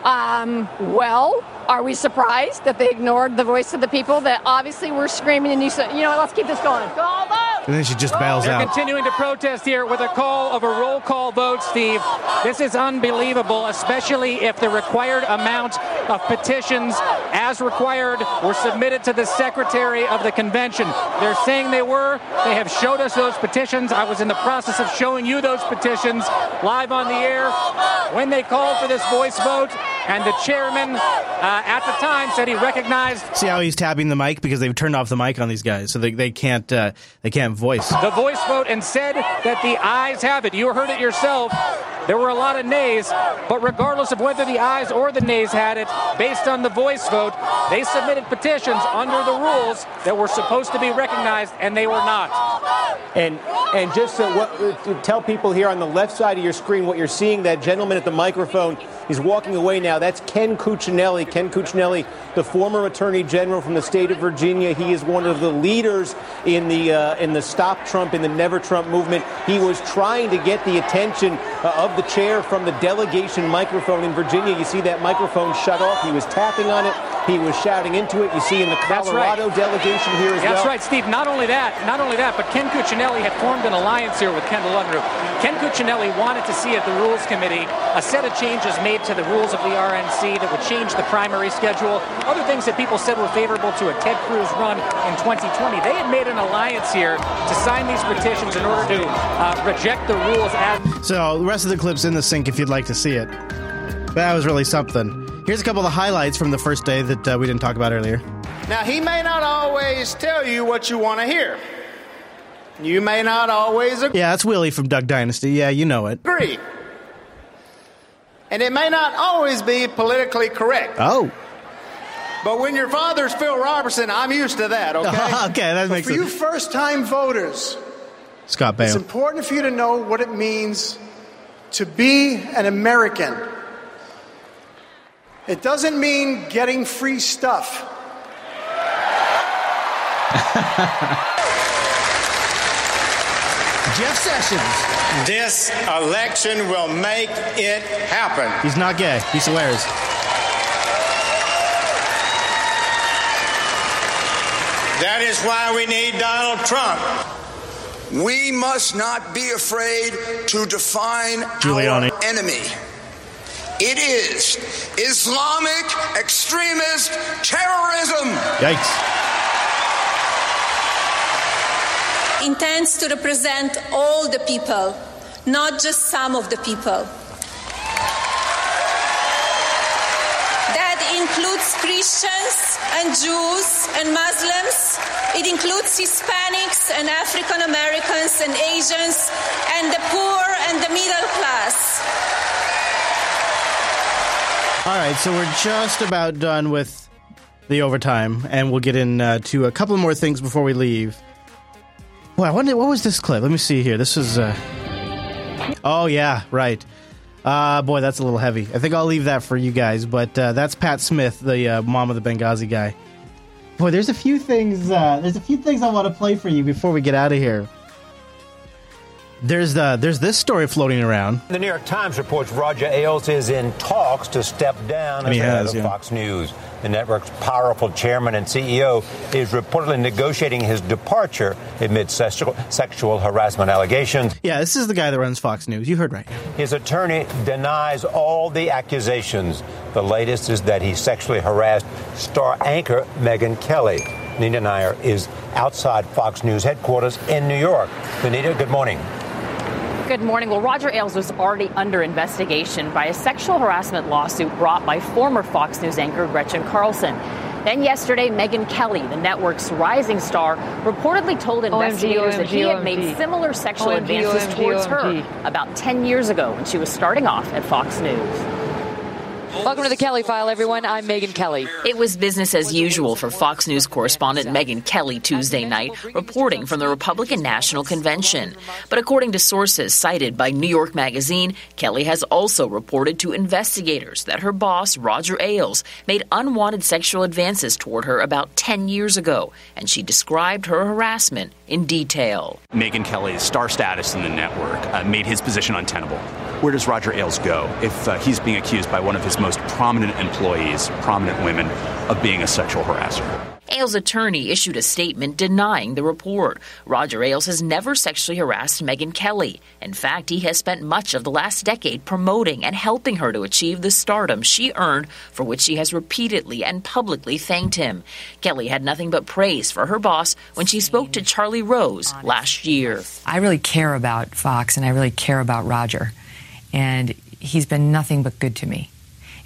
Um, well, are we surprised that they ignored the voice of the people that obviously were screaming and you said, you know what, let's keep this going. Go vote! And then she just bails They're out. continuing to protest here with a call of a roll call vote, Steve. This is unbelievable, especially if the required amount of petitions, as required, were submitted to the Secretary of the Convention. They're saying they were. They have showed us those petitions. I was in the process of showing you those petitions live on the air when they called for this voice vote. And the chairman uh, at the time said he recognized See how he's tapping the mic because they've turned off the mic on these guys, so they, they can't uh, they can't voice. the voice vote and said that the ayes have it. You heard it yourself. There were a lot of nays, but regardless of whether the ayes or the nays had it, based on the voice vote, they submitted petitions under the rules that were supposed to be recognized, and they were not. And and just so what, to tell people here on the left side of your screen what you're seeing, that gentleman at the microphone, he's walking away now. That's Ken Cuccinelli. Ken Cuccinelli, the former Attorney General from the state of Virginia. He is one of the leaders in the uh, in the Stop Trump in the Never Trump movement. He was trying to get the attention uh, of the chair from the delegation microphone in Virginia. You see that microphone shut off. He was tapping on it. He was shouting into it. You see in the That's right. Colorado delegation here as well. That's right, Steve. Not only that, not only that, but Ken Cuccinelli had formed an alliance here with Kendall Unruh. Ken Cuccinelli wanted to see at the Rules Committee a set of changes made to the rules of the RNC that would change the primary schedule, other things that people said were favorable to a Ted Cruz run in 2020. They had made an alliance here to sign these petitions in order to uh, reject the rules as. So the rest of the clip's in the sync if you'd like to see it. That was really something. Here's a couple of the highlights from the first day that uh, we didn't talk about earlier. Now, he may not always tell you what you want to hear, You may not always agree. Yeah, that's Willie from Duck Dynasty. Yeah, you know it. And it may not always be politically correct. Oh. But when your father's Phil Robertson, I'm used to that, okay? okay, that But makes For you first time voters, Scott it's important for you to know what it means to be an American. It doesn't mean getting free stuff. Jeff Sessions. This election will make it happen. He's not gay. He's hilarious. That is why we need Donald Trump. We must not be afraid to define Giuliani. our enemy. It is Islamic extremist terrorism. Yikes. Intends to represent all the people, not just some of the people. That includes Christians and Jews and Muslims. It includes Hispanics and African Americans and Asians and the poor and the middle class. All right, so we're just about done with the overtime, and we'll get in uh, a couple more things before we leave. Boy, I wonder what was this clip? Let me see here. This is. Uh... Oh yeah, right. Uh, boy, that's a little heavy. I think I'll leave that for you guys. But uh, that's Pat Smith, the uh, mom of the Benghazi guy. Boy, there's a few things. Uh, there's a few things I want to play for you before we get out of here. There's the there's this story floating around. The New York Times reports Roger Ailes is in talks to step down as he head has, of yeah. Fox News. The network's powerful chairman and CEO is reportedly negotiating his departure amid sexual, sexual harassment allegations. Yeah, this is the guy that runs Fox News. You heard right. His attorney denies all the accusations. The latest is that he sexually harassed star anchor Megyn Kelly. Nina Nair is outside Fox News headquarters in New York. Anita, good morning. Good morning. Well, Roger Ailes was already under investigation by a sexual harassment lawsuit brought by former Fox News anchor Gretchen Carlson. Then yesterday, Megyn Kelly, the network's rising star, reportedly told investigators that he had made similar sexual OMG, advances towards her about 10 years ago when she was starting off at Fox News. Welcome to the Kelly File, everyone. I'm Megyn Kelly. It was business as usual for Fox News correspondent Megyn Kelly Tuesday night, reporting from the Republican National Convention. But according to sources cited by New York Magazine, Kelly has also reported to investigators that her boss, Roger Ailes, made unwanted sexual advances toward her about 10 years ago, and she described her harassment in detail. Megyn Kelly's star status in the network uh, made his position untenable. Where does Roger Ailes go if uh, he's being accused by one of his most prominent employees, prominent women, of being a sexual harasser? Ailes' attorney issued a statement denying the report. Roger Ailes has never sexually harassed Megyn Kelly. In fact, he has spent much of the last decade promoting and helping her to achieve the stardom she earned, for which she has repeatedly and publicly thanked him. Kelly had nothing but praise for her boss when she spoke to Charlie Rose last year. I really care about Fox and I really care about Roger. And he's been nothing but good to me.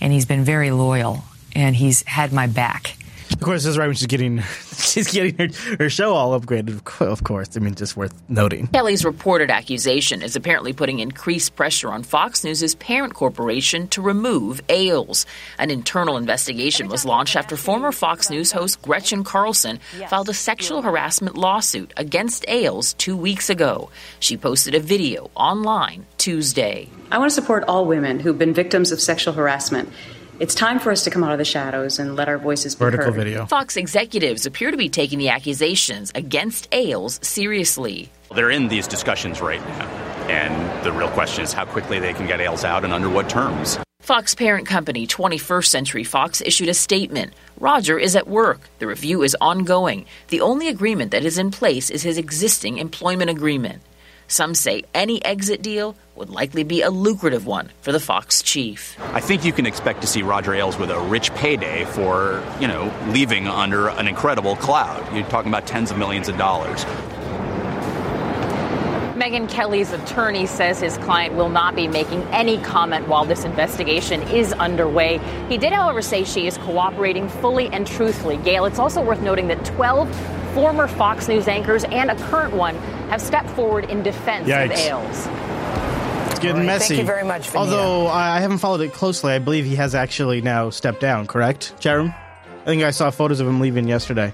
And he's been very loyal and he's had my back. Of course, this is right when she's getting she's getting her, her show all upgraded. Of Of course, I mean, just worth noting. Kelly's reported accusation is apparently putting increased pressure on Fox News' parent corporation to remove Ailes. An internal investigation was launched after former Fox News host Gretchen Carlson filed a sexual harassment lawsuit against Ailes two weeks ago. She posted a video online Tuesday. I want to support all women who've been victims of sexual harassment. It's time for us to come out of the shadows and let our voices be heard. video. Fox executives appear to be taking the accusations against Ailes seriously. They're in these discussions right now, and the real question is how quickly they can get Ailes out and under what terms. Fox parent company 21st Century Fox issued a statement. Roger is at work. The review is ongoing. The only agreement that is in place is his existing employment agreement. Some say any exit deal would likely be a lucrative one for the Fox chief. I think you can expect to see Roger Ailes with a rich payday for, you know, leaving under an incredible cloud. You're talking about tens of millions of dollars. Megyn Kelly's attorney says his client will not be making any comment while this investigation is underway. He did, however, say she is cooperating fully and truthfully. Gail, it's also worth noting that 12 former Fox News anchors and a current one have stepped forward in defense Yikes. of Ailes. It's getting All right, messy. thank you very much, Vinita. Although I I haven't followed it closely, I believe he has actually now stepped down. Correct, Jerem? I think I saw photos of him leaving yesterday.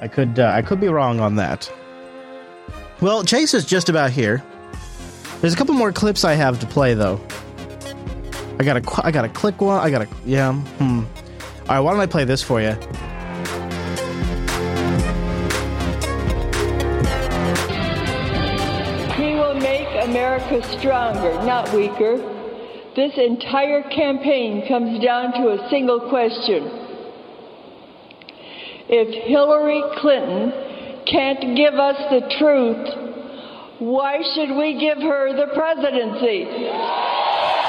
I could uh, I could be wrong on that. Well, Chase is just about here. There's a couple more clips I have to play though. I gotta qu- I gotta click one. I gotta yeah. Hmm. All right, why don't I play this for you? America stronger, not weaker. This entire campaign comes down to a single question. If Hillary Clinton can't give us the truth, why should we give her the presidency?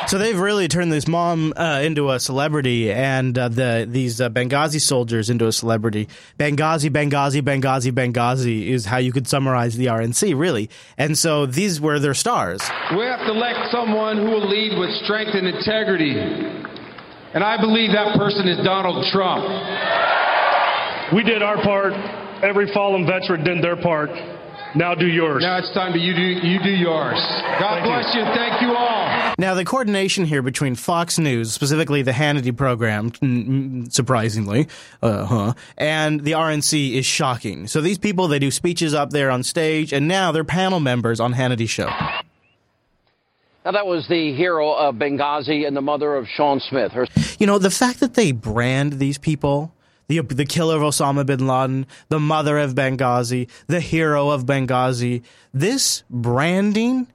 So they've really turned this mom uh, into a celebrity, and uh, the these uh, Benghazi soldiers into a celebrity. Benghazi, Benghazi, Benghazi, Benghazi is how you could summarize the RNC, really. And so these were their stars. We have to elect someone who will lead with strength and integrity. And I believe that person is Donald Trump. We did our part. Every fallen veteran did their part. Now do yours. Now it's time to you do you do yours. God Thank bless you. Thank you all. Now, the coordination here between Fox News, specifically the Hannity program, surprisingly, uh huh, and the RNC is shocking. So these people, they do speeches up there on stage, and now they're panel members on Hannity show. Now, that was the hero of Benghazi and the mother of Sean Smith. Her You know, the fact that they brand these people, the the killer of Osama bin Laden, the mother of Benghazi, the hero of Benghazi, this branding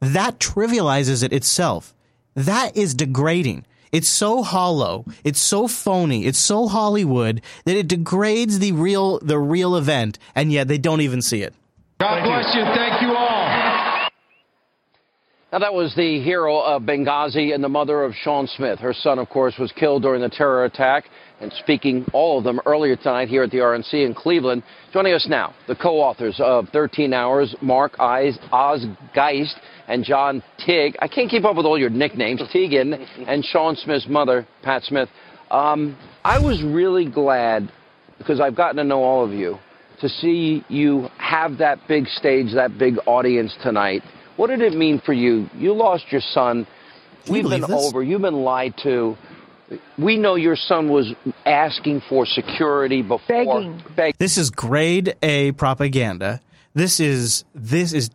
that trivializes it itself. That is degrading. It's so hollow, it's so phony, it's so Hollywood that it degrades the real the real event and yet they don't even see it. God bless you. Thank you all. Now, that was the hero of Benghazi and the mother of Sean Smith. Her son, of course, was killed during the terror attack. And speaking all of them earlier tonight here at the RNC in Cleveland. Joining us now, the co authors of 13 Hours, Mark Oz, Oz Geist and John Tig. I can't keep up with all your nicknames, Tiegen, and Sean Smith's mother, Pat Smith. Um, I was really glad, because I've gotten to know all of you, to see you have that big stage, that big audience tonight. What did it mean for you? You lost your son. We've been this? over. You've been lied to. We know your son was asking for security before. Begging. This is grade A propaganda. This is this is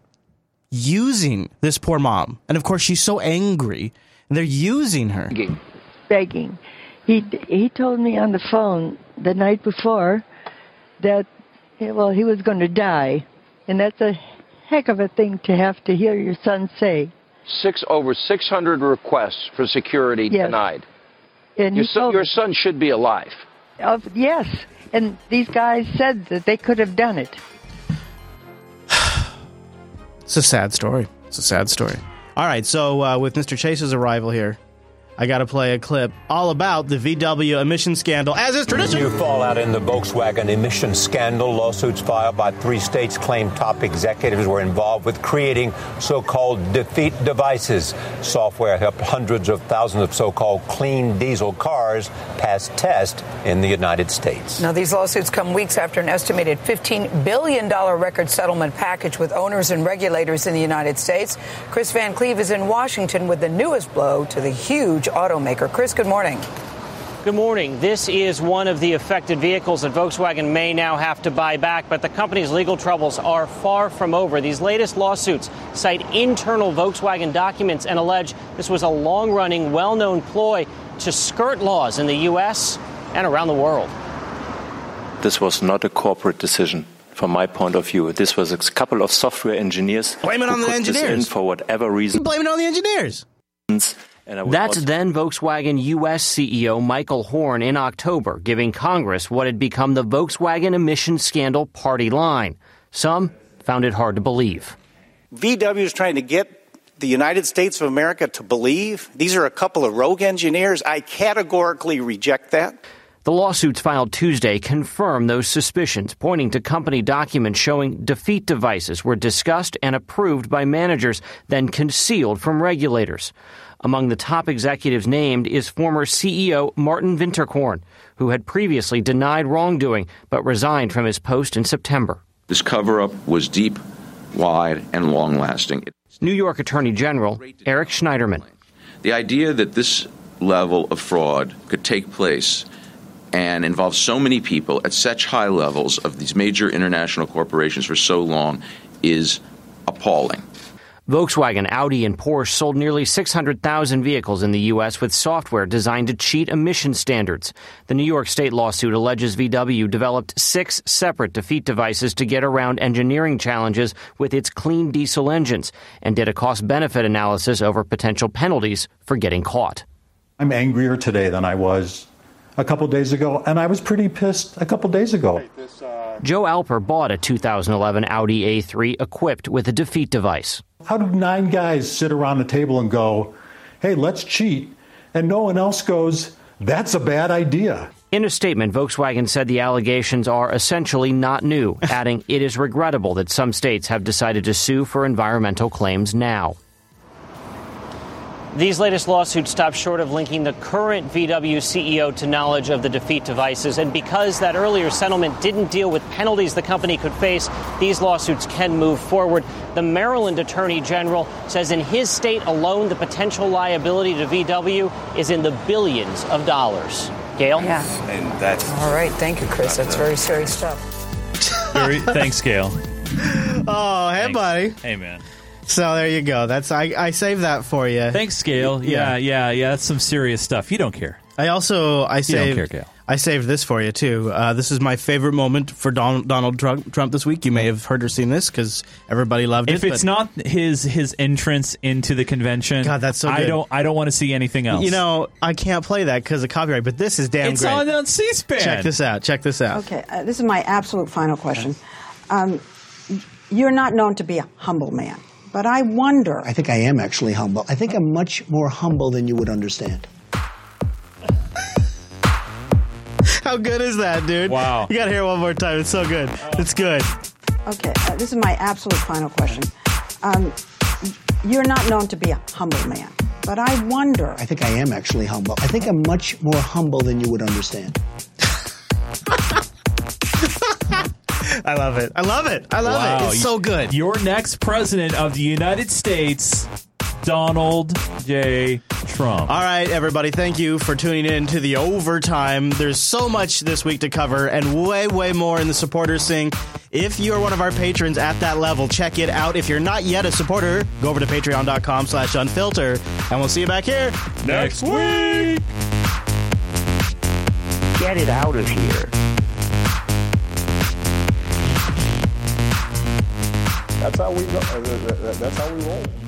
using this poor mom. And of course she's so angry and they're using her. Begging. He he told me on the phone the night before that eh, well he was going to die, and that's a heck of a thing to have to hear your son say. Six over 600 requests for security Yes. denied. And Your son, told your son should be alive. Of, yes, and these guys said that they could have done it. It's a sad story. It's a sad story. All right, so uh, with Mr. Chase's arrival here, I got to play a clip all about the VW emission scandal, as is tradition. New fallout in the Volkswagen emission scandal. Lawsuits filed by three states claim top executives were involved with creating so-called defeat devices. Software helped hundreds of thousands of so-called clean diesel cars pass tests in the United States. Now, these lawsuits come weeks after an estimated $15 billion record settlement package with owners and regulators in the United States. Chris Van Cleve is in Washington with the newest blow to the huge automaker. Chris, good morning. Good morning. This is one of the affected vehicles that Volkswagen may now have to buy back, but the company's legal troubles are far from over. These latest lawsuits cite internal Volkswagen documents and allege this was a long running, well known ploy to skirt laws in the U.S. and around the world. This was not a corporate decision from my point of view. This was a couple of software engineers Blame it who on the put this in engineers. for whatever reason. Blame it on the engineers. And I would That's then Volkswagen U.S. CEO Michael Horn in October giving Congress what had become the Volkswagen emission scandal party line. Some found it hard to believe. VW is trying to get the United States of America to believe these are a couple of rogue engineers. I categorically reject that. The lawsuits filed Tuesday confirm those suspicions, pointing to company documents showing defeat devices were discussed and approved by managers, then concealed from regulators. Among the top executives named is former CEO Martin Winterkorn, who had previously denied wrongdoing but resigned from his post in September. This cover up was deep, wide, and long lasting. New York Attorney General Eric Schneiderman. The idea that this level of fraud could take place and involve so many people at such high levels of these major international corporations for so long is appalling. Volkswagen, Audi, and Porsche sold nearly 600,000 vehicles in the U.S. with software designed to cheat emission standards. The New York State lawsuit alleges VW developed six separate defeat devices to get around engineering challenges with its clean diesel engines and did a cost benefit analysis over potential penalties for getting caught. I'm angrier today than I was a couple days ago, and I was pretty pissed a couple days ago. Joe Alper bought a 2011 Audi A3 equipped with a defeat device. How do nine guys sit around the table and go, hey, let's cheat, and no one else goes, that's a bad idea? In a statement, Volkswagen said the allegations are essentially not new, adding, It is regrettable that some states have decided to sue for environmental claims now. These latest lawsuits stop short of linking the current VW CEO to knowledge of the defeat devices. And because that earlier settlement didn't deal with penalties the company could face, these lawsuits can move forward. The Maryland Attorney General says in his state alone, the potential liability to VW is in the billions of dollars. Gail? Yeah. And that's All right. Thank you, Chris. That's very serious stuff. Very, thanks, Gail. Oh, hey, Thanks. buddy. Hey, man. So there you go. That's I, I saved that for you. Thanks, Gail. Yeah, yeah, yeah. That's some serious stuff. You don't care. I also I You don't saved care, Gail. I saved this for you too. Uh, this is my favorite moment for Don, Donald Trump, Trump this week. You may have heard or seen this because everybody loved it. If it's but- not his his entrance into the convention, God, that's so I don't I don't want to see anything else. you know, I can't play that because of copyright. But this is damn it's great. on on C-SPAN. Check this out. Check this out. Okay, uh, this is my absolute final question. Um, you're not known to be a humble man, but I wonder. I think I am actually humble. I think I'm much more humble than you would understand. How good is that, dude? Wow. You got to hear it one more time. It's so good. It's good. Okay, uh, this is my absolute final question. Um, you're not known to be a humble man, but I wonder. I think I am actually humble. I think I'm much more humble than you would understand. I love it. I love it. I love Wow. it. It's so good. Your next president of the United States, Donald J. Trump. All right, everybody, thank you for tuning in to the overtime. There's so much this week to cover and way, way more in the supporters sync. If you're one of our patrons at that level, check it out. If you're not yet a supporter, go over to patreon.com slash unfilter, and we'll see you back here next week. Get it out of here. That's how we go. Uh, that's how we roll.